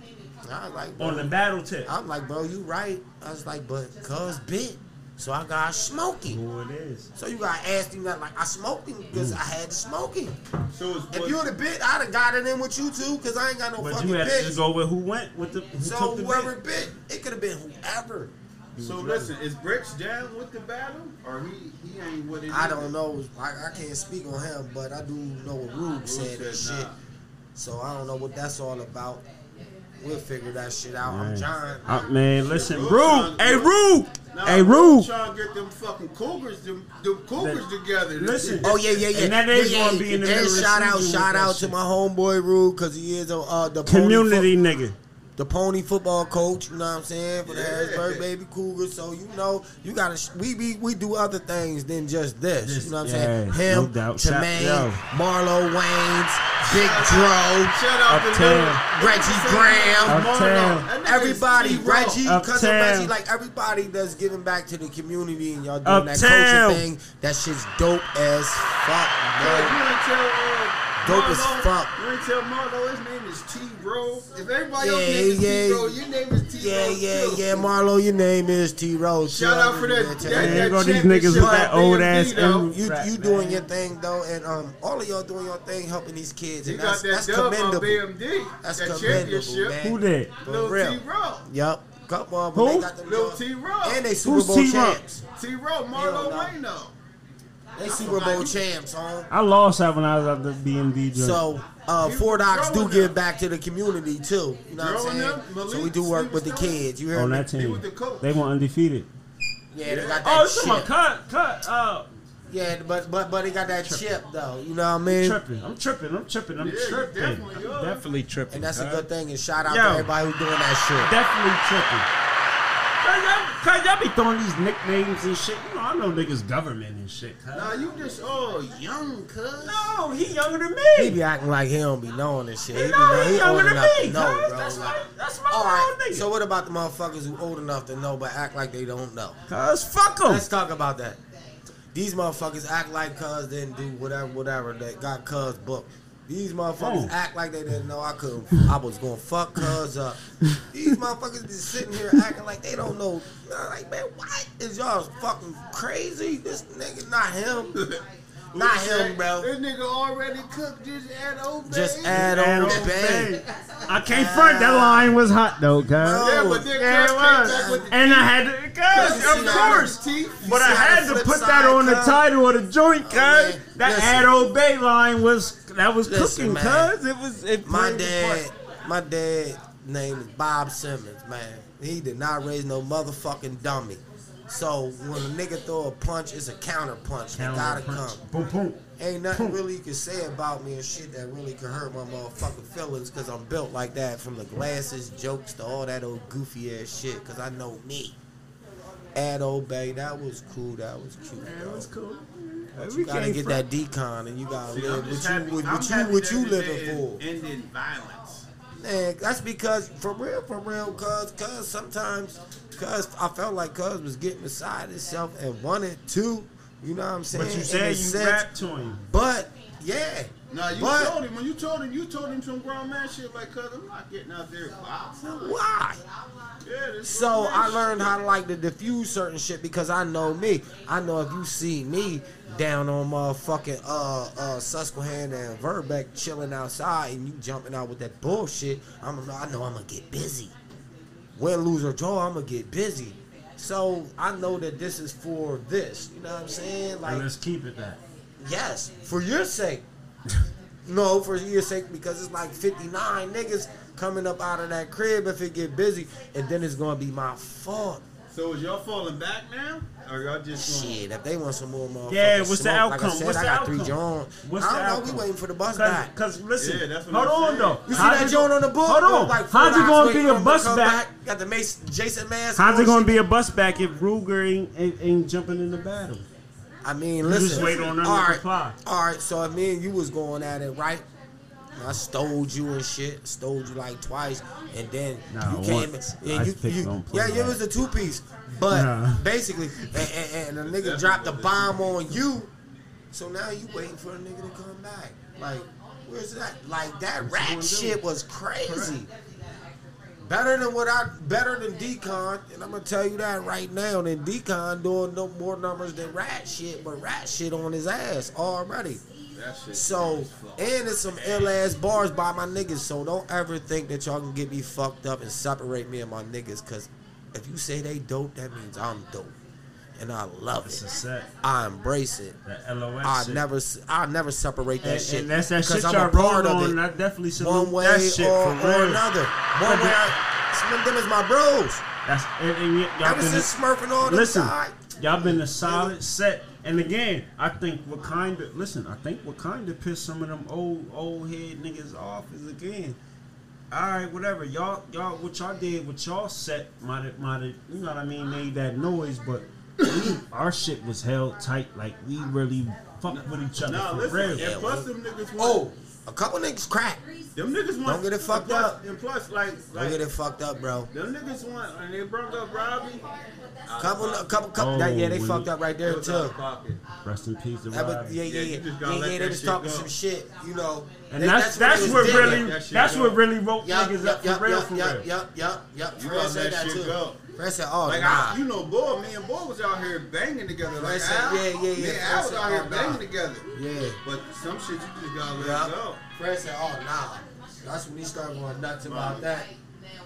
Speaker 1: I was like,
Speaker 2: on
Speaker 1: bro,
Speaker 2: the battle tip.
Speaker 1: I'm like, bro, you right. I was like, but cuz bit. So I got smoking.
Speaker 2: Who it is?
Speaker 1: So you got asked him that like I smoking because I had smoking.
Speaker 4: So it's
Speaker 1: If you would have bit, I'd have got it in with you too, cause I ain't got no
Speaker 2: But
Speaker 1: fucking
Speaker 2: you had to just go with who went with the who
Speaker 1: so
Speaker 2: the
Speaker 1: whoever
Speaker 2: bit.
Speaker 1: bit, it could have been whoever.
Speaker 4: So listen, is Bricks down with the battle, or he he ain't with it?
Speaker 1: I
Speaker 4: either?
Speaker 1: don't know. I, I can't speak on him, but I do know what Rube said and
Speaker 4: said
Speaker 1: shit.
Speaker 4: nah.
Speaker 1: So I don't know what that's all about. We'll figure that shit out. I'm
Speaker 2: Man.
Speaker 1: John.
Speaker 2: Uh, man, listen,
Speaker 4: Rube
Speaker 2: Rube. Hey, Rube.
Speaker 4: Nah,
Speaker 2: Hey,
Speaker 4: Rube
Speaker 2: Rube.
Speaker 4: Trying to get them fucking cougars, them, them cougars together.
Speaker 2: Listen.
Speaker 1: Oh yeah, yeah, yeah.
Speaker 2: And that is
Speaker 1: yeah, yeah.
Speaker 2: gonna be in the
Speaker 1: And
Speaker 2: middle of
Speaker 1: shout out, shout out to
Speaker 2: shit.
Speaker 1: my homeboy Rube because he is a uh, the
Speaker 2: Community
Speaker 1: fo-
Speaker 2: nigga.
Speaker 1: The pony football coach. You know what I'm saying for the
Speaker 4: Yeah.
Speaker 1: Harrisburg Baby Cougars. So you know you gotta sh- we we we do other things than just this.
Speaker 2: This-
Speaker 1: you know what I'm
Speaker 2: yeah,
Speaker 1: saying?
Speaker 2: no
Speaker 1: Him,
Speaker 2: doubt.
Speaker 1: Tremaine,
Speaker 2: yo.
Speaker 1: Marlo Waynes, Big Dro.
Speaker 4: Shout out to
Speaker 2: Uptown.
Speaker 1: Reggie Graham.
Speaker 2: Uptown.
Speaker 1: Everybody,
Speaker 4: T-Raw.
Speaker 1: Reggie, cousin Reggie, like everybody that's giving back to the community and y'all doing that
Speaker 2: Uptown.
Speaker 1: coaching thing. That shit's dope as fuck,
Speaker 4: Yeah,
Speaker 1: bro.
Speaker 4: You ain't
Speaker 1: Dope as fuck.
Speaker 4: You ain't tell Marlo his name is T Bro. If everybody else
Speaker 1: Yeah,
Speaker 4: name is
Speaker 1: yeah.
Speaker 4: T Bro, your name is T
Speaker 1: Yeah,
Speaker 4: Bro.
Speaker 1: yeah,
Speaker 4: too.
Speaker 1: yeah, Marlo, your name is T Rose.
Speaker 4: Shout out for that- that-
Speaker 2: There
Speaker 4: that
Speaker 2: you these niggas with that old ass
Speaker 4: BMD
Speaker 1: You
Speaker 2: rap,
Speaker 1: you
Speaker 2: man.
Speaker 1: doing your thing though, and um, all of y'all doing your thing, helping these kids,
Speaker 4: He
Speaker 1: and
Speaker 4: got
Speaker 1: that's
Speaker 4: that
Speaker 1: that's
Speaker 4: dub on
Speaker 1: commendable.
Speaker 4: BMD.
Speaker 1: That's
Speaker 4: that
Speaker 1: commendable, man.
Speaker 2: Who did?
Speaker 1: For
Speaker 4: Lil
Speaker 1: real.
Speaker 4: T Row.
Speaker 1: Yup, couple of them.
Speaker 2: Who?
Speaker 1: They
Speaker 4: Lil. T Row.
Speaker 1: and they Super Bowl
Speaker 2: T-Row?
Speaker 1: champs.
Speaker 4: T Row, Marlo
Speaker 1: no.
Speaker 4: Wayno.
Speaker 1: They Super Bowl champs, huh?
Speaker 2: I lost that when I was at the BMD joint.
Speaker 1: So, uh, Four Docs do
Speaker 4: throwing
Speaker 1: give back to the community too. You know what I'm saying?
Speaker 4: them, Malik,
Speaker 1: So we do work with the kids. You hear
Speaker 2: on
Speaker 1: me?
Speaker 2: that
Speaker 4: He
Speaker 2: team,
Speaker 4: was the coach.
Speaker 2: they went undefeated.
Speaker 1: Yeah, they got that
Speaker 2: Oh, it's
Speaker 1: chip.
Speaker 2: my cut, cut. Uh,
Speaker 1: Yeah, but but but they got that chip though. You know what I mean?
Speaker 2: tripping. I'm tripping. I'm tripping. I'm
Speaker 4: Yeah,
Speaker 2: tripping.
Speaker 4: definitely are.
Speaker 2: Definitely tripping.
Speaker 1: And that's a good thing. And shout out
Speaker 2: Yo.
Speaker 1: to everybody who's doing that shit.
Speaker 2: Definitely tripping. Cause y'all, be throwing these nicknames and shit. You know, I know niggas government and shit. Cuz.
Speaker 4: Nah, you just oh young cuz.
Speaker 2: No, he younger than me.
Speaker 1: He be acting like he don't be knowing this shit. He, be
Speaker 2: no,
Speaker 1: know,
Speaker 2: he
Speaker 1: he
Speaker 2: younger
Speaker 1: old
Speaker 2: than
Speaker 1: enough
Speaker 2: me.
Speaker 1: to know, bro.
Speaker 2: That's
Speaker 1: Like,
Speaker 2: my, that's my
Speaker 1: all
Speaker 2: little nigga.
Speaker 1: So what about the motherfuckers who old enough to know but act like they don't know?
Speaker 2: Cuz, fuck him.
Speaker 1: Let's talk about that. These motherfuckers act like cuz didn't do whatever, whatever that got cuz booked. These motherfuckers
Speaker 2: Oh.
Speaker 1: act like they didn't know I could. I was gonna fuck cuz up. These motherfuckers be sitting here acting like they don't know. I'm like, man, why is y'all fucking crazy? This nigga, not him, not him, bro.
Speaker 4: This nigga already cooked. Just add old
Speaker 1: Just
Speaker 4: bay.
Speaker 1: add
Speaker 2: Add
Speaker 1: on
Speaker 2: on. I can't front. That line was hot though, cuz.
Speaker 4: Yeah, but then
Speaker 2: Yeah, it
Speaker 4: Cuz
Speaker 2: was.
Speaker 4: came back with the
Speaker 2: And I had to, cuz, of course.
Speaker 4: teeth.
Speaker 2: But I had to put that
Speaker 1: side
Speaker 2: on the title of the joint, oh, cuz.
Speaker 1: man,
Speaker 2: that
Speaker 1: listen.
Speaker 2: Ad Obey line was that was
Speaker 1: Listen,
Speaker 2: cooking,
Speaker 1: man.
Speaker 2: cuz. It was it
Speaker 1: My dad, my dad name is Bob Simmons, man. He did not raise no motherfucking dummy. So when a nigga throw a punch, it's a counter punch. It gotta
Speaker 2: punch.
Speaker 1: come.
Speaker 2: Boom, boom.
Speaker 1: Ain't nothing really you can say about me and shit that really could hurt my motherfucking feelings because I'm built like that from the glasses, jokes to all that old goofy ass shit because I know me. Ad Obey, that was cool, that was cute. Bro.
Speaker 2: was cool.
Speaker 1: But you gotta get
Speaker 2: front.
Speaker 1: that decon and you gotta
Speaker 4: See,
Speaker 1: live what you,
Speaker 4: happy-
Speaker 1: what, what you, what you living for.
Speaker 4: Ended violence.
Speaker 1: Man, that's because for real, for real, cuz, cuz sometimes, cuz I felt like cuz was getting beside himself and wanted to, you know what I'm saying?
Speaker 2: But you said you
Speaker 1: sense.
Speaker 2: rapped to him.
Speaker 1: But yeah,
Speaker 4: Nah, you
Speaker 1: But-
Speaker 4: told him when you told him you told him some grown man shit like, cuz I'm not getting out there boxing.
Speaker 1: why?
Speaker 4: Yeah,
Speaker 1: So I learned
Speaker 4: shit.
Speaker 1: how to like to diffuse certain shit because I know me. I know if you see me down on motherfucking uh uh Susquehanna and Verbeke chilling outside and you jumping out with that bullshit, I'm I know I'm gonna get busy. Win, lose or draw, I'm gonna get busy. So I know that this is for this. You know what I'm saying?
Speaker 2: And
Speaker 1: Like
Speaker 2: let's keep it that.
Speaker 1: Yes, for your sake. no, for your sake because it's like 59 niggas coming up out of that crib if it get busy, and then it's gonna be my fault
Speaker 4: So is y'all falling back now, or y'all just going?
Speaker 1: Shit, if they want some more motherfuckers
Speaker 2: Yeah, what's the outcome?
Speaker 1: Like I said,
Speaker 2: What's
Speaker 1: I
Speaker 2: the
Speaker 1: got three
Speaker 2: outcome?
Speaker 1: Johns.
Speaker 2: What's
Speaker 1: I
Speaker 2: the
Speaker 1: don't know.
Speaker 2: outcome?
Speaker 1: We waiting for the bus
Speaker 2: Cause,
Speaker 1: back.
Speaker 2: cause listen,
Speaker 4: Yeah, that's what
Speaker 2: hold
Speaker 4: I'm
Speaker 2: on
Speaker 4: saying.
Speaker 2: though.
Speaker 1: You see
Speaker 2: How's
Speaker 1: that
Speaker 2: John
Speaker 1: on the book?
Speaker 2: Hold on.
Speaker 1: Like,
Speaker 2: How's it gonna be a
Speaker 1: for him to
Speaker 2: bus
Speaker 1: come
Speaker 2: back?
Speaker 1: Got the Mason, Jason mask.
Speaker 2: How's it gonna be a bus back if Ruger ain't, ain't, ain't jumping in the battle?
Speaker 1: I mean,
Speaker 2: You
Speaker 1: listen.
Speaker 2: just wait on them to
Speaker 1: all right,
Speaker 2: comply.
Speaker 1: All right, so if me and you was going at it, right? I stole you and shit, stole you like twice, and then
Speaker 2: Nah,
Speaker 1: you came.
Speaker 2: once.
Speaker 1: And you, you, yeah, it was a two piece, but
Speaker 2: Nah.
Speaker 1: basically, and, and, and the nigga dropped the bomb on you, so now you waiting for a nigga to come back. Like, where's that? Like that rat shit was crazy. Better than what I better than Decon, and I'm gonna tell you that right now. Than Decon doing no more numbers than Rat shit, but Rat shit on his ass already.
Speaker 4: That shit.
Speaker 1: So and it's some ill ass bars by my niggas. So don't ever think that y'all can get me fucked up and separate me and my niggas. Cause if you say they dope, that means I'm dope, and I love
Speaker 2: a
Speaker 1: it.
Speaker 2: set.
Speaker 1: I embrace it.
Speaker 2: That LOS
Speaker 1: I
Speaker 2: shit.
Speaker 1: never, I never separate that
Speaker 2: and,
Speaker 1: shit.
Speaker 2: and that's that shit
Speaker 1: I'm
Speaker 2: y'all
Speaker 1: a part of
Speaker 2: on.
Speaker 1: it
Speaker 2: I definitely salute
Speaker 1: one way
Speaker 2: that shit
Speaker 1: or,
Speaker 2: for
Speaker 1: or
Speaker 2: real.
Speaker 1: another. One way, I, some of them is my bros.
Speaker 2: That's and, and y'all
Speaker 1: Ever
Speaker 2: been
Speaker 1: since Smurf and all
Speaker 2: listen.
Speaker 1: died.
Speaker 2: Y'all been a solid set. And again, I think what kind of listen. I think what kind of pissed some of them old old head niggas off is again. All right, whatever y'all y'all what y'all did what y'all set might have might have you know what I mean made that noise, but we, our shit was held tight. Like we really fucked with each other
Speaker 4: Nah,
Speaker 2: for
Speaker 4: listen.
Speaker 2: real.
Speaker 4: And plus, them niggas. Want,
Speaker 1: Oh, a couple niggas crack.
Speaker 4: them niggas want.
Speaker 1: Don't get it fucked
Speaker 4: plus,
Speaker 1: up.
Speaker 4: And plus, like,
Speaker 1: Don't get it fucked up, bro.
Speaker 4: them niggas want, and they brought up Robbie.
Speaker 1: Couple, a couple, couple. that, yeah, they
Speaker 2: Oh,
Speaker 1: fucked up right there
Speaker 4: It was out
Speaker 1: too.
Speaker 2: Rest in peace to
Speaker 1: but,
Speaker 2: Robbie.
Speaker 1: yeah, yeah,
Speaker 4: Yeah,
Speaker 1: yeah, yeah, yeah. They was talking
Speaker 4: go.
Speaker 1: some shit, you know.
Speaker 2: And
Speaker 1: They-
Speaker 2: that's
Speaker 1: they
Speaker 2: that's what really
Speaker 4: That
Speaker 2: that's
Speaker 4: go.
Speaker 2: what really woke
Speaker 1: Yup,
Speaker 2: niggas
Speaker 1: yup,
Speaker 2: up for real
Speaker 1: yup,
Speaker 2: for
Speaker 1: yup,
Speaker 2: real.
Speaker 1: yup, yup, yup.
Speaker 4: You
Speaker 1: Fred
Speaker 4: gotta let
Speaker 1: that
Speaker 4: shit
Speaker 1: too.
Speaker 4: go.
Speaker 1: Fred said, "Oh,
Speaker 4: Like
Speaker 1: nah."
Speaker 4: I, you know, boy, me and boy was out here banging together. Like
Speaker 1: said,
Speaker 4: Al,
Speaker 1: yeah, yeah,
Speaker 4: Me
Speaker 1: yeah.
Speaker 4: and Al was out here banging together.
Speaker 1: Yeah.
Speaker 4: But some shit you just gotta let
Speaker 1: Yeah.
Speaker 4: go.
Speaker 1: Fred said, "Oh nah." That's when he started going nuts about that.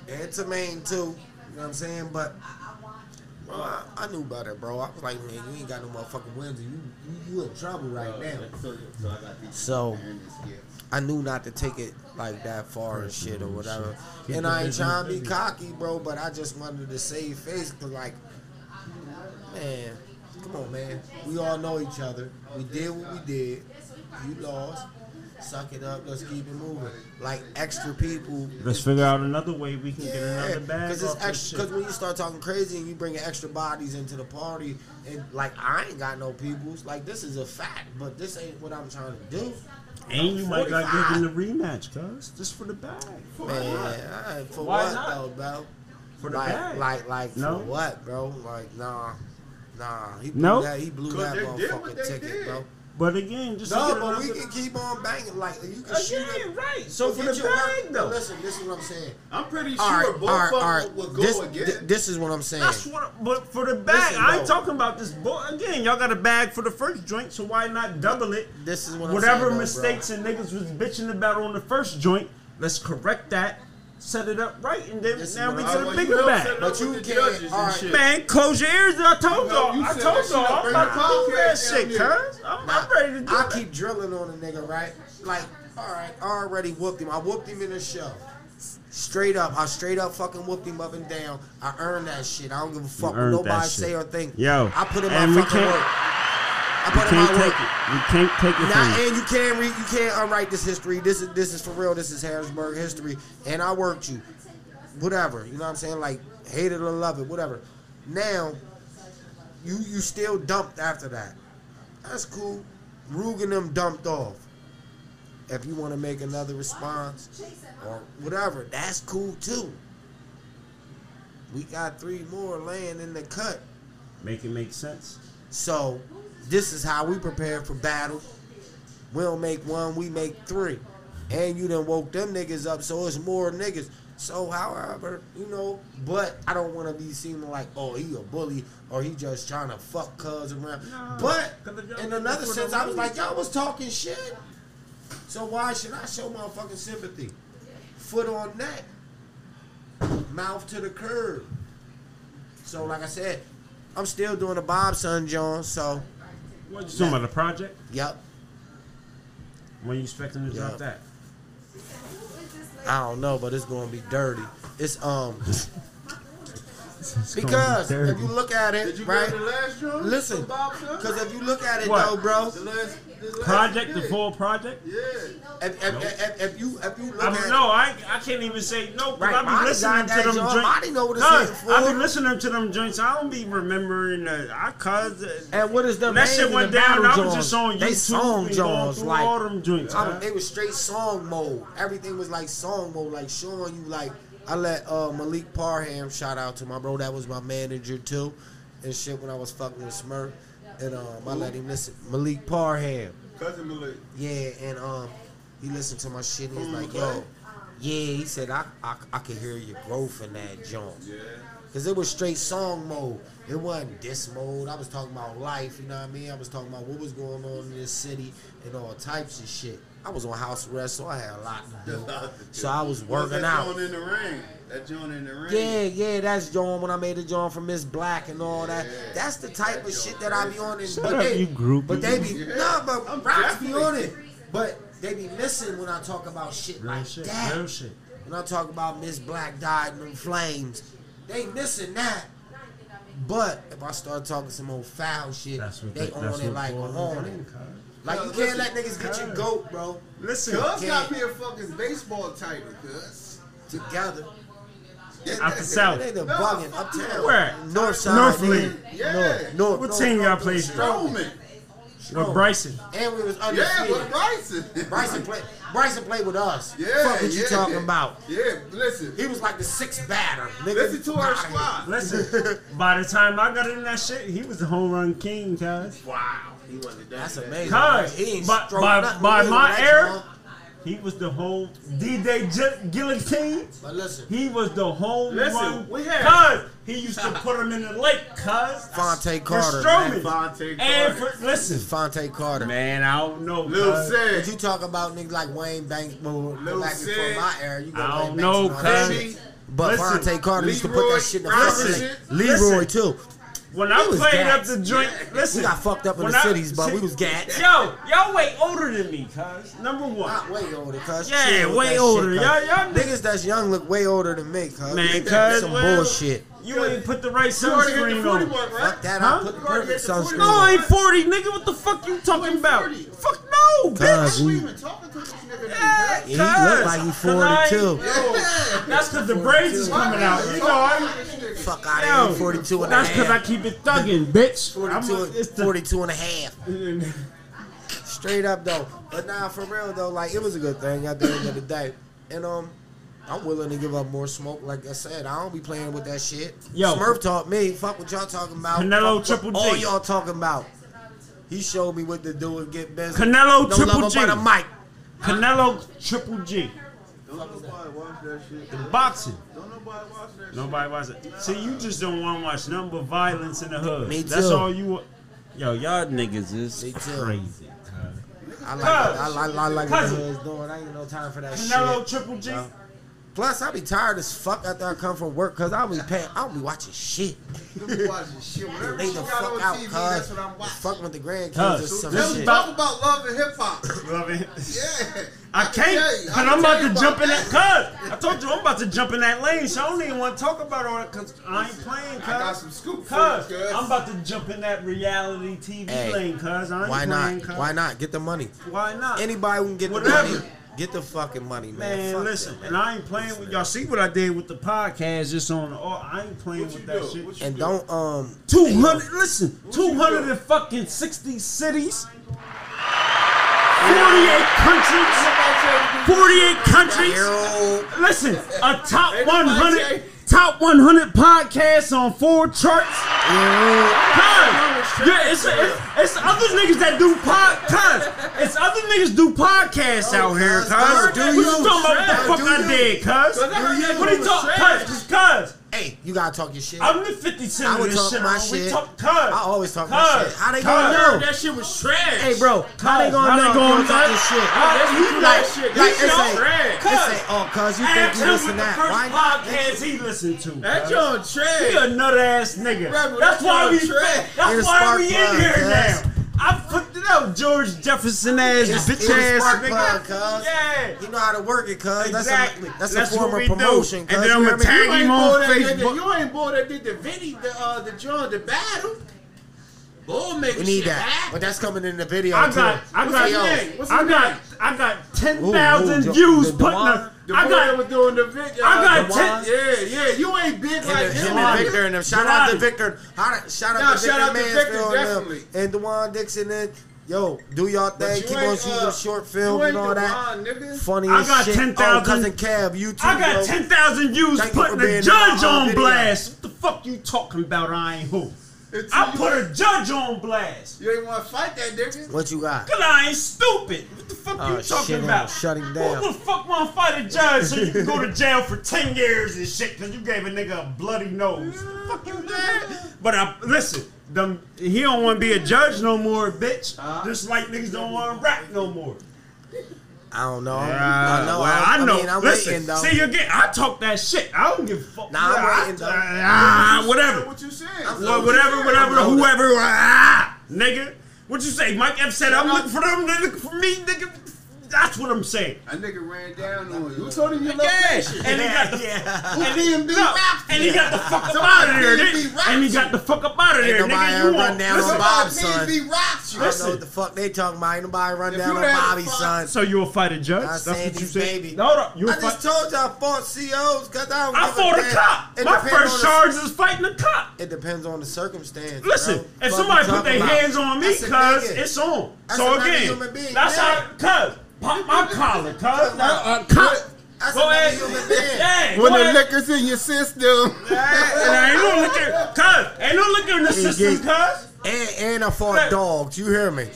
Speaker 1: And Tamaine too. You know what I'm saying? But bro, I, I knew it, bro. I was like, man, you ain't got no motherfucking wins. You you, you in trouble right now.
Speaker 4: So, so I got these.
Speaker 1: So
Speaker 4: and this gift.
Speaker 1: I knew not to take it like that far and shit or whatever. And I ain't trying to be cocky, bro, but I just wanted to save face because, like, man, come on, man. We all know each other. We did what we did. You lost. Suck it up. Let's keep it moving. Like extra people.
Speaker 2: Let's figure out another way we can get another bag.
Speaker 1: because it's extra. Because when you start talking crazy and you bring extra bodies into the party, and like I ain't got no peoples. Like this is a fact, but this ain't what I'm trying to do.
Speaker 2: And you might got
Speaker 1: 45.
Speaker 2: given the rematch, cuz just for the bag.
Speaker 1: Man, I- for
Speaker 2: Why
Speaker 1: what
Speaker 2: not?
Speaker 1: though, bro?
Speaker 2: For the
Speaker 1: like,
Speaker 2: bag.
Speaker 1: like, like,
Speaker 2: No?
Speaker 1: for what, bro? Like, nah, nah. He blew
Speaker 2: No?
Speaker 1: that. He blew that
Speaker 4: they did
Speaker 1: motherfucking ticket,
Speaker 4: did.
Speaker 1: bro.
Speaker 2: But again, just to
Speaker 1: No, but we can keep on banging. Like, you can shoot
Speaker 2: again,
Speaker 1: it.
Speaker 2: right? So for
Speaker 1: Get
Speaker 2: the
Speaker 1: your work-
Speaker 2: bag though,
Speaker 1: Listen, this is what I'm saying.
Speaker 4: I'm pretty sure
Speaker 1: All right,
Speaker 4: both
Speaker 1: right,
Speaker 4: of
Speaker 1: all
Speaker 4: them
Speaker 1: right.
Speaker 4: will go
Speaker 1: This,
Speaker 4: again.
Speaker 1: thi- this is what I'm saying.
Speaker 2: that's what. But for the bag,
Speaker 1: Listen,
Speaker 2: I ain't talking about this. Boy, again, y'all got a bag for the first joint, so why not double it?
Speaker 1: This is what I'm
Speaker 2: Whatever
Speaker 1: saying, though,
Speaker 2: mistakes and niggas was bitching about on the first joint, let's correct that, set it up right, and then
Speaker 1: This is
Speaker 2: now we
Speaker 1: I'm
Speaker 2: get a bigger
Speaker 4: help
Speaker 2: bag.
Speaker 1: But you
Speaker 4: with the
Speaker 1: can't-
Speaker 4: judges
Speaker 1: all
Speaker 4: and shit.
Speaker 2: Man, close your ears. I told y'all.
Speaker 4: you
Speaker 2: I told y'all. I'm
Speaker 4: in
Speaker 2: about to do that
Speaker 4: podcast
Speaker 2: shit,
Speaker 4: down
Speaker 2: cuz. I'm,
Speaker 1: Nah,
Speaker 2: I'm ready to do
Speaker 1: I
Speaker 2: that.
Speaker 1: keep drilling on a nigga, right? Like, all right, I already whooped him. I whooped him in the show. Straight up, I straight up fucking whooped him up and down. I earned that shit. I don't give a fuck what nobody say or think.
Speaker 2: Yo,
Speaker 1: I put in my fucking
Speaker 2: can't-
Speaker 1: work. I
Speaker 2: We
Speaker 1: put in
Speaker 2: can't
Speaker 1: my
Speaker 2: take
Speaker 1: work.
Speaker 2: it. We can't take it
Speaker 1: Now, and you can't read, you can't unwrite this history. This is this is for real. This is Harrisburg history, and I worked you. Whatever, you know what I'm saying? Like hate it or love it, whatever. Now, you you still dumped after that. That's cool. Rug and them dumped off. If you want to make another response or whatever, that's cool too. We got three more laying in the cut.
Speaker 2: Make it make sense.
Speaker 1: So this is how we prepare for battle. We don't make one, we make three. And you done woke them niggas up, so it's more niggas. So however, you know, but I don't want to be seeming like, oh, he a bully or he just trying to fuck cuz around.
Speaker 2: No,
Speaker 1: but in another sense, I was like, y'all was talking shit. So why should I show motherfucking sympathy? Foot on neck, mouth to the curb. So like I said, I'm still doing the Bob Son Jones. So
Speaker 2: What you talking about the project?
Speaker 1: yep,
Speaker 2: When you expecting to drop
Speaker 1: Yeah.
Speaker 2: that?
Speaker 1: I don't know, but it's gonna be dirty. It's um, Because if you look at
Speaker 4: Did
Speaker 1: it,
Speaker 4: you
Speaker 1: right?
Speaker 4: to the last joint?
Speaker 1: Listen,
Speaker 4: With Bob Shug?
Speaker 1: because if you look at it
Speaker 2: What?
Speaker 1: though, bro,
Speaker 4: the last
Speaker 2: project, the full project.
Speaker 4: Yeah.
Speaker 1: if, if, if, if you if you look
Speaker 2: I
Speaker 1: at
Speaker 2: no, I I can't even say no because
Speaker 1: Right,
Speaker 2: I be
Speaker 1: Marty
Speaker 2: listening to
Speaker 1: that
Speaker 2: them
Speaker 1: joint.
Speaker 2: joints.
Speaker 1: Marty know what it's
Speaker 2: Cuz,
Speaker 1: hitting for.
Speaker 2: I be listening to them joints. I don't be remembering the I cause
Speaker 1: and what is the
Speaker 2: that shit went down. I was just on YouTube
Speaker 1: They song
Speaker 2: and
Speaker 1: Jones
Speaker 2: through
Speaker 1: like
Speaker 2: all them joints.
Speaker 1: I
Speaker 2: huh?
Speaker 1: was, it was straight song mode. Everything was like song mode, like showing you like I let uh, Malik Parham shout out to my bro. That was my manager too, and shit when I was fucking with Smurf, and um, I let him listen. Malik Parham,
Speaker 4: Cousin Malik.
Speaker 1: yeah, and um, he listened to my shit. and He's like, yo, yeah. He said I I, I could hear your growth in that joint.
Speaker 4: Yeah.
Speaker 1: Cause it was straight song mode. It wasn't diss mode. I was talking about life, you know what I mean? I was talking about what was going on in this city and all types of shit. I was on house arrest, so I had a lot to do. So I was working
Speaker 4: that
Speaker 1: out.
Speaker 4: in the rain? That joint in the rain.
Speaker 1: Yeah, yeah, that's John when I made the John for Miss Black and all that. That's the type of shit that I be on. And,
Speaker 2: Shut
Speaker 1: but
Speaker 2: up,
Speaker 1: they,
Speaker 2: you groupie.
Speaker 1: But they be
Speaker 4: Yeah.
Speaker 1: nah, but
Speaker 4: I'm
Speaker 1: raps be on it. But they be missing when I talk about shit
Speaker 2: Real
Speaker 1: like
Speaker 2: shit,
Speaker 1: that.
Speaker 2: real shit.
Speaker 1: When I talk about Miss Black died in them flames, they missing that. But if I start talking some old foul shit,
Speaker 2: That's what
Speaker 1: they
Speaker 2: they,
Speaker 1: on
Speaker 2: that's
Speaker 1: it like
Speaker 2: boils
Speaker 1: on it.
Speaker 2: cuz.
Speaker 1: Like you can't let niggas get your goat, bro.
Speaker 2: Listen,
Speaker 4: Cuz
Speaker 1: Yeah.
Speaker 4: got me a fucking baseball title, cuz.
Speaker 1: Together.
Speaker 2: Out the south.
Speaker 1: They the bugging uptown.
Speaker 2: Where?
Speaker 1: North side.
Speaker 2: North
Speaker 1: nigga.
Speaker 2: League.
Speaker 4: Yeah.
Speaker 1: North, north,
Speaker 2: What
Speaker 1: north,
Speaker 2: team y'all
Speaker 1: north,
Speaker 2: play
Speaker 1: north,
Speaker 2: for?
Speaker 4: Strowman.
Speaker 2: With Bryson.
Speaker 1: And we was
Speaker 4: Yeah, with Bryson.
Speaker 1: Bryson played. Bryson played with us.
Speaker 4: Yeah,
Speaker 1: Fuck what you
Speaker 4: yeah.
Speaker 1: talking about?
Speaker 4: Yeah, listen.
Speaker 1: He was like the sixth batter. Nigga.
Speaker 4: Listen to our squad.
Speaker 2: Listen, by the time I got in that shit, he was the home run king, cuz.
Speaker 4: Wow. He wasn't that
Speaker 1: That's amazing.
Speaker 2: Cuz,
Speaker 1: He ain't
Speaker 2: by- by- by my
Speaker 1: that
Speaker 2: era-
Speaker 1: joint.
Speaker 2: He was the home D-Day J- Guillotine.
Speaker 1: But listen,
Speaker 2: He was the home
Speaker 4: Listen,
Speaker 2: run.
Speaker 4: we had-
Speaker 2: Cuz, he used to put him in the lake, cuz.
Speaker 1: Fonte Carter.
Speaker 2: Strowman.
Speaker 4: Fonte
Speaker 2: And for, listen,
Speaker 1: Fonte Carter.
Speaker 2: man, I don't know,
Speaker 4: Lil
Speaker 2: cuz.
Speaker 1: But
Speaker 4: Sid.
Speaker 1: you talk about niggas like Wayne Banks, well,
Speaker 4: Lil
Speaker 1: back before my era. You got
Speaker 2: I don't
Speaker 1: Banks
Speaker 2: know,
Speaker 1: and all that
Speaker 2: cuz.
Speaker 1: But
Speaker 2: Listen,
Speaker 1: Fonte Carter used to put that shit in the
Speaker 4: Robinson.
Speaker 1: front. Leroy too.
Speaker 2: When I played up the joint, listen.
Speaker 1: We got fucked up in the
Speaker 2: I-
Speaker 1: cities, but we was gats.
Speaker 2: Yo, y'all way older than me, cuz. Number one.
Speaker 1: Not way older, cuz.
Speaker 2: Yeah, way older.
Speaker 1: Shit,
Speaker 2: Y'all- y'all
Speaker 1: niggas that's young look way older than me, cuz.
Speaker 2: Man,
Speaker 1: That's
Speaker 2: cuz,
Speaker 1: some
Speaker 2: well,
Speaker 1: bullshit.
Speaker 2: You ain't put the right
Speaker 4: You already hit
Speaker 2: sunscreen
Speaker 4: the
Speaker 2: on.
Speaker 4: mark, right?
Speaker 1: Fuck that,
Speaker 2: Huh?
Speaker 1: I put the
Speaker 4: You already
Speaker 1: perfect
Speaker 4: hit the 40
Speaker 1: sunscreen
Speaker 2: No, I ain't 40, nigga. What the fuck you talking about? Fuck no, bitch.
Speaker 4: We
Speaker 1: he,
Speaker 4: even talking to this nigga.
Speaker 2: Yeah,
Speaker 1: he look like he
Speaker 2: cuz. 'Cause I ain't-
Speaker 1: 42.
Speaker 2: Yo, That's because the braids is coming out. You know, I,
Speaker 1: Fuck out of here, 42 and a
Speaker 2: That's because I keep it thugging, bitch.
Speaker 1: 42,
Speaker 2: I'm- it's
Speaker 1: 42 and a half. Straight up though. But nah, for real though, like it was a good thing at the end of the day. And um, I'm willing to give up more smoke. Like I said, I don't be playing with that shit.
Speaker 2: Yo.
Speaker 1: Smurf taught me. Fuck what y'all talking about.
Speaker 2: Canelo
Speaker 1: Fuck what
Speaker 2: Triple
Speaker 1: All y'all talking about. He showed me what to do and get business.
Speaker 2: Canelo
Speaker 1: Don't
Speaker 2: Triple
Speaker 1: love
Speaker 2: G.
Speaker 1: by the mic.
Speaker 2: Canelo Triple G.
Speaker 4: Don't nobody watch that shit.
Speaker 2: The boxing.
Speaker 4: Don't nobody watch that shit.
Speaker 2: Nobody watch it. See, you just don't want to watch nothing but violence in the hood.
Speaker 1: Me too.
Speaker 2: That's all you want. Yo, y'all niggas is
Speaker 1: Me too.
Speaker 2: crazy.
Speaker 1: I like,
Speaker 2: Cuz.
Speaker 1: I like, I like what the
Speaker 2: Cousin.
Speaker 1: hood's doing. I ain't no time for that
Speaker 2: Canelo
Speaker 1: shit.
Speaker 2: Canelo Triple G.
Speaker 1: No. Plus, I be tired as fuck after I come from work because I be paying. I be watching shit.
Speaker 4: You be watching shit. Whatever
Speaker 1: Lay
Speaker 4: she
Speaker 1: the
Speaker 4: got
Speaker 1: fuck
Speaker 4: on
Speaker 1: out,
Speaker 4: TV,
Speaker 1: cuz.
Speaker 4: that's what I'm watching.
Speaker 1: Fuck with the grandkids
Speaker 2: Cuz.
Speaker 1: or some
Speaker 4: Let's
Speaker 1: shit.
Speaker 4: talk about love and hip hop.
Speaker 2: Love it.
Speaker 4: Yeah.
Speaker 2: I
Speaker 4: can
Speaker 2: can't,
Speaker 4: tell. I
Speaker 2: cause
Speaker 4: can
Speaker 2: I'm about
Speaker 4: you
Speaker 2: to jump in
Speaker 4: that.
Speaker 2: that. Cause I told you I'm about to jump in that lane, so I don't even want to talk about all that. Cause I ain't playing. Cause,
Speaker 4: I got some scoop for
Speaker 2: Cause. I'm about to jump in that reality TV
Speaker 1: Hey,
Speaker 2: lane. Cause I ain't
Speaker 1: Why
Speaker 2: playing.
Speaker 1: not?
Speaker 2: Cause.
Speaker 1: Why not? Get the money.
Speaker 2: Why not?
Speaker 1: Anybody can get
Speaker 2: Whatever.
Speaker 1: the money. Get the fucking money, man.
Speaker 2: Man,
Speaker 1: Fuck
Speaker 2: listen,
Speaker 1: that,
Speaker 2: and I ain't playing with y'all. See what I did with the podcast just on the. Oh, I ain't playing
Speaker 4: What you
Speaker 2: with that
Speaker 4: do?
Speaker 2: shit.
Speaker 1: And
Speaker 4: do?
Speaker 1: don't um.
Speaker 2: Two hundred. Listen, two hundred and fucking sixty cities. Forty-eight countries. Forty-eight countries. Listen, a top
Speaker 4: Ain't nobody
Speaker 2: 100,
Speaker 4: say-
Speaker 2: top 100 podcasts on four charts.
Speaker 1: yo.
Speaker 2: Cuz, yeah, it's, it's, it's other niggas that do pod, cuz, it's other niggas do podcasts out here, cuz. What
Speaker 1: you?
Speaker 2: you talking about what the fuck I did, cuz?
Speaker 4: I heard you
Speaker 2: What are you talking, cuz, cuz,
Speaker 1: Hey, you gotta talk your shit.
Speaker 2: I'm the 50 cent
Speaker 1: I would talk
Speaker 2: shit.
Speaker 1: my
Speaker 2: man. We
Speaker 1: shit.
Speaker 2: talk, cuz.
Speaker 1: I always talk my shit. How they
Speaker 2: cuz.
Speaker 1: gonna know?
Speaker 4: That shit was trash.
Speaker 1: Hey, bro, how they gonna
Speaker 2: how
Speaker 1: know?
Speaker 2: they gonna
Speaker 1: you talking
Speaker 2: know?
Speaker 1: shit?
Speaker 2: How they-
Speaker 4: you like
Speaker 2: know,
Speaker 4: shit.
Speaker 1: Like, it's
Speaker 4: shit
Speaker 1: a,
Speaker 4: trash.
Speaker 1: it's a, oh, cuz you think you
Speaker 2: him
Speaker 1: this
Speaker 2: what
Speaker 1: and
Speaker 2: the
Speaker 1: that. Why
Speaker 2: podcast he listened to.
Speaker 4: That joint trash.
Speaker 2: He a nut ass nigga. That's
Speaker 4: that
Speaker 2: why we.
Speaker 4: trash.
Speaker 2: That's why we in here now. I put. up, George Jefferson ass
Speaker 1: It's-
Speaker 2: bitch ass nigga.
Speaker 1: plug.
Speaker 2: Yeah.
Speaker 1: He know how to work it, cuz.
Speaker 2: Exactly.
Speaker 1: That's a, that's,
Speaker 2: That's
Speaker 1: a form of
Speaker 2: do.
Speaker 1: promotion,
Speaker 2: And
Speaker 1: cuz.
Speaker 2: then
Speaker 1: You
Speaker 2: I'ma tag him
Speaker 4: ain't
Speaker 2: on
Speaker 4: boy that did the,
Speaker 2: Facebook.
Speaker 4: you ain't boy that did the video, the uh, the John, the battle. Boy, making
Speaker 1: We need
Speaker 4: shit
Speaker 1: that.
Speaker 4: happen.
Speaker 1: But that's coming in the video,
Speaker 2: I
Speaker 1: too.
Speaker 2: got, I got,
Speaker 4: his name? What's
Speaker 2: I got. I got ten
Speaker 1: Ooh,
Speaker 2: thousand
Speaker 1: ooh,
Speaker 2: views
Speaker 1: the-
Speaker 2: putting.
Speaker 1: the
Speaker 2: a-
Speaker 4: The
Speaker 2: I got,
Speaker 4: that was doing the video.
Speaker 2: I got
Speaker 4: the
Speaker 2: ten-
Speaker 4: one- Yeah, yeah. You ain't big
Speaker 1: Him,
Speaker 4: like
Speaker 1: and-
Speaker 4: him.
Speaker 1: him
Speaker 4: nigga.
Speaker 1: and Victor and them. Shout out to Victor. How- Shout out
Speaker 4: Nah,
Speaker 1: to
Speaker 4: shout
Speaker 1: Victor
Speaker 4: out to Victor,
Speaker 1: Mansfield and
Speaker 4: definitely.
Speaker 1: And Dewan Dixon and yo, do y'all
Speaker 4: But
Speaker 1: thing.
Speaker 4: you
Speaker 1: Keep on shooting
Speaker 4: uh,
Speaker 1: short
Speaker 4: you
Speaker 1: films and all
Speaker 4: the
Speaker 1: that.
Speaker 4: Ron, nigga.
Speaker 1: Funny
Speaker 2: I got
Speaker 1: shit.
Speaker 2: 10,000
Speaker 1: Oh, cousin Cab, YouTube.
Speaker 2: I got
Speaker 1: bro.
Speaker 2: ten thousand views
Speaker 1: Thank
Speaker 2: putting
Speaker 1: for
Speaker 2: a judge on
Speaker 1: video.
Speaker 2: blast. What the fuck you talking about? I ain't who.
Speaker 4: It's
Speaker 2: I put a judge on blast.
Speaker 4: You ain't want to fight that nigga.
Speaker 1: What you got?
Speaker 2: Cause I ain't stupid. What the fuck
Speaker 1: Oh,
Speaker 2: you talking
Speaker 1: shit,
Speaker 2: about?
Speaker 1: shut him down.
Speaker 2: Who the fuck wanna fight a judge so you can go to jail for ten years and shit? Cause you gave a nigga a bloody nose. fuck you did? But I listen. Them, he don't want to be a judge no more, bitch. Uh-huh. Just like niggas don't want to rap no more.
Speaker 1: I don't know.
Speaker 2: Uh,
Speaker 1: I know.
Speaker 2: well,
Speaker 1: I,
Speaker 2: I know.
Speaker 1: mean, I'm
Speaker 2: Listen,
Speaker 1: waiting though.
Speaker 2: see again. I talk that shit. I don't give a fuck.
Speaker 1: Nah, I'm
Speaker 2: Yeah,
Speaker 1: waiting, though.
Speaker 2: I- ah, whatever.
Speaker 4: What you saying?
Speaker 2: Well, whatever, whatever, whoever, ah, nigga. What you say? Mike F said, I'm looking for them, they looking for me, nigga. That's what I'm saying.
Speaker 4: That nigga ran down on you. Who told him you
Speaker 2: Yeah,
Speaker 4: location?
Speaker 2: and he got the,
Speaker 1: yeah.
Speaker 2: and he, no,
Speaker 4: raps
Speaker 2: and he got the fuck up out of there,
Speaker 4: DMB
Speaker 2: nigga.
Speaker 4: raps
Speaker 2: And he got the fuck up out of there,
Speaker 1: Ain't nobody
Speaker 2: nigga.
Speaker 1: ever run down on Bob's son.
Speaker 4: Somebody DMB raps you.
Speaker 1: I don't know what the fuck they talking about. Ain't nobody run down on
Speaker 4: had
Speaker 1: Bobby's son.
Speaker 2: So you'll fight a judge?
Speaker 1: I
Speaker 2: That's what you
Speaker 1: Sandy's
Speaker 2: said.
Speaker 1: baby.
Speaker 2: No, no, you'll
Speaker 1: I
Speaker 2: fight.
Speaker 1: just told you I fought COs because I don't
Speaker 2: I
Speaker 1: give
Speaker 2: fought a
Speaker 1: damn.
Speaker 2: cop.
Speaker 1: It
Speaker 2: My first charge is fighting a cop.
Speaker 1: It depends on the circumstance.
Speaker 2: Listen, if somebody put their hands on me,
Speaker 1: That's
Speaker 2: cuz it's on. So again, that's how, cuz pop my collar, cuz. Uh,
Speaker 1: That's
Speaker 2: Go
Speaker 1: another
Speaker 2: ahead.
Speaker 1: human being.
Speaker 2: Hey,
Speaker 4: When
Speaker 2: go
Speaker 4: the
Speaker 2: ahead.
Speaker 4: liquor's in your system.
Speaker 2: And ain't no liquor, cuz. Ain't no liquor in the system, cuz.
Speaker 1: And, and I fought dogs. You hear me?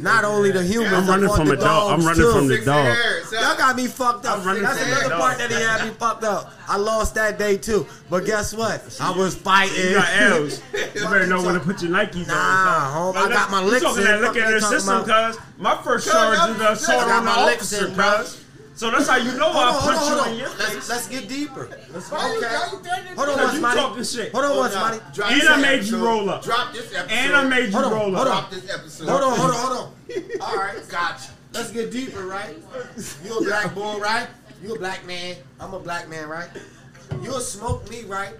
Speaker 1: Not only the humans.
Speaker 2: I'm running from
Speaker 1: the
Speaker 2: a dog. I'm running
Speaker 1: too.
Speaker 2: from the dog.
Speaker 1: Y'all got me fucked up. That's another part that he had me fucked up. I lost that day too. But guess what? I was fighting.
Speaker 2: You got L's. You better know when to put your Nikes
Speaker 1: Nah,
Speaker 2: on.
Speaker 1: home, I got my
Speaker 2: you
Speaker 1: licks
Speaker 2: talking
Speaker 1: in.
Speaker 2: that in
Speaker 1: they
Speaker 2: the system, cuz. My first charge is
Speaker 1: I got
Speaker 2: on the
Speaker 1: my licks
Speaker 2: officer, cuz. So that's how you know
Speaker 1: Hold on,
Speaker 2: I
Speaker 1: hold
Speaker 2: put
Speaker 1: on,
Speaker 2: you
Speaker 1: hold
Speaker 2: in your
Speaker 1: Let's,
Speaker 2: face.
Speaker 1: let's get deeper. Let's
Speaker 4: Why
Speaker 1: okay.
Speaker 4: you threatening
Speaker 1: Hold on,
Speaker 2: Cause you
Speaker 1: Monty.
Speaker 2: talking shit.
Speaker 1: Hold on, once,
Speaker 4: Hold on.
Speaker 1: Monty.
Speaker 4: Drop
Speaker 2: And I made you roll up.
Speaker 4: Drop this episode.
Speaker 2: And I made you
Speaker 1: Hold on,
Speaker 2: roll
Speaker 1: hold
Speaker 2: up.
Speaker 4: Drop this episode.
Speaker 1: Hold on, hold on, hold on. All right, gotcha. Let's get deeper, right? You a black boy, right? You a black man. I'm a black man, right? You'll smoke me, right?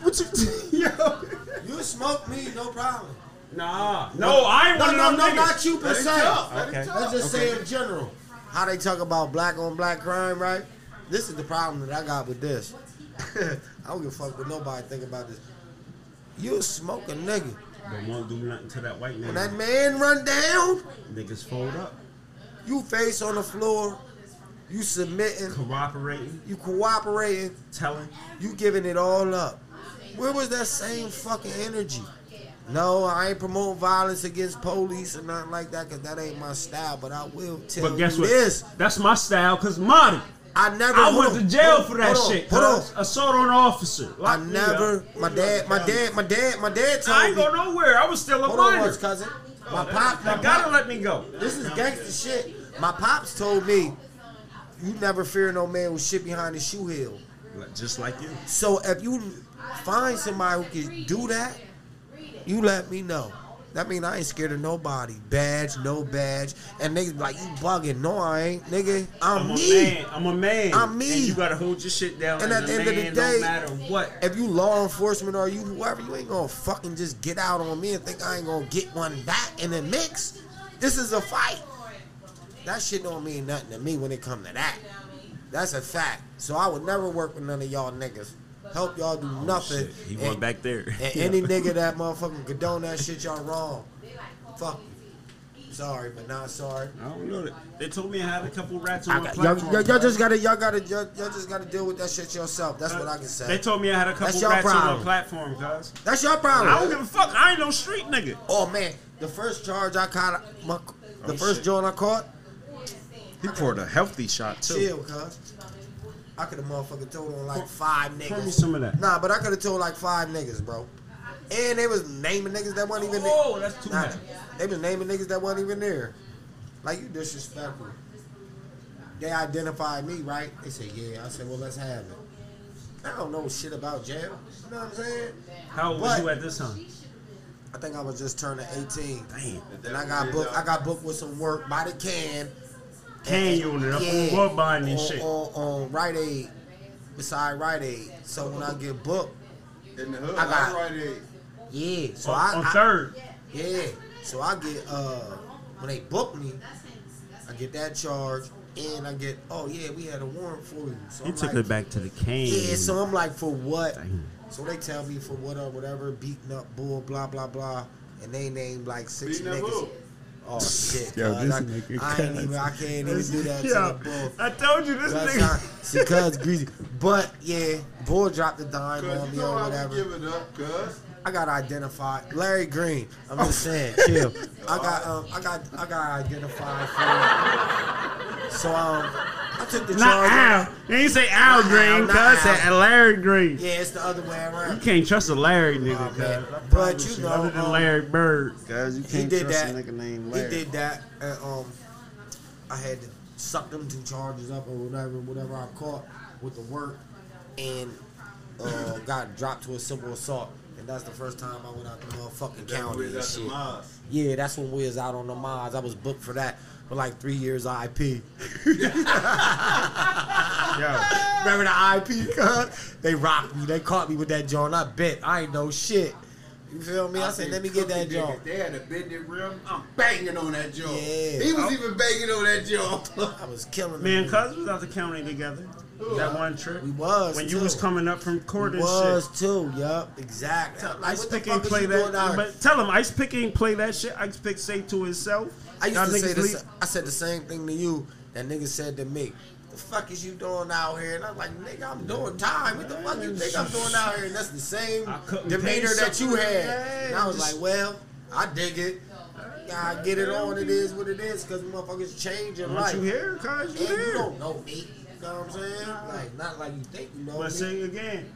Speaker 2: What you, yo.
Speaker 1: You'll smoke me, no problem.
Speaker 2: Nah, no, I ain't
Speaker 1: No,
Speaker 2: one
Speaker 1: no,
Speaker 2: of
Speaker 1: no,
Speaker 2: them niggas.
Speaker 1: not you per se.
Speaker 4: talk,
Speaker 2: Okay.
Speaker 1: Let's just say in general. How they talk about black on black crime, right? This is the problem that I got with this. I don't give a fuck what nobody think about this. You a smoke a nigga.
Speaker 2: But won't do nothing to that white man.
Speaker 1: When that man run down,
Speaker 2: Niggas fold up,
Speaker 1: you face on the floor, you submitting,
Speaker 2: cooperating,
Speaker 1: you cooperating,
Speaker 2: telling.
Speaker 1: you giving it all up. Where was that same fucking energy? No, I ain't promote violence against police or nothing like that, cause that ain't my style. But I will tell
Speaker 2: But guess
Speaker 1: you
Speaker 2: what?
Speaker 1: this:
Speaker 2: That's my style, cause Marty.
Speaker 1: I never.
Speaker 2: I went
Speaker 1: on,
Speaker 2: to jail for that
Speaker 1: hold on,
Speaker 2: shit.
Speaker 1: Hold on.
Speaker 2: Assault on an officer.
Speaker 1: I
Speaker 2: Lock me
Speaker 1: never. My dad. My dad. My dad. My dad told me.
Speaker 2: I ain't
Speaker 1: me.
Speaker 2: go nowhere. I was still a
Speaker 1: Hold on,
Speaker 2: minor.
Speaker 1: once, cousin. My oh, pop. My
Speaker 2: gotta
Speaker 1: pop.
Speaker 2: let me go.
Speaker 1: This is gangster shit. My pops told me, "You never fear no man with shit behind his shoe heel."
Speaker 2: Just like you.
Speaker 1: So if you find somebody who can do that, you let me know. That mean I ain't scared of nobody. Badge, no badge. And niggas like, you bugging. No, I ain't. Nigga, I'm,
Speaker 2: I'm a
Speaker 1: me.
Speaker 2: man. I'm a man.
Speaker 1: I'm me.
Speaker 2: And you gotta hold your shit down.
Speaker 1: And at the end of the day-
Speaker 2: no matter what.
Speaker 1: If you law enforcement or you whoever, you ain't gonna fucking just get out on me and think I ain't gonna get one back in the mix. This is a fight. That shit don't mean nothing to me when it come to that. That's a fact. So I would never work with none of y'all niggas. Help y'all do oh, nothing.
Speaker 5: Shit, he
Speaker 1: And-
Speaker 5: went back there.
Speaker 1: And any nigga that motherfucking condone that shit, y'all wrong. Fuck you. Sorry, but not sorry.
Speaker 2: I don't know that. They told me I had a couple rats
Speaker 1: I
Speaker 2: on my
Speaker 1: got- y'all,
Speaker 2: platform.
Speaker 1: y'all, y'all just gotta, y'all gotta, y'all, y'all just gotta deal with that shit yourself. That's what I can say.
Speaker 2: They told me I had a couple
Speaker 1: That's your
Speaker 2: rats on
Speaker 1: problem.
Speaker 2: the platform, cuz.
Speaker 1: That's your problem.
Speaker 2: I don't give a fuck. I ain't no street nigga.
Speaker 1: Oh man, the first charge I caught, my, the
Speaker 2: Oh,
Speaker 1: first
Speaker 2: shit.
Speaker 1: joint I caught,
Speaker 5: He poured a healthy shot too.
Speaker 1: chill, cuz. I could have motherfucking told on like five niggas.
Speaker 2: Pour me some of that.
Speaker 1: Nah, but I could have told like five niggas, bro. And they was naming niggas that wasn't even there.
Speaker 2: Oh, that's too
Speaker 1: Nah,
Speaker 2: much.
Speaker 1: They was naming niggas that wasn't even there. Like you disrespectful. They identified me, right? They said, yeah. I said, well, let's have it. I don't know shit about jail. You know what I'm saying?
Speaker 2: How old was
Speaker 1: What?
Speaker 2: you at this time?
Speaker 1: I think I was just turning 18.
Speaker 5: Damn.
Speaker 1: And I got booked. I got booked with some work by the can.
Speaker 2: Can unit up on Woodbine and
Speaker 1: on,
Speaker 2: shit.
Speaker 1: On, on Rite Aid, beside Rite Aid. So when I get booked,
Speaker 4: In the hood,
Speaker 1: I got-
Speaker 4: I'm right there.
Speaker 1: yeah. So
Speaker 2: on,
Speaker 1: I,
Speaker 2: on
Speaker 1: I-
Speaker 2: third.
Speaker 1: Yeah. So I get uh when they book me, I get that charge and I get oh yeah we had a warrant for you. So
Speaker 2: He
Speaker 1: I'm
Speaker 2: took
Speaker 1: like,
Speaker 2: it back to the cane.
Speaker 1: Yeah. So I'm like for what?
Speaker 2: Damn.
Speaker 1: So they tell me for what or whatever beating up bull blah blah blah and they name like six
Speaker 4: Beating up
Speaker 1: niggas.
Speaker 4: Who?
Speaker 1: Oh shit!
Speaker 2: Yo, this
Speaker 1: I,
Speaker 2: nigga
Speaker 1: I ain't
Speaker 2: cuz.
Speaker 1: even I can't even do that to
Speaker 2: Yo,
Speaker 1: the bull.
Speaker 2: I told you this
Speaker 1: That's
Speaker 2: nigga.
Speaker 1: not, cuz greasy. But yeah, bull dropped the dime on me or whatever.
Speaker 4: give it up, cuz.
Speaker 1: I got identified. Larry Green. I'm just saying, chill. I got um I got I got identified for So um I took the
Speaker 2: Not
Speaker 1: charge.
Speaker 2: Al. You ain't say Al
Speaker 1: Not
Speaker 2: Green,
Speaker 1: Al,
Speaker 2: cuz
Speaker 1: not
Speaker 2: said
Speaker 1: Al.
Speaker 2: Larry Green.
Speaker 1: Yeah, it's the other way around.
Speaker 2: You can't trust a Larry nigga,
Speaker 1: Oh,
Speaker 2: cuz.
Speaker 1: But you know,
Speaker 2: other than
Speaker 1: um,
Speaker 2: Larry Bird.
Speaker 5: Guys, you can't trust
Speaker 1: that.
Speaker 5: a nigga named
Speaker 1: He
Speaker 5: Larry.
Speaker 1: did that and um I had to suck them two charges up or whatever, whatever I caught with the work and uh, got dropped to a simple assault. And that's the first time I went out the motherfucking county and
Speaker 4: at the
Speaker 1: shit. Yeah, that's when we was out on the Mars. I was booked for that for like three years IP.
Speaker 2: Yo.
Speaker 1: Remember the IP card? They rocked me. They caught me with that joint. I bet. I ain't know shit. You feel me? I, I said, let me get that
Speaker 4: Cookie
Speaker 1: joint.
Speaker 4: They had a bended rim. I'm banging on that joint.
Speaker 1: Yeah.
Speaker 4: He was even banging on that joint.
Speaker 1: I was killing
Speaker 2: Man,
Speaker 1: them.
Speaker 2: cuz was out the county together. That one trip.
Speaker 1: We was.
Speaker 2: When
Speaker 1: too.
Speaker 2: you was coming up from court
Speaker 1: We
Speaker 2: and
Speaker 1: was
Speaker 2: shit.
Speaker 1: too. Yup. Exactly. Like,
Speaker 2: Ice
Speaker 1: what the
Speaker 2: Pick ain't play that. But tell him Ice Pick ain't play that shit. Ice Pick say to himself.
Speaker 1: I used
Speaker 2: y'all
Speaker 1: to say this.
Speaker 2: leave-
Speaker 1: I said the same thing to you that nigga said to me. The fuck is you doing out here? And I'm like, nigga, I'm doing time. What the fuck you think I'm doing out here? And that's the same
Speaker 2: I
Speaker 1: demeanor that you had. And I was like, well, I dig it. I get it on. It is what it is. Cause motherfuckers change in
Speaker 2: Don't
Speaker 1: life.
Speaker 2: you hear? Cuz you
Speaker 1: you don't know me. You know what I'm saying? Like not like you think you know
Speaker 2: But
Speaker 1: me.
Speaker 2: see again,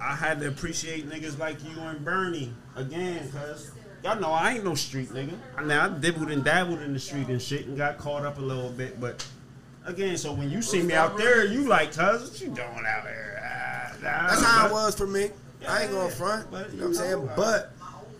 Speaker 2: I had to appreciate niggas like you and Bernie again, cause y'all know I ain't no street nigga. Now I dibbled and dabbled in the street and shit and got caught up a little bit, but again, so when you see me out there, you like, cuz what you doing out here? Ah, nah,
Speaker 1: That's how it was for me. I ain't gonna front.
Speaker 2: But,
Speaker 1: you know what I'm saying? But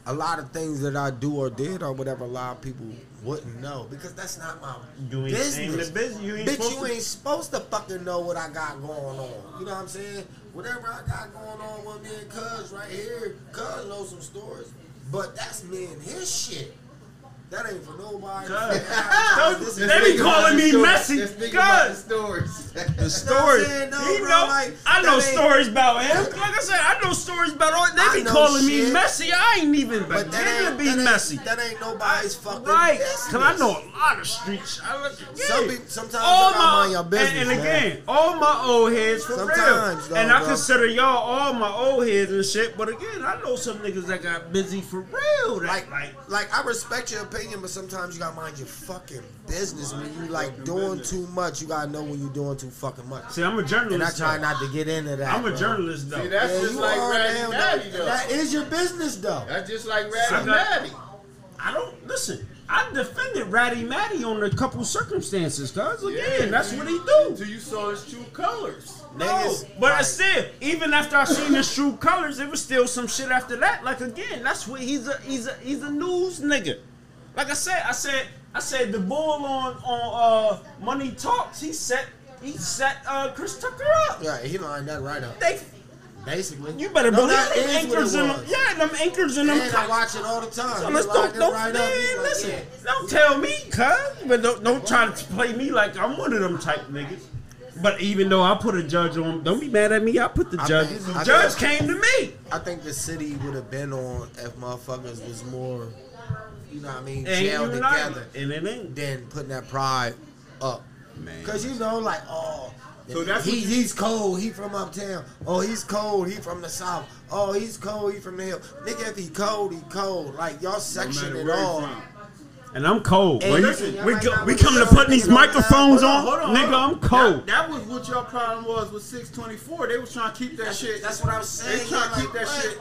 Speaker 1: a lot of things that I do or did or whatever, a lot of people wouldn't know because that's not my
Speaker 2: You ain't
Speaker 1: business.
Speaker 2: ain't business. You ain't
Speaker 1: Bitch,
Speaker 2: supposed
Speaker 1: you
Speaker 2: to-
Speaker 1: ain't supposed to fucking know what I got going on. You know what I'm saying? Whatever I got going on with me and Cuz right here, Cuz knows some stories. But that's me and his shit. That ain't for nobody.
Speaker 2: Cuz.
Speaker 1: Cuz,
Speaker 2: They be calling me messy,
Speaker 4: Let's the stories.
Speaker 2: The story.
Speaker 1: saying, though,
Speaker 2: he
Speaker 1: bro,
Speaker 2: know.
Speaker 1: like,
Speaker 2: I know stories about him. Like I said, I know stories about all.
Speaker 1: I
Speaker 2: They be
Speaker 1: know
Speaker 2: calling me messy. I ain't even
Speaker 1: But
Speaker 2: begin
Speaker 1: that
Speaker 2: to
Speaker 1: ain't,
Speaker 2: be
Speaker 1: that ain't-
Speaker 2: messy.
Speaker 1: That ain't nobody's fucking
Speaker 2: Right,
Speaker 1: business.
Speaker 2: cause I know a lot of streets. I look, yeah.
Speaker 1: Some people- sometimes
Speaker 2: all
Speaker 1: you gotta mind your business,
Speaker 2: and, and
Speaker 1: man.
Speaker 2: again, all my old heads for
Speaker 1: Sometimes,
Speaker 2: real.
Speaker 1: though,
Speaker 2: and I
Speaker 1: bro.
Speaker 2: consider y'all all my old heads and shit. But again, I know some niggas that got busy for real. That,
Speaker 1: like,
Speaker 2: like,
Speaker 1: like, I respect your opinion, but sometimes you gotta mind your fucking business. When you like doing too much, you gotta know when you're doing too fucking much.
Speaker 2: see, I'm a journalist.
Speaker 1: And I
Speaker 2: journalist.
Speaker 1: try
Speaker 2: though.
Speaker 1: not to get into that.
Speaker 2: I'm a
Speaker 1: bro.
Speaker 2: journalist though.
Speaker 4: See, that's
Speaker 1: Yeah,
Speaker 4: just like
Speaker 1: are,
Speaker 4: Ratty
Speaker 1: damn,
Speaker 4: Matty, though.
Speaker 1: that is your business, though.
Speaker 4: That's just like
Speaker 2: I
Speaker 4: Ratty
Speaker 2: got- I don't listen. I defended Ratty Matty on a couple circumstances, cause again, that's what he do.
Speaker 4: Until you saw his true colors.
Speaker 2: No,
Speaker 1: Niggas,
Speaker 2: but
Speaker 1: I
Speaker 2: said, even after I seen his true colors, it was still some shit after that. Like again, that's what he's a he's a he's a news nigga. Like I said, I said I said the bull on on uh Money Talks. He set he set uh Chris Tucker up.
Speaker 1: Yeah, he lined that right up.
Speaker 2: They
Speaker 1: Basically,
Speaker 2: you better
Speaker 1: No,
Speaker 2: believe them anchors in them. Yeah, them anchors in them.
Speaker 1: And I watch it all the time.
Speaker 2: So let's don't don't
Speaker 1: right
Speaker 2: man,
Speaker 1: up. He's like,
Speaker 2: listen.
Speaker 1: yeah.
Speaker 2: Don't tell me, cuz, but don't don't try to play me like I'm one of them type niggas. But even though I put a judge on, don't be mad at me. I put the
Speaker 1: I
Speaker 2: judges.
Speaker 1: think-
Speaker 2: The
Speaker 1: I
Speaker 2: judge
Speaker 1: think-
Speaker 2: came to me.
Speaker 1: I think the city would have been on if motherfuckers was more, you know what I mean,
Speaker 2: Ain't
Speaker 1: jailed together
Speaker 2: And it ain't.
Speaker 1: than putting that pride up.
Speaker 5: Man.
Speaker 1: Cause you know, like, oh,
Speaker 4: So that's
Speaker 1: he,
Speaker 4: you-
Speaker 1: he's cold. He from uptown. Oh, he's cold. He from the south. Oh, he's cold. He from the hill. Nigga, if he cold, he cold. Like y'all
Speaker 4: No
Speaker 1: section
Speaker 4: matter
Speaker 1: it all.
Speaker 2: And I'm cold.
Speaker 1: Hey,
Speaker 2: Well,
Speaker 1: listen,
Speaker 2: we
Speaker 1: might
Speaker 2: go, we
Speaker 1: really
Speaker 2: come to put these
Speaker 1: niggas don't
Speaker 2: microphones
Speaker 1: Hold
Speaker 2: on,
Speaker 1: on,
Speaker 4: Hold on,
Speaker 2: nigga. I'm cold.
Speaker 4: That, that was what your problem was with 624. They was trying to keep that
Speaker 1: That's,
Speaker 4: shit.
Speaker 1: that's what I'm saying.
Speaker 4: They trying to
Speaker 1: Like,
Speaker 4: keep that
Speaker 1: what?
Speaker 4: shit.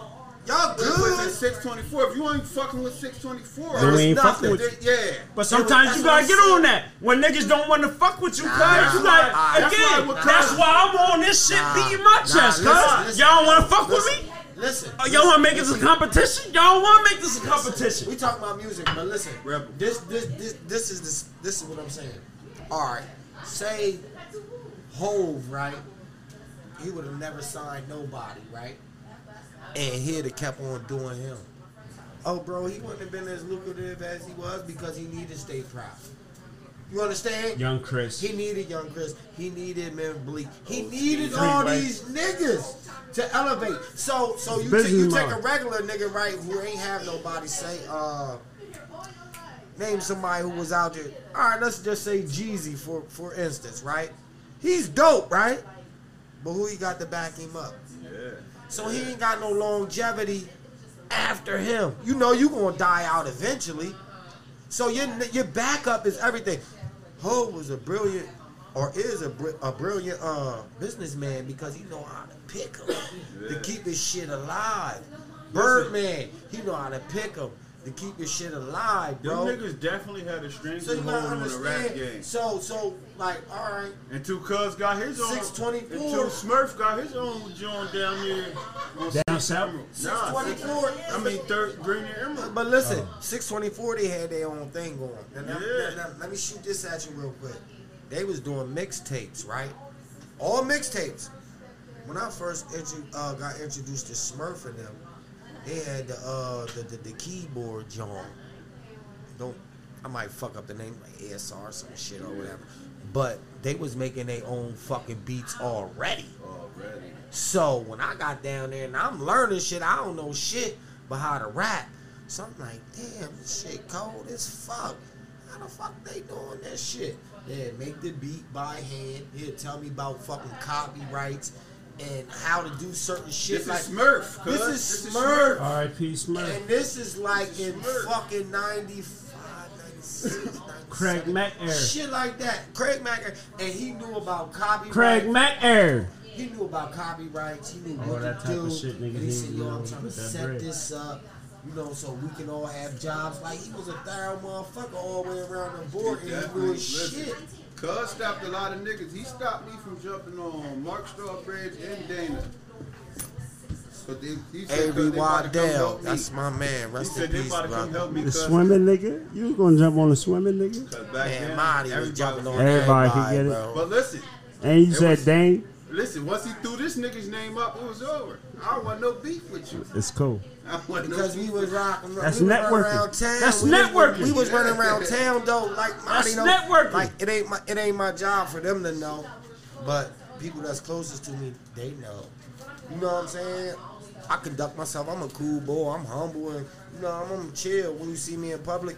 Speaker 1: Y'all
Speaker 4: It was at
Speaker 1: good.
Speaker 4: 624. If you ain't fucking with 624,
Speaker 2: Then we
Speaker 4: it's
Speaker 2: ain't
Speaker 4: nothing.
Speaker 2: fucking with
Speaker 4: They- Yeah.
Speaker 2: But sometimes you gotta get on that. When niggas don't want to fuck with you, cuz
Speaker 1: Nah,
Speaker 2: you like
Speaker 1: nah,
Speaker 2: again.
Speaker 4: that's why
Speaker 2: that's why I'm on this shit
Speaker 1: Nah,
Speaker 2: beating my
Speaker 1: nah,
Speaker 2: chest,
Speaker 1: listen,
Speaker 2: cuz
Speaker 1: listen,
Speaker 2: y'all don't want to fuck with me.
Speaker 1: listen.
Speaker 2: Oh, y'all want to make this a competition? Y'all want to make this a competition?
Speaker 1: We talking about music, but listen.
Speaker 4: Rebel.
Speaker 1: This this this this is this this is what I'm saying. All right, say Hove, right? He would have never signed nobody, right? And he'd have kept on doing him. Oh, bro, he wouldn't have been as lucrative as he was because he needed State Proud. You understand?
Speaker 2: Young Chris.
Speaker 1: He needed Young Chris. He needed Men Bleek. He needed
Speaker 2: Bleek,
Speaker 1: all
Speaker 2: right.
Speaker 1: these niggas to elevate. So, so you, ta- you take a regular nigga, right, who ain't have nobody say, uh, name somebody who was out there. All right, let's just say Jeezy for for instance, right? He's dope, right? But who he got to back him up?
Speaker 4: Yeah.
Speaker 1: So he ain't got no longevity after him. You know you gonna die out eventually. So your your backup is everything. Ho was a brilliant, or is a, br- a brilliant uh, businessman because he know how to pick him to keep his shit alive. Birdman, he know how to pick him to keep his shit alive,
Speaker 4: Them niggas definitely had a strength
Speaker 1: So you
Speaker 4: and
Speaker 1: gotta
Speaker 4: hold on the rap game.
Speaker 1: So so like all right,
Speaker 4: And two Cuz got his own.
Speaker 1: 624.
Speaker 4: And two Smurf got his own joint down there. On
Speaker 2: Down
Speaker 4: Sixth
Speaker 2: south?
Speaker 4: Emerald. Nah,
Speaker 1: 24.
Speaker 4: I mean, third Green and Emerald.
Speaker 1: But listen, 624 they had their own thing going. Now, now-
Speaker 4: Yeah.
Speaker 1: now- now, let me shoot this at you real quick. They was doing mixtapes, right? All mixtapes. When I first intro, uh, got introduced to Smurf and them, they had the uh, the, the, the keyboard John. Don't I might fuck up the name like ASR or some shit or whatever. But they was making their own fucking beats already.
Speaker 4: Already.
Speaker 1: So when I got down there and I'm learning shit, I don't know shit but how to rap. So I'm like, damn, this shit cold as fuck. How the fuck they doing that shit? Yeah, make the beat by hand. He'll tell me about fucking copyrights and how to do certain shit.
Speaker 4: This
Speaker 1: like
Speaker 4: is Smurf.
Speaker 1: This
Speaker 4: cuz.
Speaker 1: is Smurf.
Speaker 2: R.I.P. Smurf.
Speaker 1: And this is like in
Speaker 4: Smurf.
Speaker 1: fucking 95, 96,
Speaker 2: Craig Mack era.
Speaker 1: Shit like that. Craig Mack. And he knew about copyright.
Speaker 2: Craig Mack era.
Speaker 1: He knew about copyrights. He knew
Speaker 2: All
Speaker 1: what
Speaker 2: that
Speaker 1: to
Speaker 2: type
Speaker 1: do.
Speaker 2: of shit, nigga,
Speaker 1: and he
Speaker 2: he
Speaker 1: said, "Yo,
Speaker 2: knew
Speaker 1: I'm trying to set
Speaker 2: bread.
Speaker 1: this up, you know, so we can all have jobs." Like he was a thorough motherfucker all the way around the board, and he knew
Speaker 4: Definitely.
Speaker 1: his shit.
Speaker 4: Cuz stopped a lot of niggas. He stopped me from jumping on Mark Strawbridge and Dana. But they, he said 'cause
Speaker 1: A.B.
Speaker 4: they about
Speaker 1: Waddell,
Speaker 4: help me.
Speaker 1: that's my man. Rest
Speaker 4: said
Speaker 1: in
Speaker 4: they
Speaker 1: peace,
Speaker 4: about to come
Speaker 1: brother.
Speaker 2: The
Speaker 4: cuz-
Speaker 2: swimming nigga? You was gonna jump on the swimming nigga?
Speaker 4: back
Speaker 1: Man,
Speaker 4: then,
Speaker 1: Marty was
Speaker 4: everybody
Speaker 1: jumping on
Speaker 2: Everybody
Speaker 1: everybody,
Speaker 2: could get it.
Speaker 1: bro.
Speaker 4: But listen,
Speaker 2: And you said
Speaker 4: was-
Speaker 2: Dane?
Speaker 4: listen. Once he threw this nigga's name up, it was over. I don't want no beef with you.
Speaker 2: It's cool.
Speaker 4: I don't want no
Speaker 1: Because we was rocking,
Speaker 2: That's
Speaker 1: we running
Speaker 2: networking.
Speaker 1: around town.
Speaker 2: That's
Speaker 1: we was-
Speaker 2: networking.
Speaker 1: we was running around town though, like
Speaker 2: That's
Speaker 1: Marty know,
Speaker 2: networking.
Speaker 1: Like it ain't my it ain't my job for them to know, but people that's closest to me, they know. You know what I'm saying? I conduct myself. I'm a cool boy. I'm humble and you know I'm, I'm chill when you see me in public.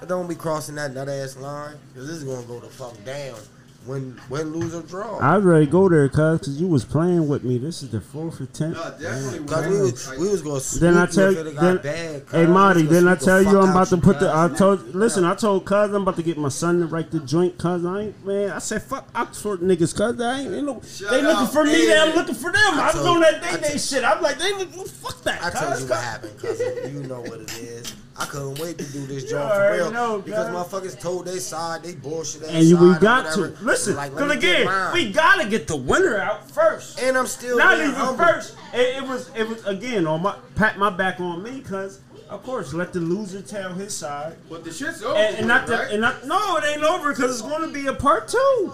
Speaker 1: I don't be crossing that nut ass line, cause this is gonna go the fuck down. Win, win, lose or draw.
Speaker 2: I'd ready to go there, cuz, because you was playing with me. This is the fourth or tenth.
Speaker 4: No, definitely.
Speaker 1: Cause we was we was gonna
Speaker 2: Then I
Speaker 1: you
Speaker 2: tell you, then,
Speaker 1: bad.
Speaker 2: hey. Marty,
Speaker 1: We was
Speaker 2: then I tell you I'm about to put the. I
Speaker 1: cuz.
Speaker 2: told, listen, I told Cuz I'm about to get my son to write the joint, Cuz I ain't, man. I said fuck Oxford niggas, Cuz I ain't, you know,
Speaker 4: Shut
Speaker 2: they looking
Speaker 4: up,
Speaker 2: for me, they I'm looking for them. I, was
Speaker 1: told
Speaker 2: on that
Speaker 1: I
Speaker 2: day day shit. I'm like, they look, fuck that.
Speaker 1: I told
Speaker 2: cuz,
Speaker 1: you what
Speaker 2: cuz.
Speaker 1: happened, cousin. You know what it is. I couldn't wait to do this joint
Speaker 2: already
Speaker 1: for real
Speaker 2: know,
Speaker 1: because
Speaker 2: cuz.
Speaker 1: motherfuckers told they side, they bullshit ass
Speaker 2: And
Speaker 1: side
Speaker 2: we got to listen,
Speaker 1: Like,
Speaker 2: cause again, we gotta get the winner out first.
Speaker 1: and I'm still
Speaker 2: Not even
Speaker 1: humble.
Speaker 2: first. It, it was, it was again on my pat my back on me, cause of course let the loser tell his side.
Speaker 4: But the shit's over.
Speaker 2: And, and not
Speaker 4: with,
Speaker 2: the,
Speaker 4: right?
Speaker 2: and not, no, it ain't over because it's going to be a part two.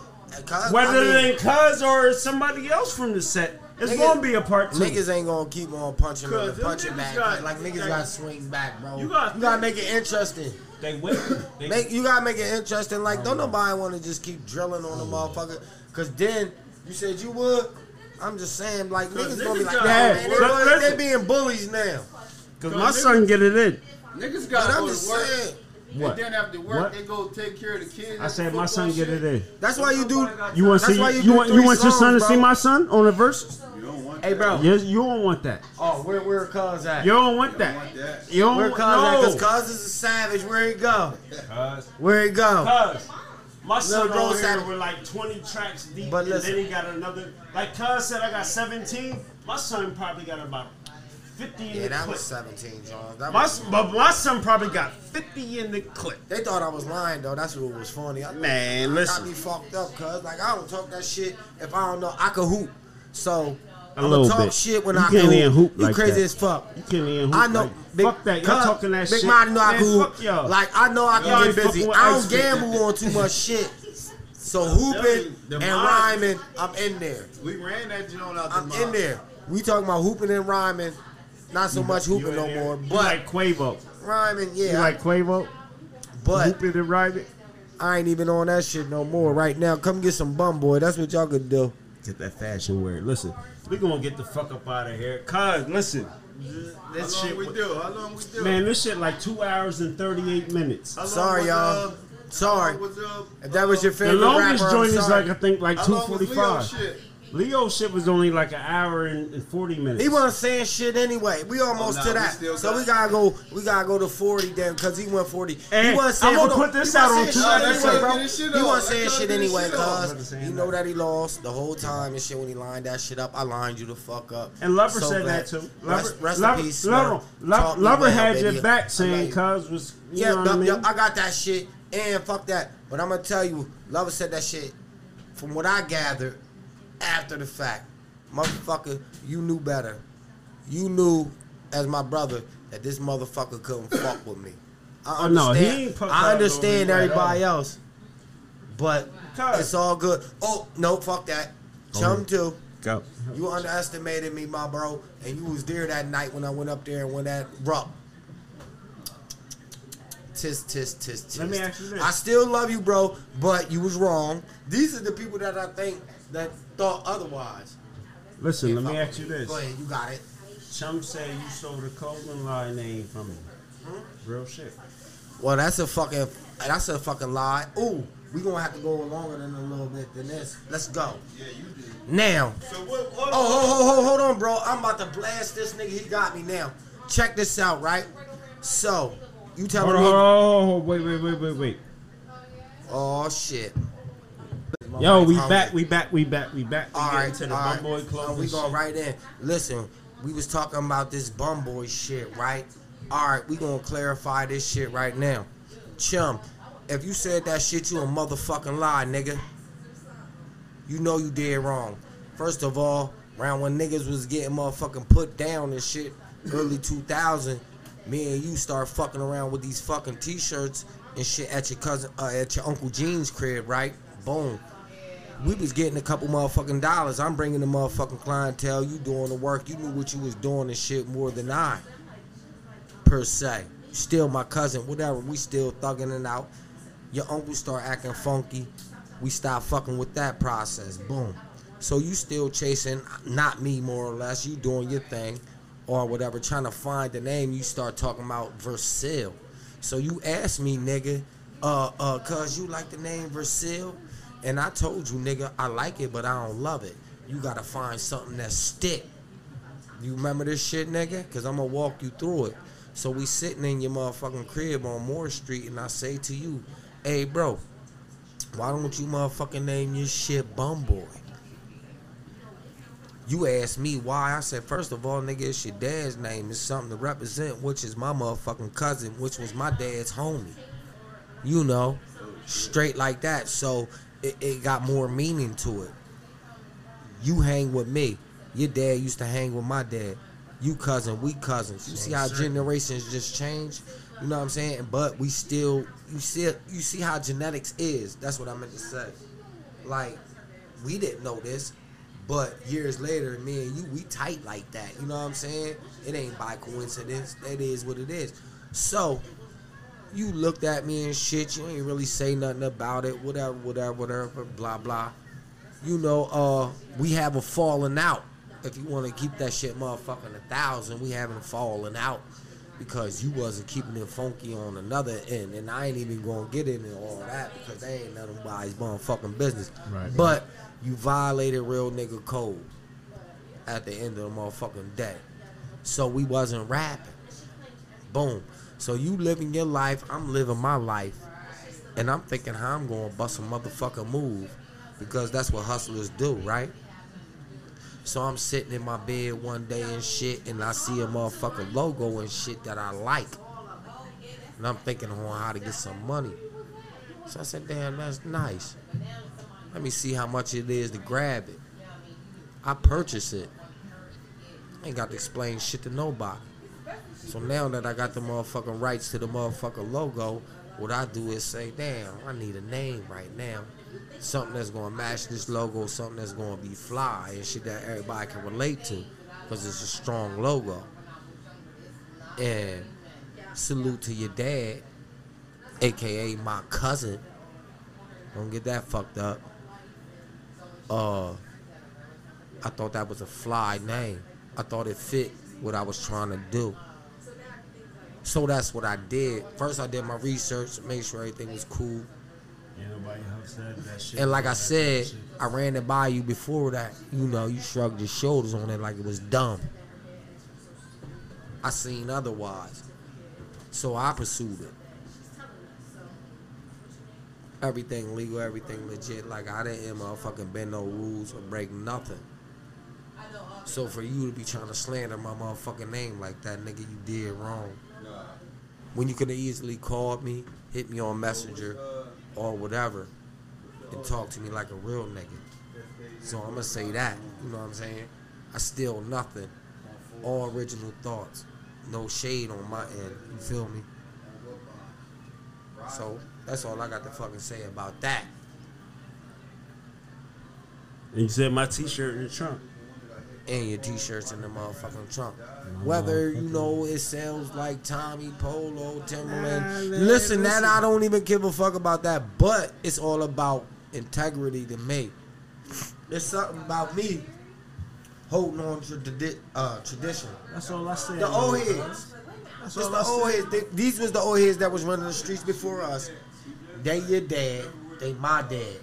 Speaker 2: Whether
Speaker 1: I mean,
Speaker 2: it ain't Cuz or somebody else from the set, it's
Speaker 1: Niggas-
Speaker 2: going to be a part two.
Speaker 1: Niggas ain't gonna keep on punching
Speaker 4: Cuz
Speaker 1: and
Speaker 4: them
Speaker 1: punching back.
Speaker 4: got-
Speaker 1: like niggas
Speaker 4: got-
Speaker 1: gotta swing back, bro.
Speaker 4: You got-
Speaker 1: gotta make it interesting.
Speaker 2: they win. They,
Speaker 1: Make you gotta make it interesting. Like don't nobody want to just keep drilling on the motherfucker. Cause then you said you would. I'm just saying, like
Speaker 4: Cause
Speaker 1: niggas gonna be like,
Speaker 4: got-
Speaker 1: nah,
Speaker 2: Yeah,
Speaker 1: man, they,
Speaker 2: but
Speaker 1: bully- they being bullies now.
Speaker 2: Cause my son get it in.
Speaker 4: Niggas got to go to work.
Speaker 1: saying.
Speaker 2: What?
Speaker 4: And then after work,
Speaker 2: What?
Speaker 4: they go take care of the kids.
Speaker 2: I said my
Speaker 4: football
Speaker 2: son get it in.
Speaker 1: That's why you do.
Speaker 2: You want to see? You,
Speaker 1: you
Speaker 2: want you want your son to see my son on the verse?
Speaker 4: You don't want
Speaker 1: Hey,
Speaker 4: that.
Speaker 1: bro.
Speaker 2: Yes, you don't want that.
Speaker 1: Oh, where where cuz at?
Speaker 2: You don't want
Speaker 4: You don't
Speaker 2: that.
Speaker 4: want that.
Speaker 2: You don't
Speaker 1: Where
Speaker 2: want
Speaker 1: cuz at? Cause cuz is a savage. Where he go?
Speaker 2: Cuz.
Speaker 1: Where he go?
Speaker 2: Cuz my son
Speaker 1: bro
Speaker 2: on
Speaker 1: said-
Speaker 2: here with like 20 tracks deep,
Speaker 1: But
Speaker 2: and
Speaker 1: listen.
Speaker 2: then he got another. Like Cuz said, I got 17. My son probably got about 50 in
Speaker 1: Yeah,
Speaker 2: the
Speaker 1: that
Speaker 2: clip.
Speaker 1: was 17, John. That
Speaker 2: My,
Speaker 1: was,
Speaker 2: but my son probably got 50 in the clip.
Speaker 1: they thought I was lying though. That's what was funny. I,
Speaker 2: Man,
Speaker 1: got me
Speaker 2: listen.
Speaker 1: fucked up, cuz like I don't talk that shit if I don't know I can hoop. So
Speaker 2: A
Speaker 1: I'ma
Speaker 2: little
Speaker 1: talk
Speaker 2: bit.
Speaker 1: shit when
Speaker 2: You
Speaker 1: I
Speaker 2: can't
Speaker 1: can
Speaker 2: even hoop
Speaker 1: You
Speaker 2: like
Speaker 1: crazy
Speaker 2: that.
Speaker 1: as fuck.
Speaker 2: You can't even hoop
Speaker 1: I know.
Speaker 2: like-
Speaker 1: big,
Speaker 2: fuck that. Y'all talking that
Speaker 1: big
Speaker 2: shit.
Speaker 1: Monty know I
Speaker 2: Man,
Speaker 1: hoop.
Speaker 2: y'all.
Speaker 1: Like I know I can get busy. I don't gamble on too much shit. So hooping and rhyming, I'm in there.
Speaker 4: We ran that joint out the
Speaker 1: I'm in there. We talking about hooping and rhyming. Not so much hooping no more, but
Speaker 2: like Quavo.
Speaker 1: rhyming, yeah.
Speaker 2: You like Quavo?
Speaker 1: but
Speaker 2: Hooping and rhyming?
Speaker 1: I ain't even on that shit no more right now. Come get some bum boy. That's what y'all could do.
Speaker 2: Get that fashion word. Listen, we gonna get the fuck up out of here. Cause listen,
Speaker 4: How
Speaker 2: this
Speaker 4: long
Speaker 2: shit,
Speaker 4: we do? How long we do?
Speaker 2: man, this shit like two hours and thirty eight minutes.
Speaker 4: How long
Speaker 1: Sorry,
Speaker 4: was,
Speaker 1: y'all.
Speaker 4: uh,
Speaker 1: Sorry.
Speaker 4: how long was, uh,
Speaker 1: If that was your
Speaker 4: uh,
Speaker 2: The
Speaker 1: favorite
Speaker 2: longest
Speaker 1: rapper, I'm
Speaker 2: joint is like I think like
Speaker 4: How
Speaker 2: two
Speaker 4: long was
Speaker 2: forty
Speaker 4: Leo
Speaker 2: five.
Speaker 4: Shit?
Speaker 2: Leo shit was only like an hour and, and forty minutes.
Speaker 1: He wasn't saying shit anyway. We almost
Speaker 4: Oh, nah,
Speaker 1: to that.
Speaker 4: still
Speaker 1: So we gotta go. We gotta go to forty then, cause he went forty.
Speaker 2: Hey,
Speaker 1: he wasn't saying.
Speaker 2: I'm gonna
Speaker 1: hold
Speaker 2: put this out on
Speaker 1: saying
Speaker 2: Twitter.
Speaker 1: shit anyway,
Speaker 4: go
Speaker 1: bro.
Speaker 4: get his shit
Speaker 1: He wasn't saying shit anyway,
Speaker 4: shit off.
Speaker 2: Brother
Speaker 1: cause
Speaker 2: saying
Speaker 1: you know
Speaker 2: that.
Speaker 1: that he lost the whole time and shit when he lined that shit up. I lined you the fuck up.
Speaker 2: And Lover
Speaker 1: So
Speaker 2: said
Speaker 1: glad.
Speaker 2: that too. Lover,
Speaker 1: Rest, rest
Speaker 2: Lover,
Speaker 1: in peace.
Speaker 2: Lover. Lover, Lover
Speaker 1: well,
Speaker 2: had
Speaker 1: baby.
Speaker 2: your back
Speaker 1: I
Speaker 2: saying
Speaker 1: love
Speaker 2: cuz was you
Speaker 1: Yeah,
Speaker 2: know what I mean?
Speaker 1: I got that shit. And fuck that. But I'm gonna tell you, Lover said that shit. From what I gathered, after the fact, motherfucker, you knew better. You knew, as my brother, that this motherfucker couldn't fuck with me. I
Speaker 2: Oh, no, he
Speaker 1: understand.
Speaker 2: ain't
Speaker 1: I understand
Speaker 2: over you at
Speaker 1: everybody else, but
Speaker 2: Cuz.
Speaker 1: it's all good. Oh no, fuck that. Chum too.
Speaker 2: Go.
Speaker 1: You underestimated me, my bro, and you was there that night when I went up there and when that ruck. Tis, tis, tis, tis.
Speaker 2: Let me ask you this.
Speaker 1: I still love you, bro, but you was wrong. These are the people that I think that thought otherwise.
Speaker 2: Listen, let
Speaker 1: If
Speaker 2: me
Speaker 1: I-
Speaker 2: ask you this.
Speaker 1: Go ahead, you got it.
Speaker 2: Chum said you stole the clothing line name from him. Hmm? Real shit.
Speaker 1: Well, that's a fucking, that's a fucking lie. Ooh, we gonna have to go longer than a little bit than this. Let's go.
Speaker 4: Yeah, you did.
Speaker 1: Now.
Speaker 4: So what? what
Speaker 1: Oh, ho, ho, ho, hold on, bro. I'm about to blast this nigga. He got me now. Check this out, right? So, you telling
Speaker 2: Hold on,
Speaker 1: me?
Speaker 2: hold on, hold on, wait, wait, wait, wait, wait.
Speaker 1: Oh shit.
Speaker 2: Yo, we back, we back, we back, we back. We
Speaker 1: All right,
Speaker 2: into the
Speaker 1: all right.
Speaker 2: bum boy
Speaker 1: Uh,
Speaker 2: clothing
Speaker 1: we going right in. Listen, we was talking about this bum boy shit, right? All right, we gonna clarify this shit right now. Chum, if you said that shit, you a motherfucking lie, nigga. You know you did wrong. First of all, around when niggas was getting motherfucking put down and shit, early 2000, me and you start fucking around with these fucking t-shirts and shit at your cousin, uh, at your uncle Gene's crib, right? Boom. We was getting a couple motherfucking dollars. I'm bringing the motherfucking clientele. You doing the work. You knew what you was doing and shit more than I, per se. Still my cousin, whatever. We still thugging it out. Your uncle start acting funky. We stop fucking with that process. Boom. So you still chasing, not me more or less. You doing your thing, or whatever. Trying to find the name. You start talking about Versil. So you ask me, nigga, uh, uh, cause you like the name Versil, and I told you, nigga, I like it, but I don't love it. You gotta find something that stick. You remember this shit, nigga? Cause I'm gonna walk you through it. So we sitting in your motherfucking crib on Moore Street, and I say to you, hey, bro, why don't you motherfucking name your shit Bum Boy? You asked me why. I said, first of all, nigga, it's your dad's name. It's something to represent, which is my motherfucking cousin, which was my dad's homie. You know, straight like that. So it, it got more meaning to it. You hang with me. Your dad used to hang with my dad. You cousin, we cousins. You see how generations just change? You know what I'm saying? But we still, you see, you see how genetics is. That's what I meant to say. Like, we didn't know this, but years later, me and you, we tight like that. You know what I'm saying? It ain't by coincidence. That is what it is. So, you looked at me and shit. You ain't really say nothing about it. Whatever, whatever, whatever. Blah blah. You know, uh, we have a falling out. If you want to keep that shit motherfucking a thousand, we haven't fallen out because you wasn't keeping it funky on another end, and I ain't even gonna get into all that because they ain't nobody's motherfucking business.
Speaker 2: Right.
Speaker 1: But you violated real nigga code at the end of the motherfucking day. So we wasn't rapping. Boom. So you living your life, I'm living my life. And I'm thinking how I'm gonna bust a motherfucker move. Because that's what hustlers do, right? So I'm sitting in my bed one day and shit, and I see a motherfucker logo and shit that I like. And I'm thinking on how to get some money. So I said, damn, that's nice. Let me see how much it is to grab it. I purchase it. I ain't got to explain shit to nobody. So now that I got the motherfucking rights to the motherfucking logo, what I do is say, damn, I need a name right now. Something that's gonna match this logo, something that's gonna be fly and shit that everybody can relate to. Cause it's a strong logo. And salute to your dad, aka my cousin. Don't get that fucked up. Uh I thought that was a fly name. I thought it fit what I was trying to do. So that's what I did. First, I did my research, make sure everything was cool.
Speaker 2: Yeah, nobody else said that shit.
Speaker 1: And like I said. I ran it by you before that. You know, you shrugged your shoulders on it like it was dumb. I seen otherwise. So I pursued it. Everything legal, everything legit. Like I didn't motherfucking bend no rules or break nothing. So for you to be trying to slander my motherfucking name like that, nigga, you did wrong. When you could have easily called me, hit me on Messenger or whatever, and talk to me like a real nigga. So I'm gonna say that. You know what I'm saying? I steal nothing. All original thoughts. No shade on my end. You feel me? So that's all I got to fucking say about that.
Speaker 2: And you said my T-shirt in the trunk.
Speaker 1: And your t-shirts in the motherfucking trunk. Whether you know it sounds like Tommy Polo, Timberland. Listen, that I don't even give a fuck about that. But it's all about integrity to me. There's something about me holding on to the uh, tradition.
Speaker 2: That's all I said.
Speaker 1: The old heads.
Speaker 2: That's all
Speaker 1: the
Speaker 2: I
Speaker 1: old
Speaker 2: said.
Speaker 1: heads. They- these was the old heads that was running the streets before us. They your dad. They my dad.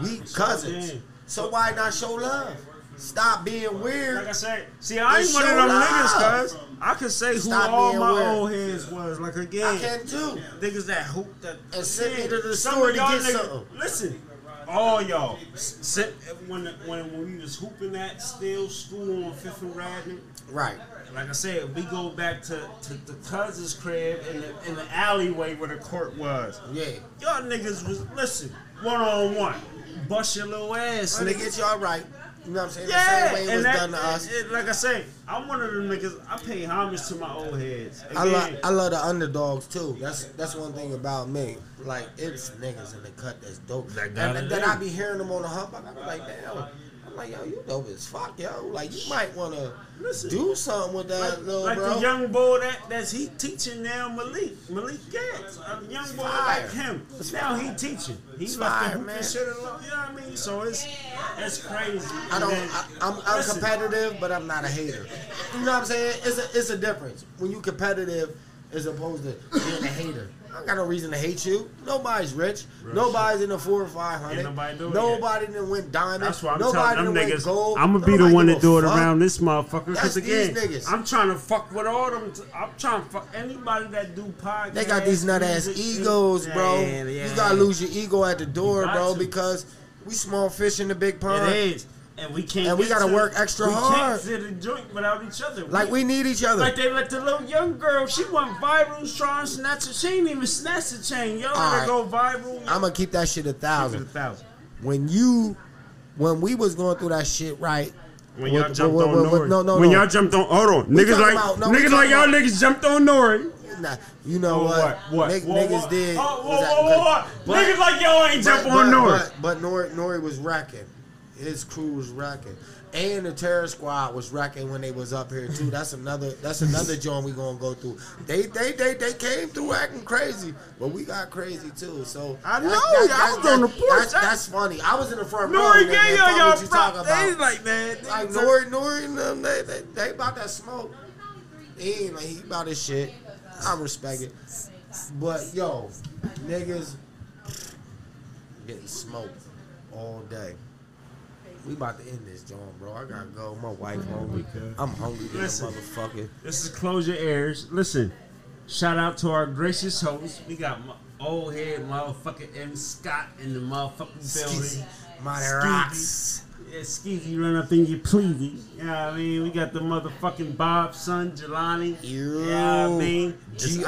Speaker 1: We cousins. So why not show love? Stop being weird.
Speaker 2: Like I said, see, I ain't one of them niggas, cuz. I can say who
Speaker 1: Stop
Speaker 2: all
Speaker 1: being
Speaker 2: my
Speaker 1: weird.
Speaker 2: old heads was. Like, again,
Speaker 1: I can too.
Speaker 2: niggas that hoop that.
Speaker 1: And send me to the store to get
Speaker 2: niggas-
Speaker 1: something.
Speaker 2: Listen, all y'all, sit, when, when, when we was hooping that Still School on 5th and Radnor,
Speaker 1: Right.
Speaker 2: like I said, we go back to, to the cousin's crib in the, in the alleyway where the court was.
Speaker 1: Yeah.
Speaker 2: Y'all niggas was, listen, one on one. Bust your little ass, nigga.
Speaker 1: get y'all right, you know what I'm saying?
Speaker 2: Yeah,
Speaker 1: the same way it
Speaker 2: and
Speaker 1: was
Speaker 2: that,
Speaker 1: done to us.
Speaker 2: it- like I say, I'm one of them niggas. I pay homage to my old heads.
Speaker 1: I love I love the underdogs too. That's that's one thing about me. Like it's niggas in the cut that's dope.
Speaker 2: That got
Speaker 1: and then. I be hearing them on the hump. I be like, damn. I'm like, yo, you dope as fuck, yo. Like you might wanna do something with that
Speaker 2: like,
Speaker 1: little
Speaker 2: like
Speaker 1: bro.
Speaker 2: the young boy that that's he teaching now, Malik Malik Gatz, a young boy
Speaker 1: fire.
Speaker 2: like him. now he teaching. He
Speaker 1: It's
Speaker 2: left
Speaker 1: fire,
Speaker 2: the shit alone. You know what I mean? So it's it's crazy.
Speaker 1: I don't.
Speaker 2: Then-
Speaker 1: I, I'm, I'm
Speaker 2: listen,
Speaker 1: competitive, but I'm not a hater. You know what I'm saying? It's a it's a difference when you competitive as opposed to being a hater. I don't got no reason to hate you. Nobody's rich.
Speaker 2: Real
Speaker 1: Nobody's in the four or five hundred.
Speaker 2: Nobody doing
Speaker 1: Nobody done went diamond.
Speaker 2: That's why I'm
Speaker 1: Nobody
Speaker 2: telling them niggas.
Speaker 1: gold.
Speaker 2: I'm gonna be the one to do it
Speaker 1: fuck.
Speaker 2: around this motherfucker.
Speaker 1: That's
Speaker 2: again,
Speaker 1: these niggas.
Speaker 2: I'm trying to fuck with all them. T- I'm trying to fuck anybody that do podcasts.
Speaker 1: They got these nut ass egos, bro.
Speaker 2: Yeah, yeah.
Speaker 1: You gotta lose your ego at the door, bro,
Speaker 2: to.
Speaker 1: because we small fish in the big pond.
Speaker 2: It is, and we can't.
Speaker 1: And we gotta
Speaker 2: to-
Speaker 1: work extra
Speaker 2: we
Speaker 1: hard.
Speaker 2: can't sit and joint without each other.
Speaker 1: Like we need each other.
Speaker 2: Like they let the little young girl, she went viral trying to snatch a, she ain't even snatch the chain. Y'all let
Speaker 1: Alright.
Speaker 2: her go viral.
Speaker 1: I'm gonna keep that shit a
Speaker 2: Keep it a
Speaker 1: thousand.
Speaker 2: thousand.
Speaker 1: When you, when we was going through that shit, right?
Speaker 2: When y'all
Speaker 1: With-
Speaker 2: jumped
Speaker 1: with-
Speaker 2: on
Speaker 1: with- with-
Speaker 2: Nori.
Speaker 1: no, no,
Speaker 2: when
Speaker 1: no.
Speaker 2: y'all jumped on, hold on.
Speaker 1: We
Speaker 2: niggas like,
Speaker 1: about- no,
Speaker 2: niggas
Speaker 1: talking
Speaker 2: like y'all niggas jumped on Nori.
Speaker 1: Nah, you know
Speaker 2: Oh,
Speaker 1: what?
Speaker 2: what? What?
Speaker 1: Nig-
Speaker 2: What,
Speaker 1: niggas
Speaker 2: what?
Speaker 1: did.
Speaker 2: Oh, whoa,
Speaker 1: was that-
Speaker 2: whoa, whoa, whoa.
Speaker 1: but-
Speaker 2: Niggas like y'all ain't jump
Speaker 1: but,
Speaker 2: on
Speaker 1: but,
Speaker 2: Nori.
Speaker 1: But, but Nori, Nori was wrecking. His crew was wrecking. And the terror squad was rocking when they was up here too. That's another that's another joint we gonna go through. They they they they came through acting crazy, but we got crazy too. So
Speaker 2: I know,
Speaker 1: that's-
Speaker 2: I was
Speaker 1: that's-
Speaker 2: on the porch.
Speaker 1: That's, that's funny. I was in the front row.
Speaker 2: Nori gave y'all y'all
Speaker 1: what you talking
Speaker 2: prop. They like man.
Speaker 1: Like Nori, Nori, and them, they, they, they about that smoke. He ain't like he about his shit. I respect it. But yo, niggas getting smoked all day. We about to end this joint, bro. I gotta go. My wife hungry. I'm hungry
Speaker 2: Listen.
Speaker 1: motherfucker.
Speaker 2: This is Close Your Ears. Listen, shout out to our gracious host. We got my old head motherfucker M. Scott in the motherfucking building. Skeezy.
Speaker 1: rocks.
Speaker 2: Yeah, Skeezy run up in your pleasy. You know what I mean? We got the motherfucking Bob son, Jelani.
Speaker 1: You,
Speaker 2: You know what I mean?
Speaker 1: GR,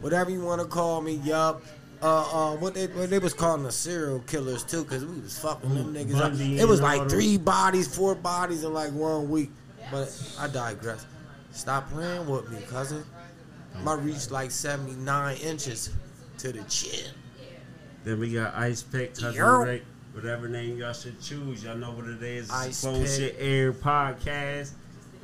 Speaker 1: whatever you want to call me, yup. Uh, uh, what they what they was calling the serial killers too, cause we was fucking them niggas. up. It was like three bodies, four bodies in like one week. But I digress. Stop playing with me, cousin. My reach like 79 inches to the chin.
Speaker 2: Then we got Ice Pick, Cousin
Speaker 1: Yo.
Speaker 2: Rick, whatever name y'all should choose. Y'all know what it is.
Speaker 1: Ice
Speaker 2: Phone
Speaker 1: Pick.
Speaker 2: Shit Air Podcast.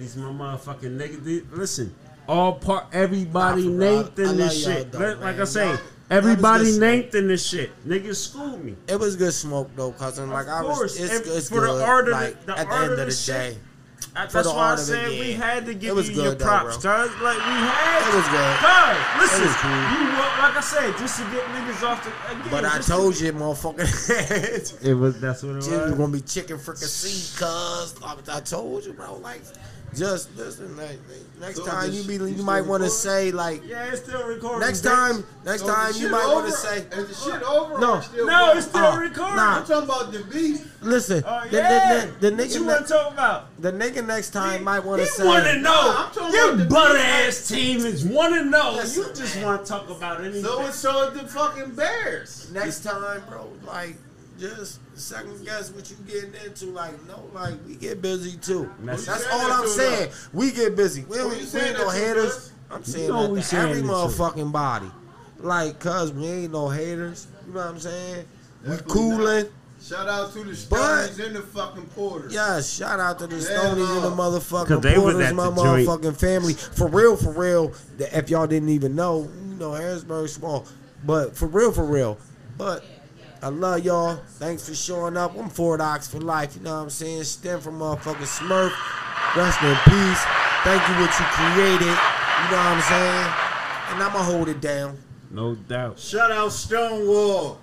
Speaker 2: These my motherfucking niggas. Listen, all part, everybody named in this
Speaker 1: y'all
Speaker 2: shit.
Speaker 1: though,
Speaker 2: Let- like I say, everybody named in this shit. Niggas schooled me.
Speaker 1: It was good smoke though, cousin. Like I was, it's, it's
Speaker 2: for the
Speaker 1: good.
Speaker 2: art of the-
Speaker 1: like
Speaker 2: the
Speaker 1: at the end
Speaker 2: of
Speaker 1: of
Speaker 2: the
Speaker 1: the day,
Speaker 2: I- That's why I
Speaker 1: of it,
Speaker 2: said we had to give you your props, cuz. Like, we had
Speaker 1: It was good.
Speaker 2: Cuz, listen, you like I said, just to get niggas off the. Again,
Speaker 1: but I
Speaker 2: just to-
Speaker 1: told you, motherfucker.
Speaker 2: It was, that's what it
Speaker 1: was
Speaker 2: was.
Speaker 1: gonna be chicken fricassee, cuz I, I told you, bro. Like, just listen. Like, next
Speaker 4: So
Speaker 1: time you be,
Speaker 4: you
Speaker 1: you might want to say like,
Speaker 2: Yeah, it's still recording.
Speaker 1: next time, next
Speaker 4: So
Speaker 1: time you might want to say,
Speaker 4: Is the shit over?
Speaker 1: No.
Speaker 4: still
Speaker 2: No,
Speaker 4: going?
Speaker 2: it's still
Speaker 1: Oh,
Speaker 2: recording.
Speaker 1: nah.
Speaker 4: I'm talking about the beef.
Speaker 1: listen,
Speaker 2: Oh,
Speaker 1: the,
Speaker 2: yeah.
Speaker 1: the, the, the
Speaker 2: what you
Speaker 1: nigga,
Speaker 2: want to talk about?
Speaker 1: the nigga next time might want to say,
Speaker 2: want to know?
Speaker 4: Nah, I'm talking
Speaker 2: Your
Speaker 4: about the
Speaker 2: butt ass team is want to know.
Speaker 1: Listen,
Speaker 2: you just want to talk about anything.
Speaker 4: So it's so is the fucking Bears.
Speaker 1: next time, bro, like just second guess what you getting into. Like, no, like we get busy too.
Speaker 2: That's-
Speaker 1: That's all
Speaker 4: saying
Speaker 1: I'm
Speaker 4: that to,
Speaker 1: saying. We get busy. We,
Speaker 4: Who
Speaker 1: we ain't no haters. I'm saying
Speaker 2: know we
Speaker 1: that to
Speaker 2: saying
Speaker 1: every
Speaker 2: it to.
Speaker 1: motherfucking body. Like, cuz we ain't no haters. You know what I'm saying? We
Speaker 4: Definitely
Speaker 1: cooling.
Speaker 4: Shout out to the
Speaker 1: But-
Speaker 4: Stones and the fucking Porters.
Speaker 1: Yes, shout out to the
Speaker 4: Yeah,
Speaker 1: Stonies and the
Speaker 4: no.
Speaker 1: motherfucking
Speaker 2: 'Cause they
Speaker 1: Porters,
Speaker 2: at
Speaker 1: my
Speaker 2: the joint.
Speaker 1: motherfucking family. For real, for real. If y'all didn't even know, you know, Harrisburg small. But for real, for real. But I love y'all. Thanks for showing up. I'm Ford Ox for life. You know what I'm saying? Stem from motherfucking Smurf. Rest in peace. Thank you what you created. You know what I'm saying? And I'ma hold it down.
Speaker 2: no doubt.
Speaker 4: Shout out Stonewall,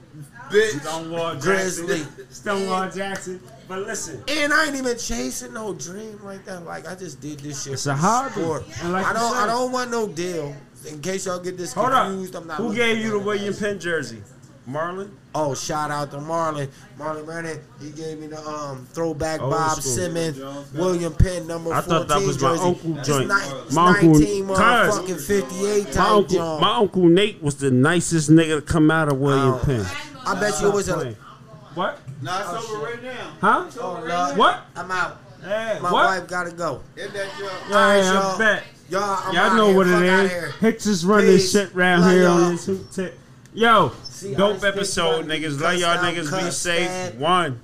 Speaker 4: bitch.
Speaker 2: Stonewall
Speaker 1: Grizzly.
Speaker 2: Jackson. Stonewall Jackson. But listen,
Speaker 1: And I ain't even chasing no dream like that. Like I just did this shit.
Speaker 2: It's a
Speaker 1: for
Speaker 2: hobby. And like
Speaker 1: I don't.
Speaker 2: said-
Speaker 1: I don't want no deal. In case y'all get this
Speaker 2: hold up.
Speaker 1: confused, I'm not.
Speaker 2: Who gave you the
Speaker 1: none of
Speaker 2: William
Speaker 1: that.
Speaker 2: Penn jersey? Marlon?
Speaker 1: Oh, shout out to Marlon. Marlon Brennan. He gave me the um throwback
Speaker 2: Old
Speaker 1: Bob
Speaker 2: school.
Speaker 1: Simmons,
Speaker 4: Jones,
Speaker 1: William Penn number
Speaker 2: I
Speaker 1: 14
Speaker 2: thought that was my
Speaker 1: jersey.
Speaker 2: uncle
Speaker 1: It's
Speaker 2: joint.
Speaker 1: ni- it's
Speaker 2: My uncle-
Speaker 1: 19
Speaker 2: Cuz.
Speaker 1: motherfucking 58
Speaker 2: My uncle,
Speaker 1: joint.
Speaker 2: my uncle Nate was the nicest nigga to come out of William
Speaker 1: Oh.
Speaker 2: Penn.
Speaker 1: I bet you it was a.
Speaker 2: What?
Speaker 4: No, it's over right now.
Speaker 2: Huh?
Speaker 4: It's over
Speaker 1: Oh,
Speaker 4: right
Speaker 1: Lord.
Speaker 2: What?
Speaker 1: I'm out.
Speaker 2: Hey,
Speaker 1: My
Speaker 2: what?
Speaker 1: wife gotta go.
Speaker 4: now. Hit that joint.
Speaker 2: Yeah,
Speaker 1: Alright,
Speaker 2: I
Speaker 1: y'all.
Speaker 2: bet.
Speaker 1: Y'all, I'm
Speaker 2: Y'all
Speaker 1: out
Speaker 2: know
Speaker 1: here.
Speaker 2: what
Speaker 1: Fuck
Speaker 2: it
Speaker 1: outta
Speaker 2: is.
Speaker 1: here.
Speaker 2: Hicks is running
Speaker 1: Peace.
Speaker 2: shit round
Speaker 1: Love
Speaker 2: here
Speaker 1: y'all.
Speaker 2: on this hoop tip. Yo,
Speaker 1: See,
Speaker 2: dope episode, niggas. Love y'all niggas. Be safe. One.